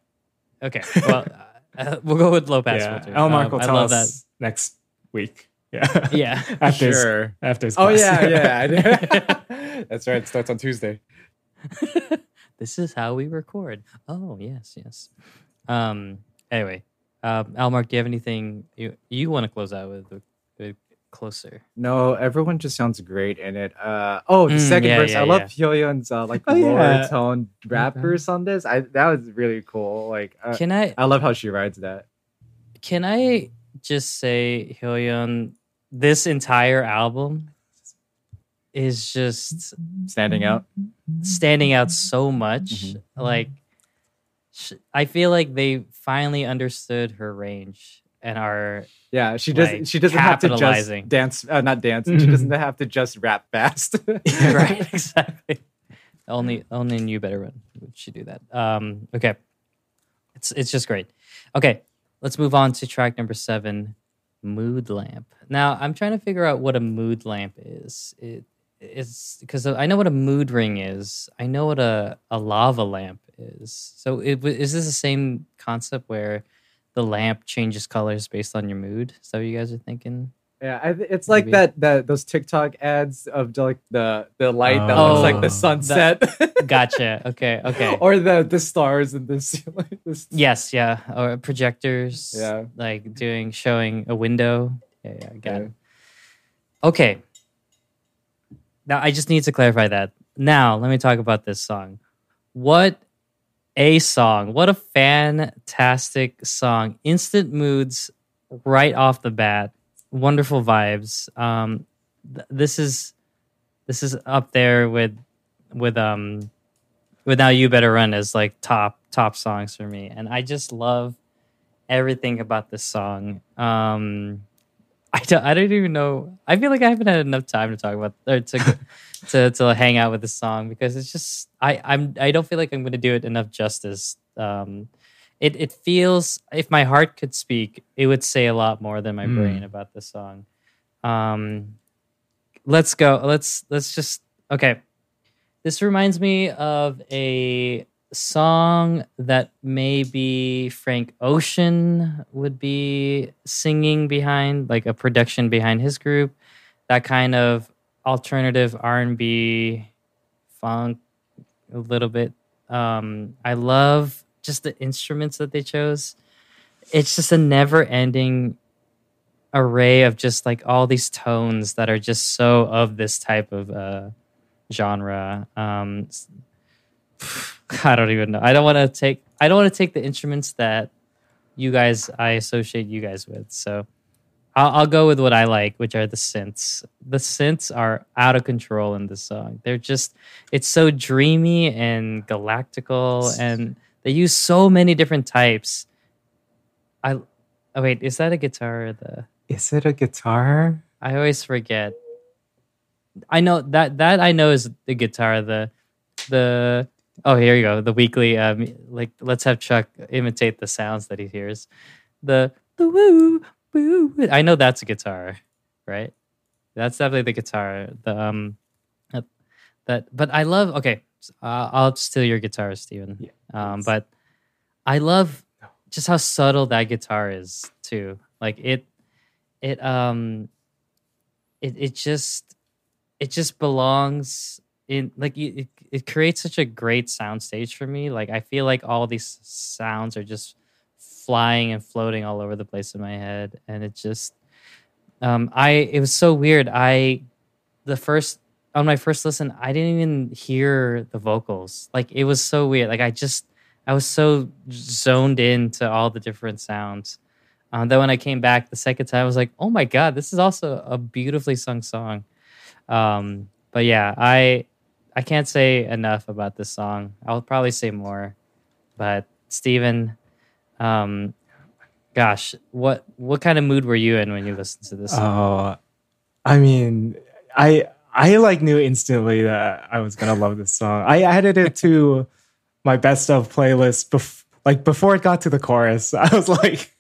Okay. Well, uh, we'll go with low pass yeah. filter. Allen Mark Um, will I tell love us next week. Yeah, Yeah. after his, Sure. after his Oh class. yeah, yeah. That's right. It starts on Tuesday. this is how we record. Oh yes, yes. Um. Anyway, um, Allen Mark, do you have anything you you want to close out with? With, with closer. No, everyone just sounds great in it. Uh, oh, the Mm, second yeah, verse. yeah, I love yeah. Hyoyeon's uh, like Oh, lower yeah. tone rap Okay. verse on this. I that was really cool. Like uh, Can I I love how she rides that. can I just say Hyoyeon? This entire album is just Standing out. standing out so much. Mhm. Like, sh- I feel like they finally understood her range and are Yeah, she does. Like, she doesn't have to just dance. Uh, not dance. She Mhm. doesn't have to just rap fast. right exactly. Only only you better run would she do that. Um, okay, it's it's just great. Okay, let's move on to track number seven, mood lamp. Now I'm trying to figure out what a mood lamp is. it It is because I know what a mood ring is. I know what a, a lava lamp is. So it, is this the same concept where the lamp changes colors based on your mood? Is that what you guys are thinking? Yeah, I, it's like Maybe. that that those TikTok ads of like the the light that looks like Oh, the sunset, Gotcha. Okay. Okay. or the the stars in the ceiling. This- Yes, yeah, or projectors. Yeah. like doing showing a window. Yeah, yeah, got it. Okay. Now I just need to clarify that. Now let me talk about this song. What a song! What a fantastic song! Instant moods right off the bat. Wonderful vibes. Um, th- this is this is up there with with um with now you better run as like top top songs for me and i just love everything about this song um i don't, I don't even know. I feel like i haven't had enough time to talk about or to to to hang out with this song because it's just i i'm i don't feel like i'm going to do it enough justice. Um it it feels if my heart could speak it would say a lot more than my Mm. brain about this song. Um let's go. Let's let's just okay. This reminds me of a song that maybe Frank Ocean would be singing behind, like a production behind his group. That kind of alternative R and B, funk, a little bit. Um, I love just the instruments that they chose. It's just a never-ending array of just like all these tones that are just so of this type of uh, genre. Um, I don't even know. I don't want to take. I don't want to take the instruments that you guys I associate you guys with. So I'll, I'll go with what I like, which are the synths. The synths are out of control in this song. They're just. It's so dreamy and galactical, and they use so many different types. I. Oh wait, is that a guitar? Or the Is it a guitar? I always forget. I know that that I know is the guitar. The the oh here you go. The weekly um like let's have Chuck imitate the sounds that he hears. The the woo woo. I know that's a guitar, right? That's definitely the guitar. The um, that, but I love. Okay, uh, I'll steal your guitar, Stephen. Yeah, um, but I love just how subtle that guitar is too. Like it, it um, it it just it just belongs in like it, it creates such a great sound stage for me. Like i feel like all these sounds are just flying and floating all over the place in my head. And it just um i it was so weird. I the first on my first listen i didn't even hear the vocals. Like it was so weird. Like i just i was so zoned in to all the different sounds. Um, then when i came back the second time i was like oh my god this is also a beautifully sung song. Um but yeah i i can't say enough about this song i'll probably say more but steven um gosh what what kind of mood were you in when you listened to this song? Oh, I mean, I I like knew instantly that I was gonna love this song. I added it to my best of playlist. Bef- like before it got to the chorus, I was like,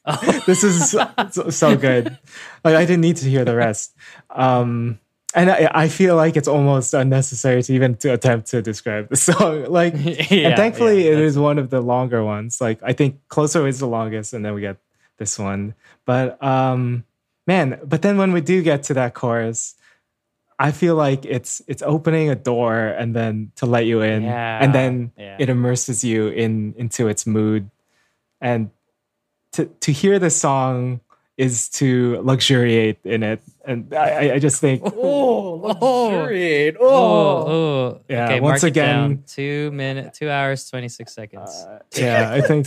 "This is so, so good." Like I didn't need to hear the rest. Um, and I, I feel like it's almost unnecessary to even to attempt to describe the song. Like, Yeah, and thankfully, yeah, it is one of the longer ones. Like I think closer is the longest, and then we get this one. But um, man, but then when we do get to that chorus, I feel like it's it's opening a door and then to let you in, Yeah, and then it immerses you in into its mood, and to to hear the song is to luxuriate in it, and I I- I just think Oh, luxuriate. oh, Oh, oh. Yeah, okay, once mark it down. again- two minute two hours 26 seconds Uh, yeah, I think.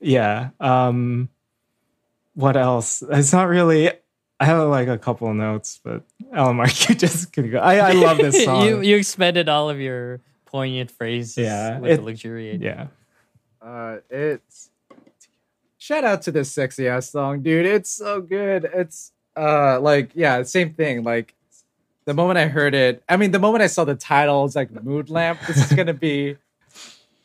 Yeah. Um, what else? It's not really. I have like a couple of notes, but Allen Mark, you just could go. I, I love this song. you you expended all of your poignant phrases Yeah, with it- the luxuriate yeah. Uh, it's shout out to this sexy ass song, dude. It's so good. It's uh, like yeah, same thing. Like the moment I heard it, I mean, the moment I saw the title, I was like, "Mood Lamp." This is gonna be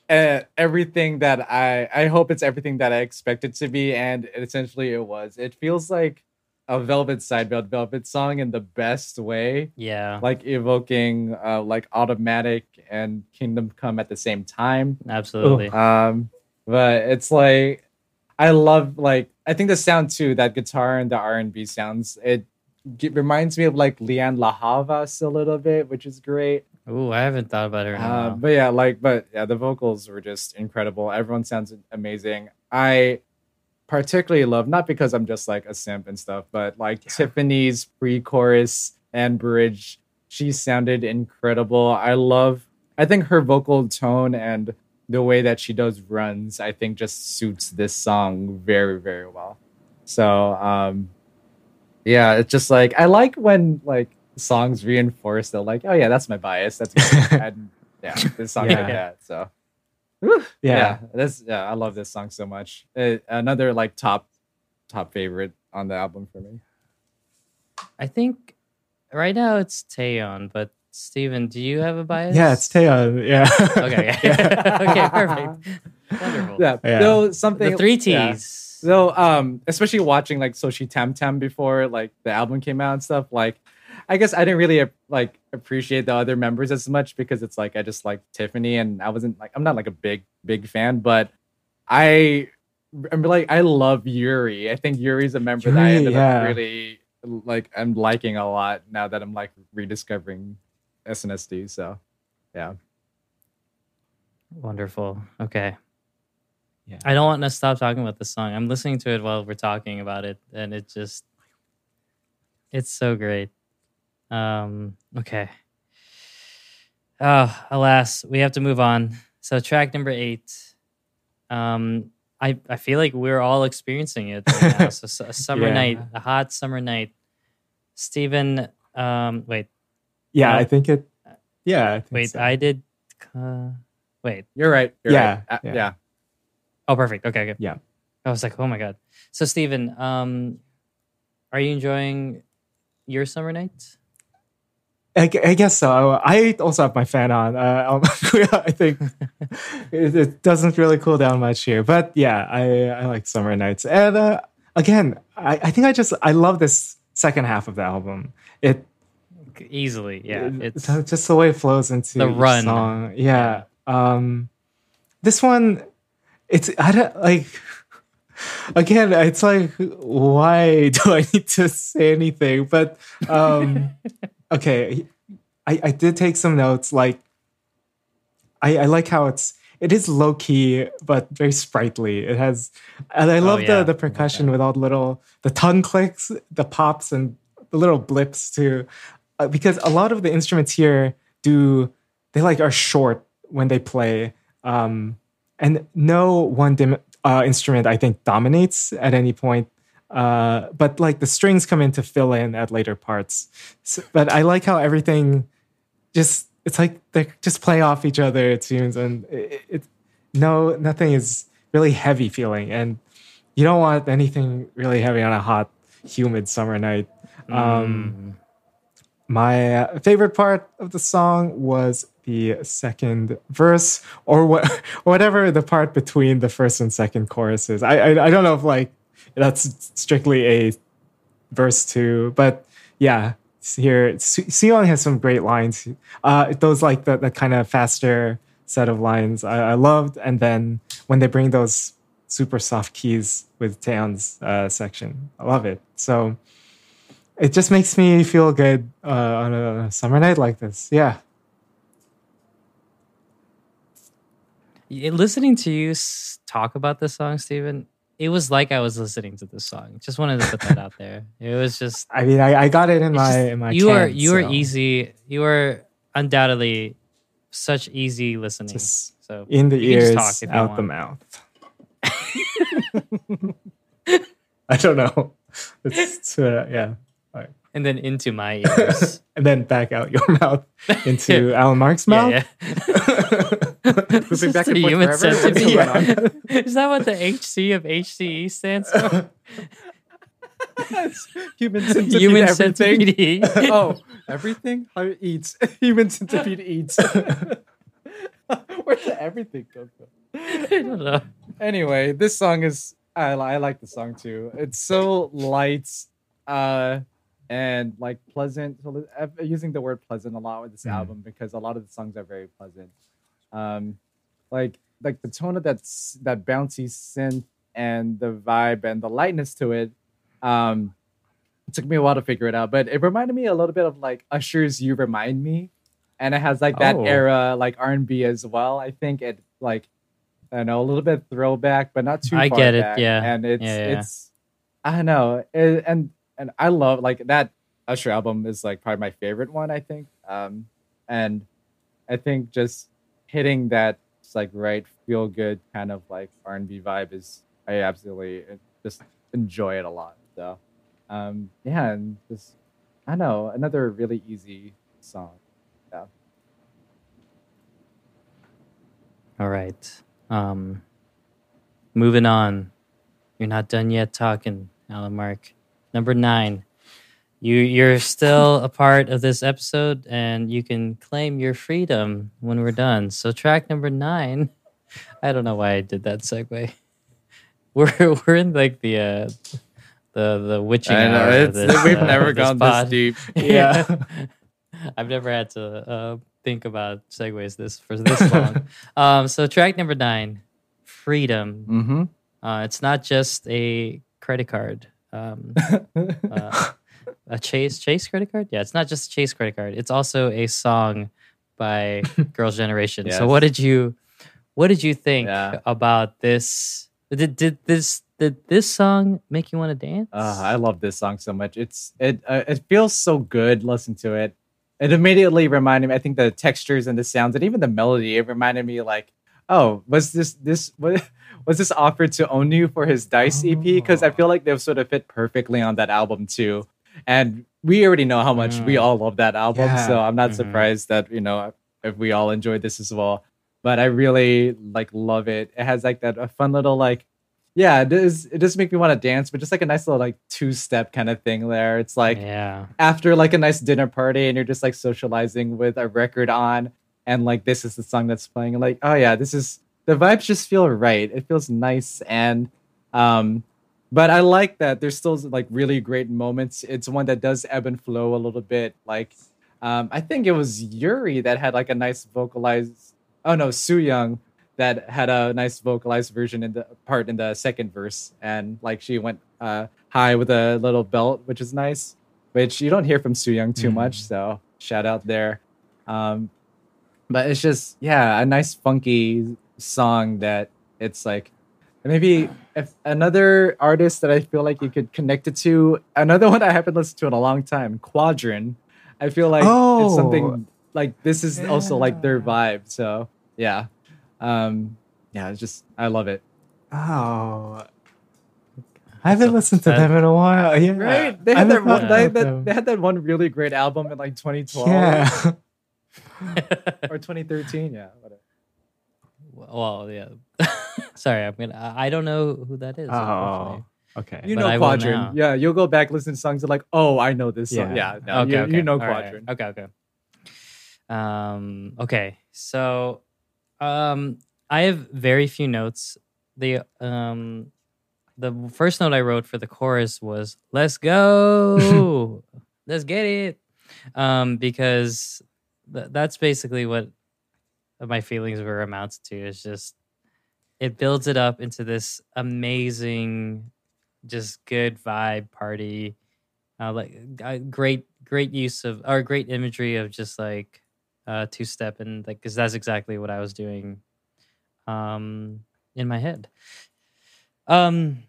uh, everything that I. I hope it's everything that I expected to be, and essentially it was. It feels like a Velvet Side Belt Velvet song in the best way yeah like evoking uh like automatic and kingdom come at the same time absolutely um but it's like i love like i think the sound too that guitar and the r&b sounds it g- reminds me of like Lianne La Havas a little bit which is great. Ooh, i haven't thought about her in a uh, but yeah like but yeah the vocals were just incredible. Everyone sounds amazing. I particularly love not because i'm just like a simp and stuff but like tiffany's pre-chorus and bridge she sounded incredible. I love i think her vocal tone and the way that she does runs i think just suits this song very very well so um yeah it's just like i like when like songs reinforce that like oh yeah that's my bias that's good. and yeah this song Yeah. like that so Yeah. yeah this yeah i love this song so much Uh, another like top top favorite on the album for me i think right now it's taeyeon but steven do you have a bias Yeah, it's Taeyeon. Yeah. okay okay perfect wonderful yeah, Yeah. though something the three yeah. t's So um especially watching like Soshi Tam Tam before like the album came out and stuff, like I guess I didn't really like appreciate the other members as much because it's like I just like Tiffany and I wasn't like I'm not like a big big fan, but I I'm like I love Yuri. I think Yuri's a member that I ended yeah. up really like I'm liking a lot now that I'm like rediscovering SNSD. So yeah. Wonderful. Okay. Yeah. I don't want to stop talking about this song. I'm listening to it while we're talking about it, and it just it's so great. Um, okay. Oh, alas, we have to move on. So track number eight. Um, I I feel like we're all experiencing it right now. So, so a summer Yeah. night, a hot summer night. Stephen, um, wait, yeah, No. I think it. Yeah. I think wait, so. I did. Uh, wait, You're right. You're Yeah, right. Uh, yeah. yeah. Oh, perfect. Okay, okay. Yeah. I was like, oh my god. So, Steven, um, are you enjoying your summer nights? I, I guess so. I also have my fan on. Uh, I think it, it doesn't really cool down much here, but yeah, I I like summer nights. And uh, again, I, I think I just I love this second half of the album. It Easily, yeah. it's It's just the way it flows into The run. song. Yeah. Um this one it's I don't like again it's like why do I need to say anything? But um okay. I, I did take some notes like I, I like how it's it is low key but very sprightly. It has and I love Oh, yeah. the the percussion with all the little the tongue clicks, the pops and the little blips too. Uh, because a lot of the instruments here do they like are short when they play. Um and no one dim, uh, instrument I think dominates at any point. Uh, but like the strings come in to fill in at later parts. So, but I like how everything just it's like they just play off each other. It seems, and it, it no nothing is really heavy feeling, and you don't want anything really heavy on a hot, humid summer night. Um, my uh, favorite part of the song was the second verse, or what, whatever the part between the first and second choruses. I, I I don't know if like that's strictly a verse two, but yeah, here Seong has some great lines. Uh, those like the the kind of faster set of lines I, I loved, and then when they bring those super soft keys with Taeyeon's uh, section, I love it. So it just makes me feel good uh, on a summer night like this. Yeah. Listening to you talk about this song, Steven, it was like I was listening to this song. Just wanted to put that out there. It was just I mean, I, I got it in my just- in my. you are can, you are easy. You are undoubtedly such easy listening. Just so in the ears, talk out the mouth. I don't know. It's, it's, uh, yeah. And then into my ears. And then back out your mouth into Allen Mark's mouth. yeah, yeah. Looping back forth human? Centipede. going Is that what the HC of HCE stands for? Human centipede. Human everything. centipede. oh, everything? How it eats. Human centipede eats. Where did everything come from? I don't know. Anyway, this song is I, I like the song too. It's so light, uh, and like pleasant. So I'm using the word pleasant a lot with this Mm. album because a lot of the songs are very pleasant. Um, like like the tone of that that bouncy synth and the vibe and the lightness to it. Um, it took me a while to figure it out, but it reminded me a little bit of like Usher's "You Remind Me," and it has like that Oh. era like R and B as well. I think it like I don't know a little bit throwback, but not too. I far get it, back. yeah. and it's Yeah, yeah. it's I don't know, It- and and I love like that Usher album is like probably my favorite one. I think, um, and I think just hitting that like right feel good kind of like R and B vibe is I absolutely uh, just enjoy it a lot. So um yeah, and just I know another really easy song. Yeah. All right. Um, moving on. You're not done yet talking, Allen Mark. Number nine. You you're still a part of this episode, and you can claim your freedom when we're done. So track number nine. I don't know why I did that segue. We're we're in like the uh, the the witching hour. of this, we've uh, never this gone pod. this deep. Yeah. I've never had to uh, think about segues this for this long. um, so track number nine, freedom. Mm-hmm. Uh, it's not just a credit card. Um, uh, a Chase Chase credit card. Yeah, it's not just a Chase credit card. It's also a song by Girls' Generation. So what did you what did you think Yeah. about this? Did did this did this song make you want to dance? Uh, I love this song so much. It's it uh, it feels so good. Listen to it. It immediately reminded me. I think the textures and the sounds and even the melody. It reminded me like, oh, was this this what was this offered to Onew for his Dice EP? Because I feel like they sort of fit perfectly on that album too. And we already know how much we Mm. all love that album, Yeah. so I'm not Mhm. surprised that you know if we all enjoyed this as well. But I really like love it. It has like that a fun little like yeah, it does it does make me want to dance, but just like a nice little like two step kind of thing there. It's like yeah. after like a nice dinner party and you're just like socializing with a record on and like this is the song that's playing and like oh yeah this is the vibes just feel right it feels nice and um but I like that there's still like really great moments. It's one that does ebb and flow a little bit. Like, um, I think it was Yuri that had like a nice vocalized. Oh no, Soo Young that had a nice vocalized version in the part in the second verse, and like she went uh, high with a little belt, which is nice. Which you don't hear from Soo Young too much, so shout out there. Um, but it's just yeah, a nice funky song that it's like maybe if another artist that I feel like you could connect it to, another one I haven't listened to in a long time, Quadron. I feel like it's Oh. something like this is also like their vibe. So yeah, um, yeah, it's just I love it. Oh. I haven't So- listened to them in a while. Yeah. Right? They had that one. They, that, they had that one really great album in like 2012 Yeah. or 2013. Yeah, whatever. Well, yeah. Sorry, I'm gonna. I I don't know who that is. oh. Okay. You But know I will Quadron. now. Yeah, you'll go back listen to songs and like, oh, I know this song. Yeah. Yeah, no, okay, you, okay. you know All right. Quadron. Okay, okay. Um, okay. So, um, I have very few notes. The um, the first note I wrote for the chorus was "Let's go, let's get it," um, because th- that's basically what my feelings were amounts to. Is just it builds it up into this amazing, just good vibe party uh, like uh, great great use of or great imagery of just like uh two step and like because that's exactly what i was doing um in my head um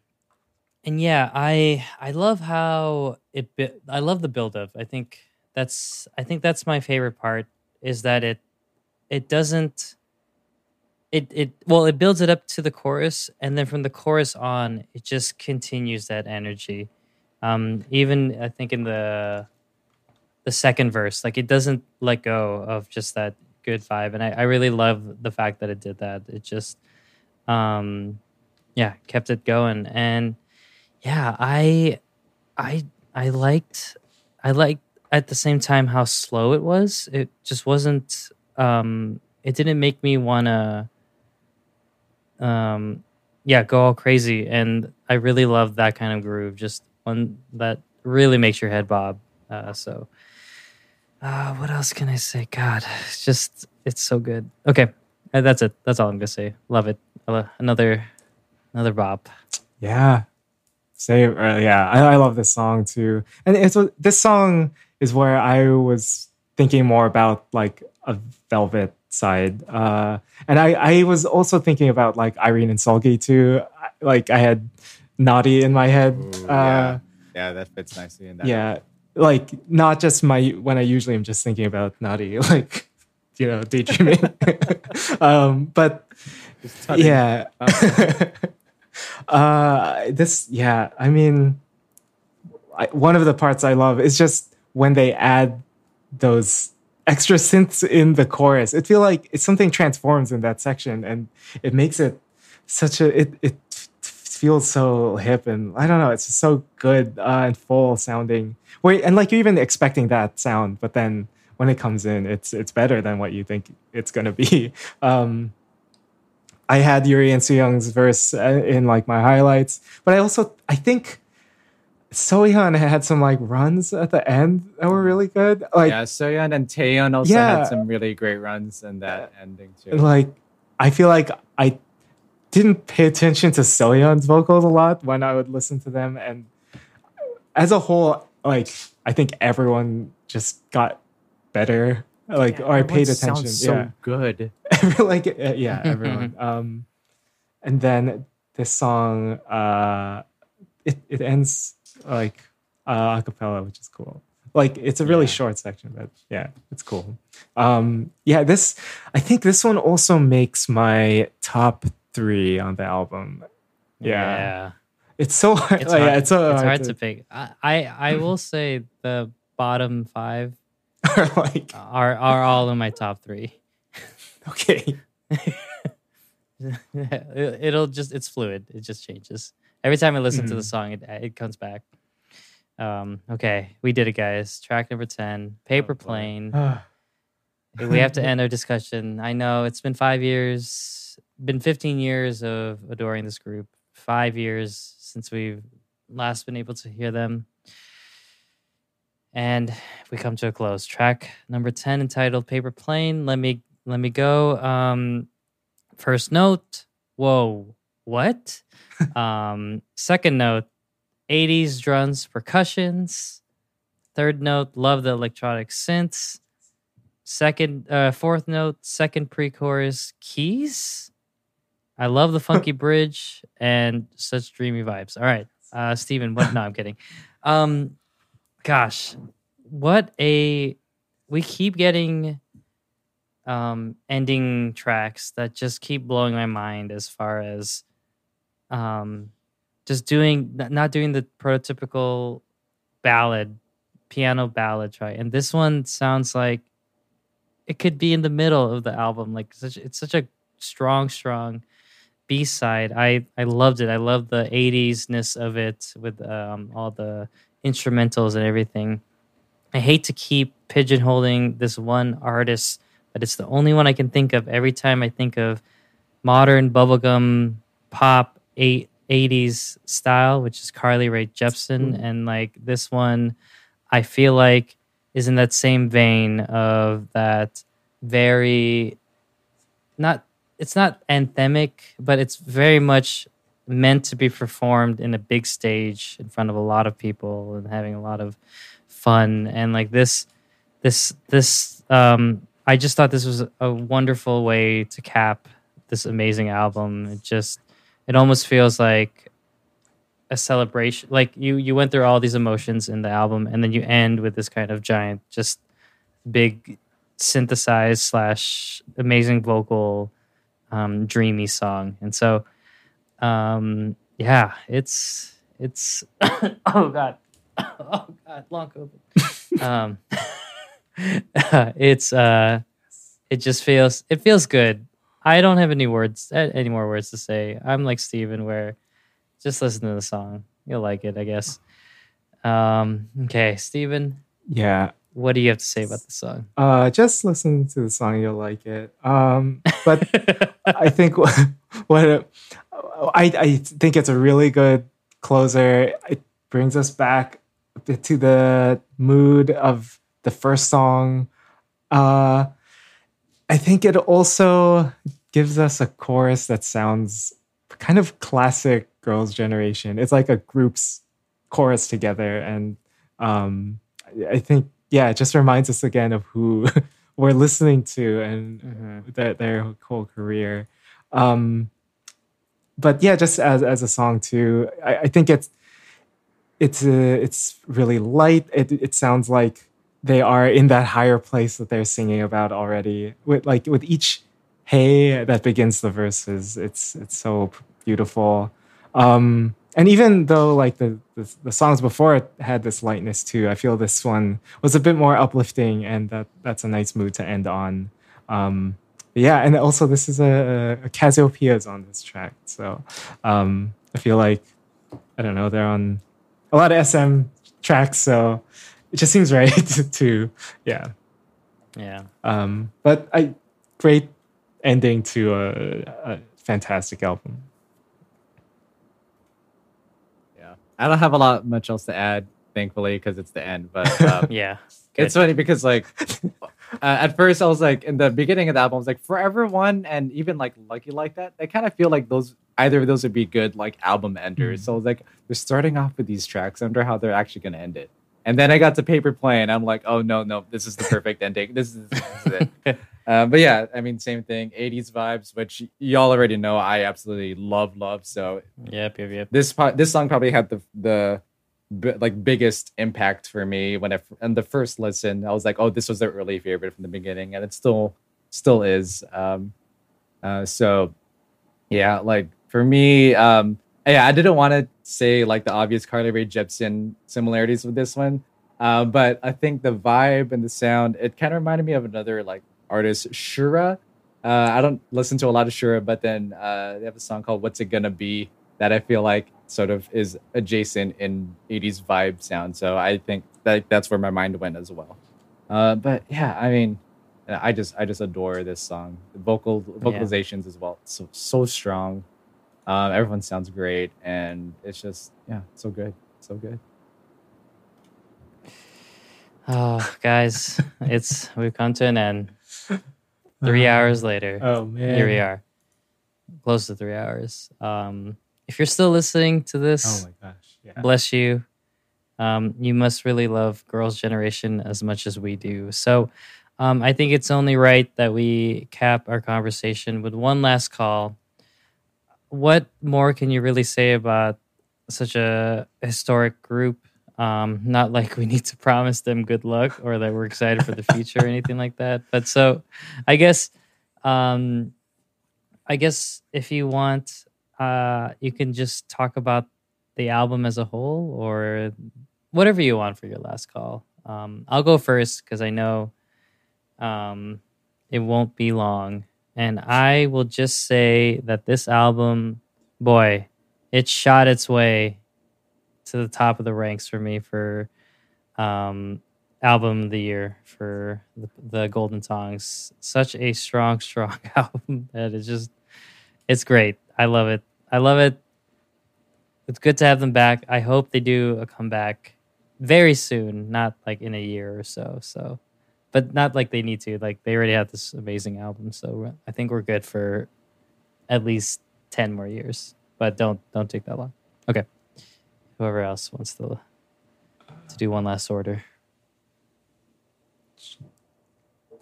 and yeah i i love how it i love the build up i think that's i think that's my favorite part is that it it doesn't it it well it builds it up to the chorus and then from the chorus on it just continues that energy. Um even i think in the the second verse like it doesn't let go of just that good vibe and i, I really love the fact that it did that. It just um yeah kept it going and yeah i i i liked i liked at the same time how slow it was. It just wasn't um it didn't make me want to um yeah go all crazy. And i really love that kind of groove just one that really makes your head bob. Uh so uh what else can i say? God it's just it's so good. Okay uh, that's it. That's all i'm gonna say. Love it. Another another bop. Yeah. Say uh, yeah, I, I love this song too. And it's this song is where I was thinking more about like a velvet side. Uh and I I was also thinking about like Irene and Seulgi too. Like I had Naughty in my head. Ooh, uh yeah. yeah, that fits nicely in that. yeah. Like not just my when I usually am just thinking about Naughty, like you know, daydreaming. um but yeah. uh, this, yeah. I mean, I, one of the parts I love is just when they add those extra synths in the chorus. It feel like it's something transforms in that section, and it makes it such a it it feels so hip and I don't know. It's just so good uh, and full sounding. Wait, and like you're even expecting that sound, but then when it comes in, it's it's better than what you think it's gonna be. Um, I had Yuri and Sooyoung's verse uh, in like my highlights, but I also I think Seohyun had some like runs at the end that were really good. Like yeah, Soyeon and Taeyeon also Yeah. had some really great runs in that ending too. like I feel like I didn't pay attention to Soyeon's vocals a lot when I would listen to them, and as a whole, like I think everyone just got better. Like or I paid attention. sounds so yeah. good. Like uh, yeah everyone um and then this song uh it, it ends like uh a cappella which is cool. Like it's a really Yeah. short section but yeah it's cool. Um yeah this i think this one also makes my top three on the album. Yeah, yeah. it's so hard, it's like, hard, yeah, it's so it's hard, hard to pick. I, I i will say the bottom five are like are are all in my top three. Okay. It- it'll just it's fluid. It just changes every time i listen to the Mhm. song it, it comes back um okay we did it guys track number 10 paper boy. plane we have to end our discussion i know it's been five years been 15 years of adoring this group five years since we've last been able to hear them. And we come to a close. Track number 10 entitled Paper Plane. Let me let me go. Um first note, whoa, what? um second note, 80s drums, percussions. Third note, love the electronic synths. Second, uh, fourth note, second pre-chorus, keys. I love the funky bridge and such dreamy vibes. All right, uh, Steven, what? No, I'm kidding. Um, gosh, what a we keep getting um ending tracks that just keep blowing my mind as far as um just doing not doing the prototypical ballad piano ballad right? And this one sounds like it could be in the middle of the album like such it's such a strong strong b side i i loved it. I love the 80s ness of it with um all the instrumentals and everything. I hate to keep pigeonholing this one artist but it's the only one i can think of every time i think of modern bubblegum pop eight 80s style, which is Carly Rae Jepsen. And like this one, I feel like is in that same vein of that very not it's not anthemic, but it's very much meant to be performed in a big stage in front of a lot of people and having a lot of fun. And like this this this um I just thought this was a wonderful way to cap this amazing album. It just it almost feels like a celebration like you you went through all these emotions in the album and then you end with this kind of giant just big synthesized slash amazing vocal um dreamy song. And so um yeah it's it's oh god oh god long covid. Um it's uh it just feels it feels good I don't have any words, any more words to say. I'm like Steven, where just listen to the song. You'll like it, I guess. Um, okay, Steven, Yeah. what do you have to say about the song? Uh, just listen to the song. You'll like it. Um, but I think what, what I I think it's a really good closer. It brings us back to the mood of the first song. Uh, I think it also gives us a chorus that sounds kind of classic girls' generation. It's like a group's chorus together, and um, I think yeah, it just reminds us again of who we're listening to and their their whole career. Um, but yeah, just as as a song too, I, I think it's it's uh, it's really light. It it sounds like they are in that higher place that they're singing about already. With like with each hey that begins the verses, it's it's so beautiful. Um, and even though like the, the the songs before it had this lightness too, I feel this one was a bit more uplifting, and that that's a nice mood to end on. Um, yeah, and also this is a, a Cassiopeia is on this track, so um, I feel like I don't know they're on a lot of SM tracks, so it just seems right to, to yeah. yeah, Um, but I great ending to a, a fantastic album. Yeah, I don't have a lot much else to add, thankfully, because it's the end. But uh, yeah. it's funny because like uh, at first I was like in the beginning of the album, I was like Forever One and even like Lucky Like That. I kind of feel like those either of those would be good like album enders. So I was like, they're starting off with these tracks. I wonder how they're actually gonna end it. And then I got to Paper Plane. And I'm like, oh no, no, this is the perfect ending. This is, this is it. Uh, but yeah, I mean, same thing. 80s vibes, which y'all already know. I absolutely love, love. So Yep, yep, yep. this part, this song probably had the the bi- like biggest impact for me when I and the first listen. I was like, oh, this was their early favorite from the beginning, and it still still is. Um, uh, so yeah, like for me, um, yeah, I didn't want to say like the obvious Carly Rae Jepsen similarities with this one, uh, but I think the vibe and the sound it kind of reminded me of another like artist, Shura. Uh, I don't listen to a lot of Shura, but then uh, they have a song called "What's It Gonna Be" that I feel like sort of is adjacent in 80s vibe sound. So I think that that's where my mind went as well. Uh, but yeah, I mean, I just I just adore this song. The vocal vocalizations as well, so so strong. Um, everyone sounds great, and it's just yeah, so good, so good. Oh, guys, it's we've come to an end. Three hours later, Oh man. here we are, close to three hours. Um, if you're still listening to this, Oh my gosh. Yeah. bless you. Um, you must really love Girls' Generation as much as we do. So, um, I think it's only right that we cap our conversation with one last call. What more can you really say about such a historic group? Um, not like we need to promise them good luck or that we're excited for the future or anything like that. But so, I guess, um, I guess if you want, uh, you can just talk about the album as a whole or whatever you want for your last call. Um, I'll go first because I know um, it won't be long. And I will just say that this album, boy, it shot its way to the top of the ranks for me for um, album of the year for the, the Golden Tongs. Such a strong, strong album that it's just, it's great. I love it. I love it it's good to have them back. I hope they do a comeback very soon, not like in a year or so. So, but not like they need to. Like they already have this amazing album, so I think we're good for at least ten more years. But don't don't take that long. Okay. Whoever else wants to to do one last order.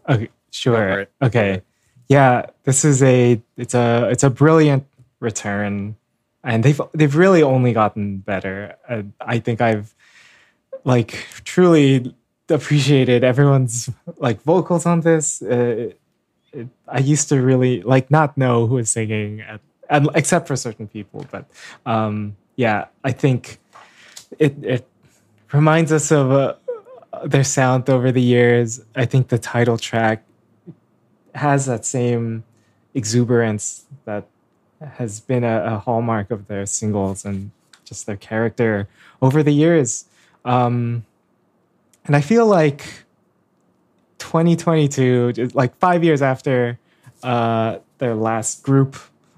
Okay, sure. it. Okay. it. Yeah, this is a it's a it's a brilliant return and they've they've really only gotten better. Uh, I think I've like truly appreciated everyone's like vocals on this. Uh, it, I used to really like not know who was singing at, and except for certain people, but um yeah, I think it it reminds us of uh, their sound over the years. I think the title track has that same exuberance that has been a, a hallmark of their singles and just their character over the years. Um, and I feel like 2022, like five years after uh, their last group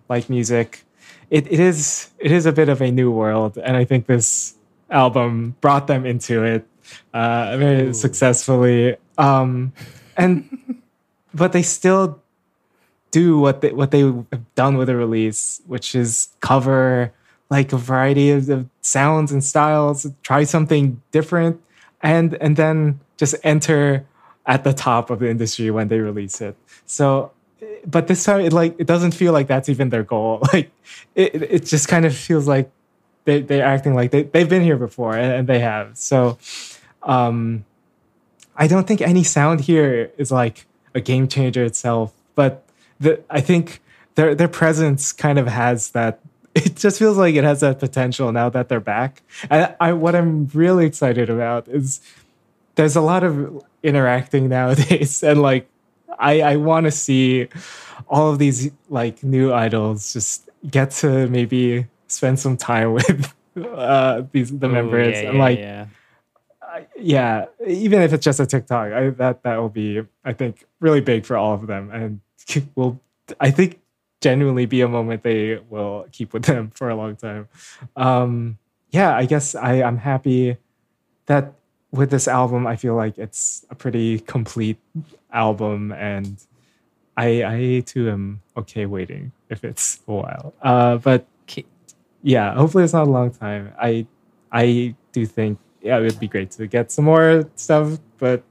like music, it, it is it is a bit of a new world, and I think this album brought them into it uh, very successfully. Um, and but they still do what they what they have done with the release, which is cover like a variety of, of sounds and styles, try something different, and and then just enter at the top of the industry when they release it. So, but this time it like it doesn't feel like that's even their goal. Like it it just kind of feels like they they're acting like they they've been here before and, they have. So, um, I don't think any sound here is like a game changer itself, but the I think their their presence kind of has that. It just feels like it has that potential now that they're back. And I what I'm really excited about is there's a lot of interacting nowadays, and like I I want to see all of these like new idols just get to maybe spend some time with uh these the Ooh, members yeah, and yeah, like yeah. I- yeah, even if it's just a TikTok, I, that that will be, I think, really big for all of them, and will, I think, genuinely be a moment they will keep with them for a long time. Um, yeah, I guess I, I'm happy that with this album, I feel like it's a pretty complete album, and I, I too am okay waiting if it's a while. Uh, but yeah, hopefully it's not a long time. I I do think yeah, it would be great to get some more stuff, but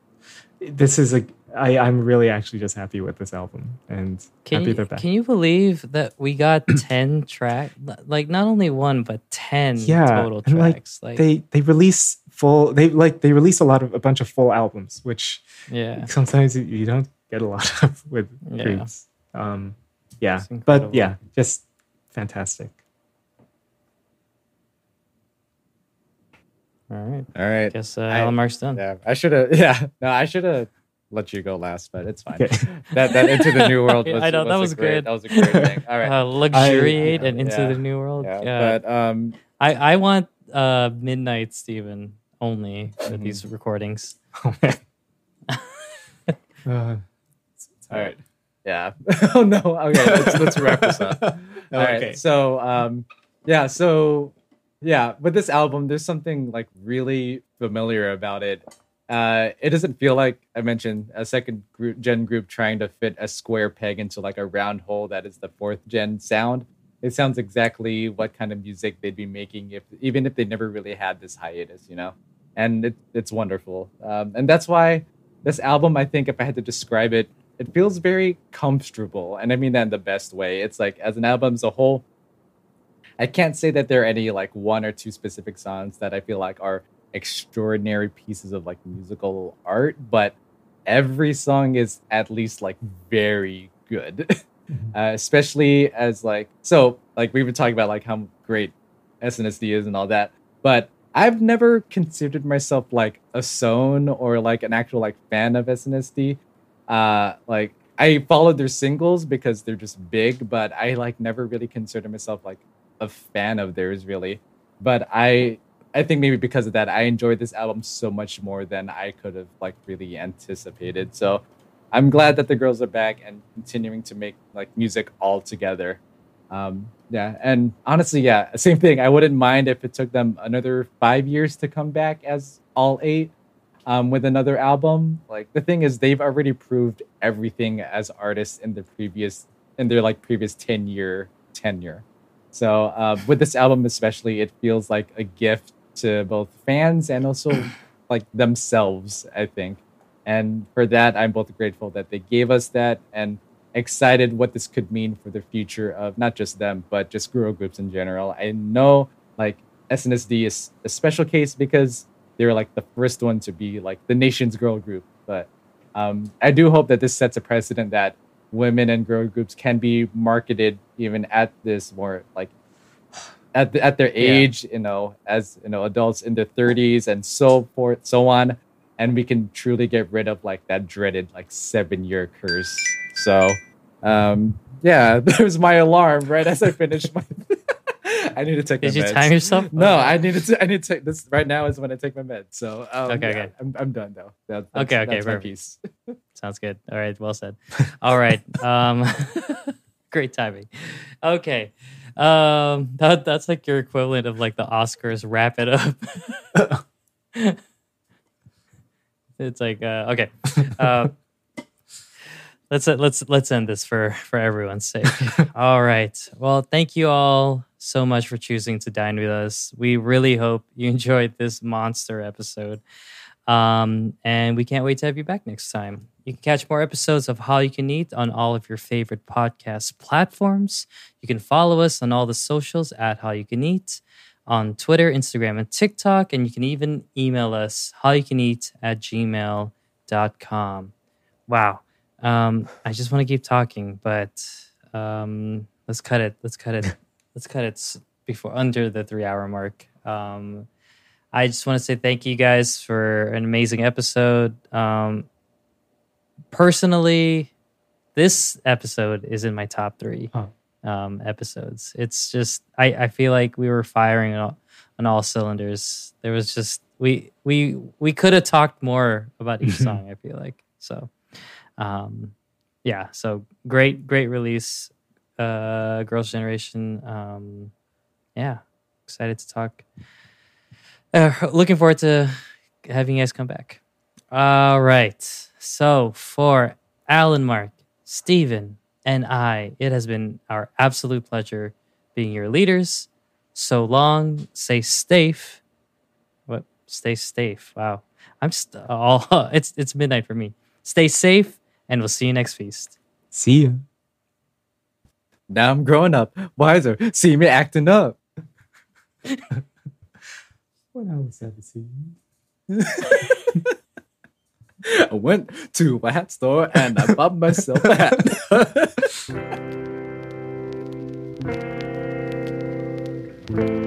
this is a I, I'm really actually just happy with this album and Can happy you, they're back. can you believe that we got 10 track like not only one but 10 Yeah, total and, like, like, they they release full they like they release a lot of a bunch of full albums, which yeah sometimes you- you don't get a lot of with Yeah. Um, yeah, but yeah, just fantastic. All right All right. guess uh, I- Allen Mark's done Yeah, I should have. Yeah, no, I should have let you go last, but it's fine. Okay. That that into the new world. Was, I know, that was great. good. That was a great thing. All right. uh, luxuriate I- and into yeah. the new world yeah, yeah, but um, I, I want uh midnight Stephen only with Mhm. these recordings Oh. Uh, all right. Yeah. oh no. Okay. Let's let's wrap this up. All right. Okay. So um yeah, so yeah, with this album, there's something like really familiar about it. Uh it doesn't feel like I mentioned a second group gen group trying to fit a square peg into like a round hole that is the fourth gen sound. It sounds exactly what kind of music they'd be making if even if they never really had this hiatus, you know? And it, it's wonderful. Um, and that's why this album, I think, if I had to describe it, it feels very comfortable. And I mean that in the best way. It's like, as an album as a whole, I can't say that there are any like one or two specific songs that I feel like are extraordinary pieces of like musical art, but every song is at least like very good. uh, especially as like so like we've been talking about like how great SNSD is and all that, but I've never considered myself like a SONE or like an actual like fan of SNSD. Uh, like I followed their singles because they're just big, but I like never really considered myself like a fan of theirs really. But I I think maybe because of that, I enjoyed this album so much more than I could have like really anticipated. So I'm glad that the girls are back and continuing to make like music all together. Um, yeah, and honestly, yeah, same thing. I wouldn't mind if it took them another five years to come back as all eight um, with another album. Like the thing is, they've already proved everything as artists in the previous in their like previous ten year tenure. So uh, with this album especially, it feels like a gift to both fans and also like themselves. I think, and for that, I'm both grateful that they gave us that and excited what this could mean for the future of not just them but just girl groups in general. I know like SNSD is a special case because they were like the first one to be like the nation's girl group, but um, I do hope that this sets a precedent that women and girl groups can be marketed even at this more like at the, at their age, you know, as you know, adults in their 30s and so forth, so on, and we can truly get rid of like that dreaded like seven year curse. So, um, yeah, there's my alarm right as I finished my. I need to take. Did you meds. time yourself? No, I needed to. I need to take this right now. Is when I take my meds. So um, Okay, yeah, okay. I'm, I'm done though. That, that's, Okay, okay, that's perfect. piece. Sounds good. All right, well said. All right. Um great timing. Okay. Um that that's like your equivalent of like the Oscars wrap it up. it's like uh okay. Uh let's let's let's end this for for everyone's sake. all right. Well, thank you all so much for choosing to dine with us. We really hope you enjoyed this monster episode. Um, and we can't wait to have you back next time. You can catch more episodes of Hallyu Can Eat on all of your favorite podcast platforms. You can follow us on all the socials at Hallyu Can Eat on Twitter, Instagram, and TikTok. And you can even email us hallyucaneat at gmail.com. Wow. Um, I just want to keep talking, but um, let's cut it. Let's cut it. let's cut it before under the three hour mark. Um, I just want to say thank you guys for an amazing episode. Um, personally, this episode is in my top three Oh. um, episodes. It's just I, I feel like we were firing on all, on all cylinders. There was just we we we could have talked more about each song. I feel like so. Um, yeah, so great great release, uh, Girls' Generation. Um, yeah, excited to talk uh, looking forward to having you guys come back. All right. So for Allen, Mark, Stephen, and I, it has been our absolute pleasure being your leaders. So long. Stay safe. What? Stay safe. Wow. I'm just all. It's it's midnight for me. Stay safe, and we'll see you next feast. See ya. Now I'm growing up, wiser. See me acting up. When I was 17. I went to a hat store and I bought myself a hat.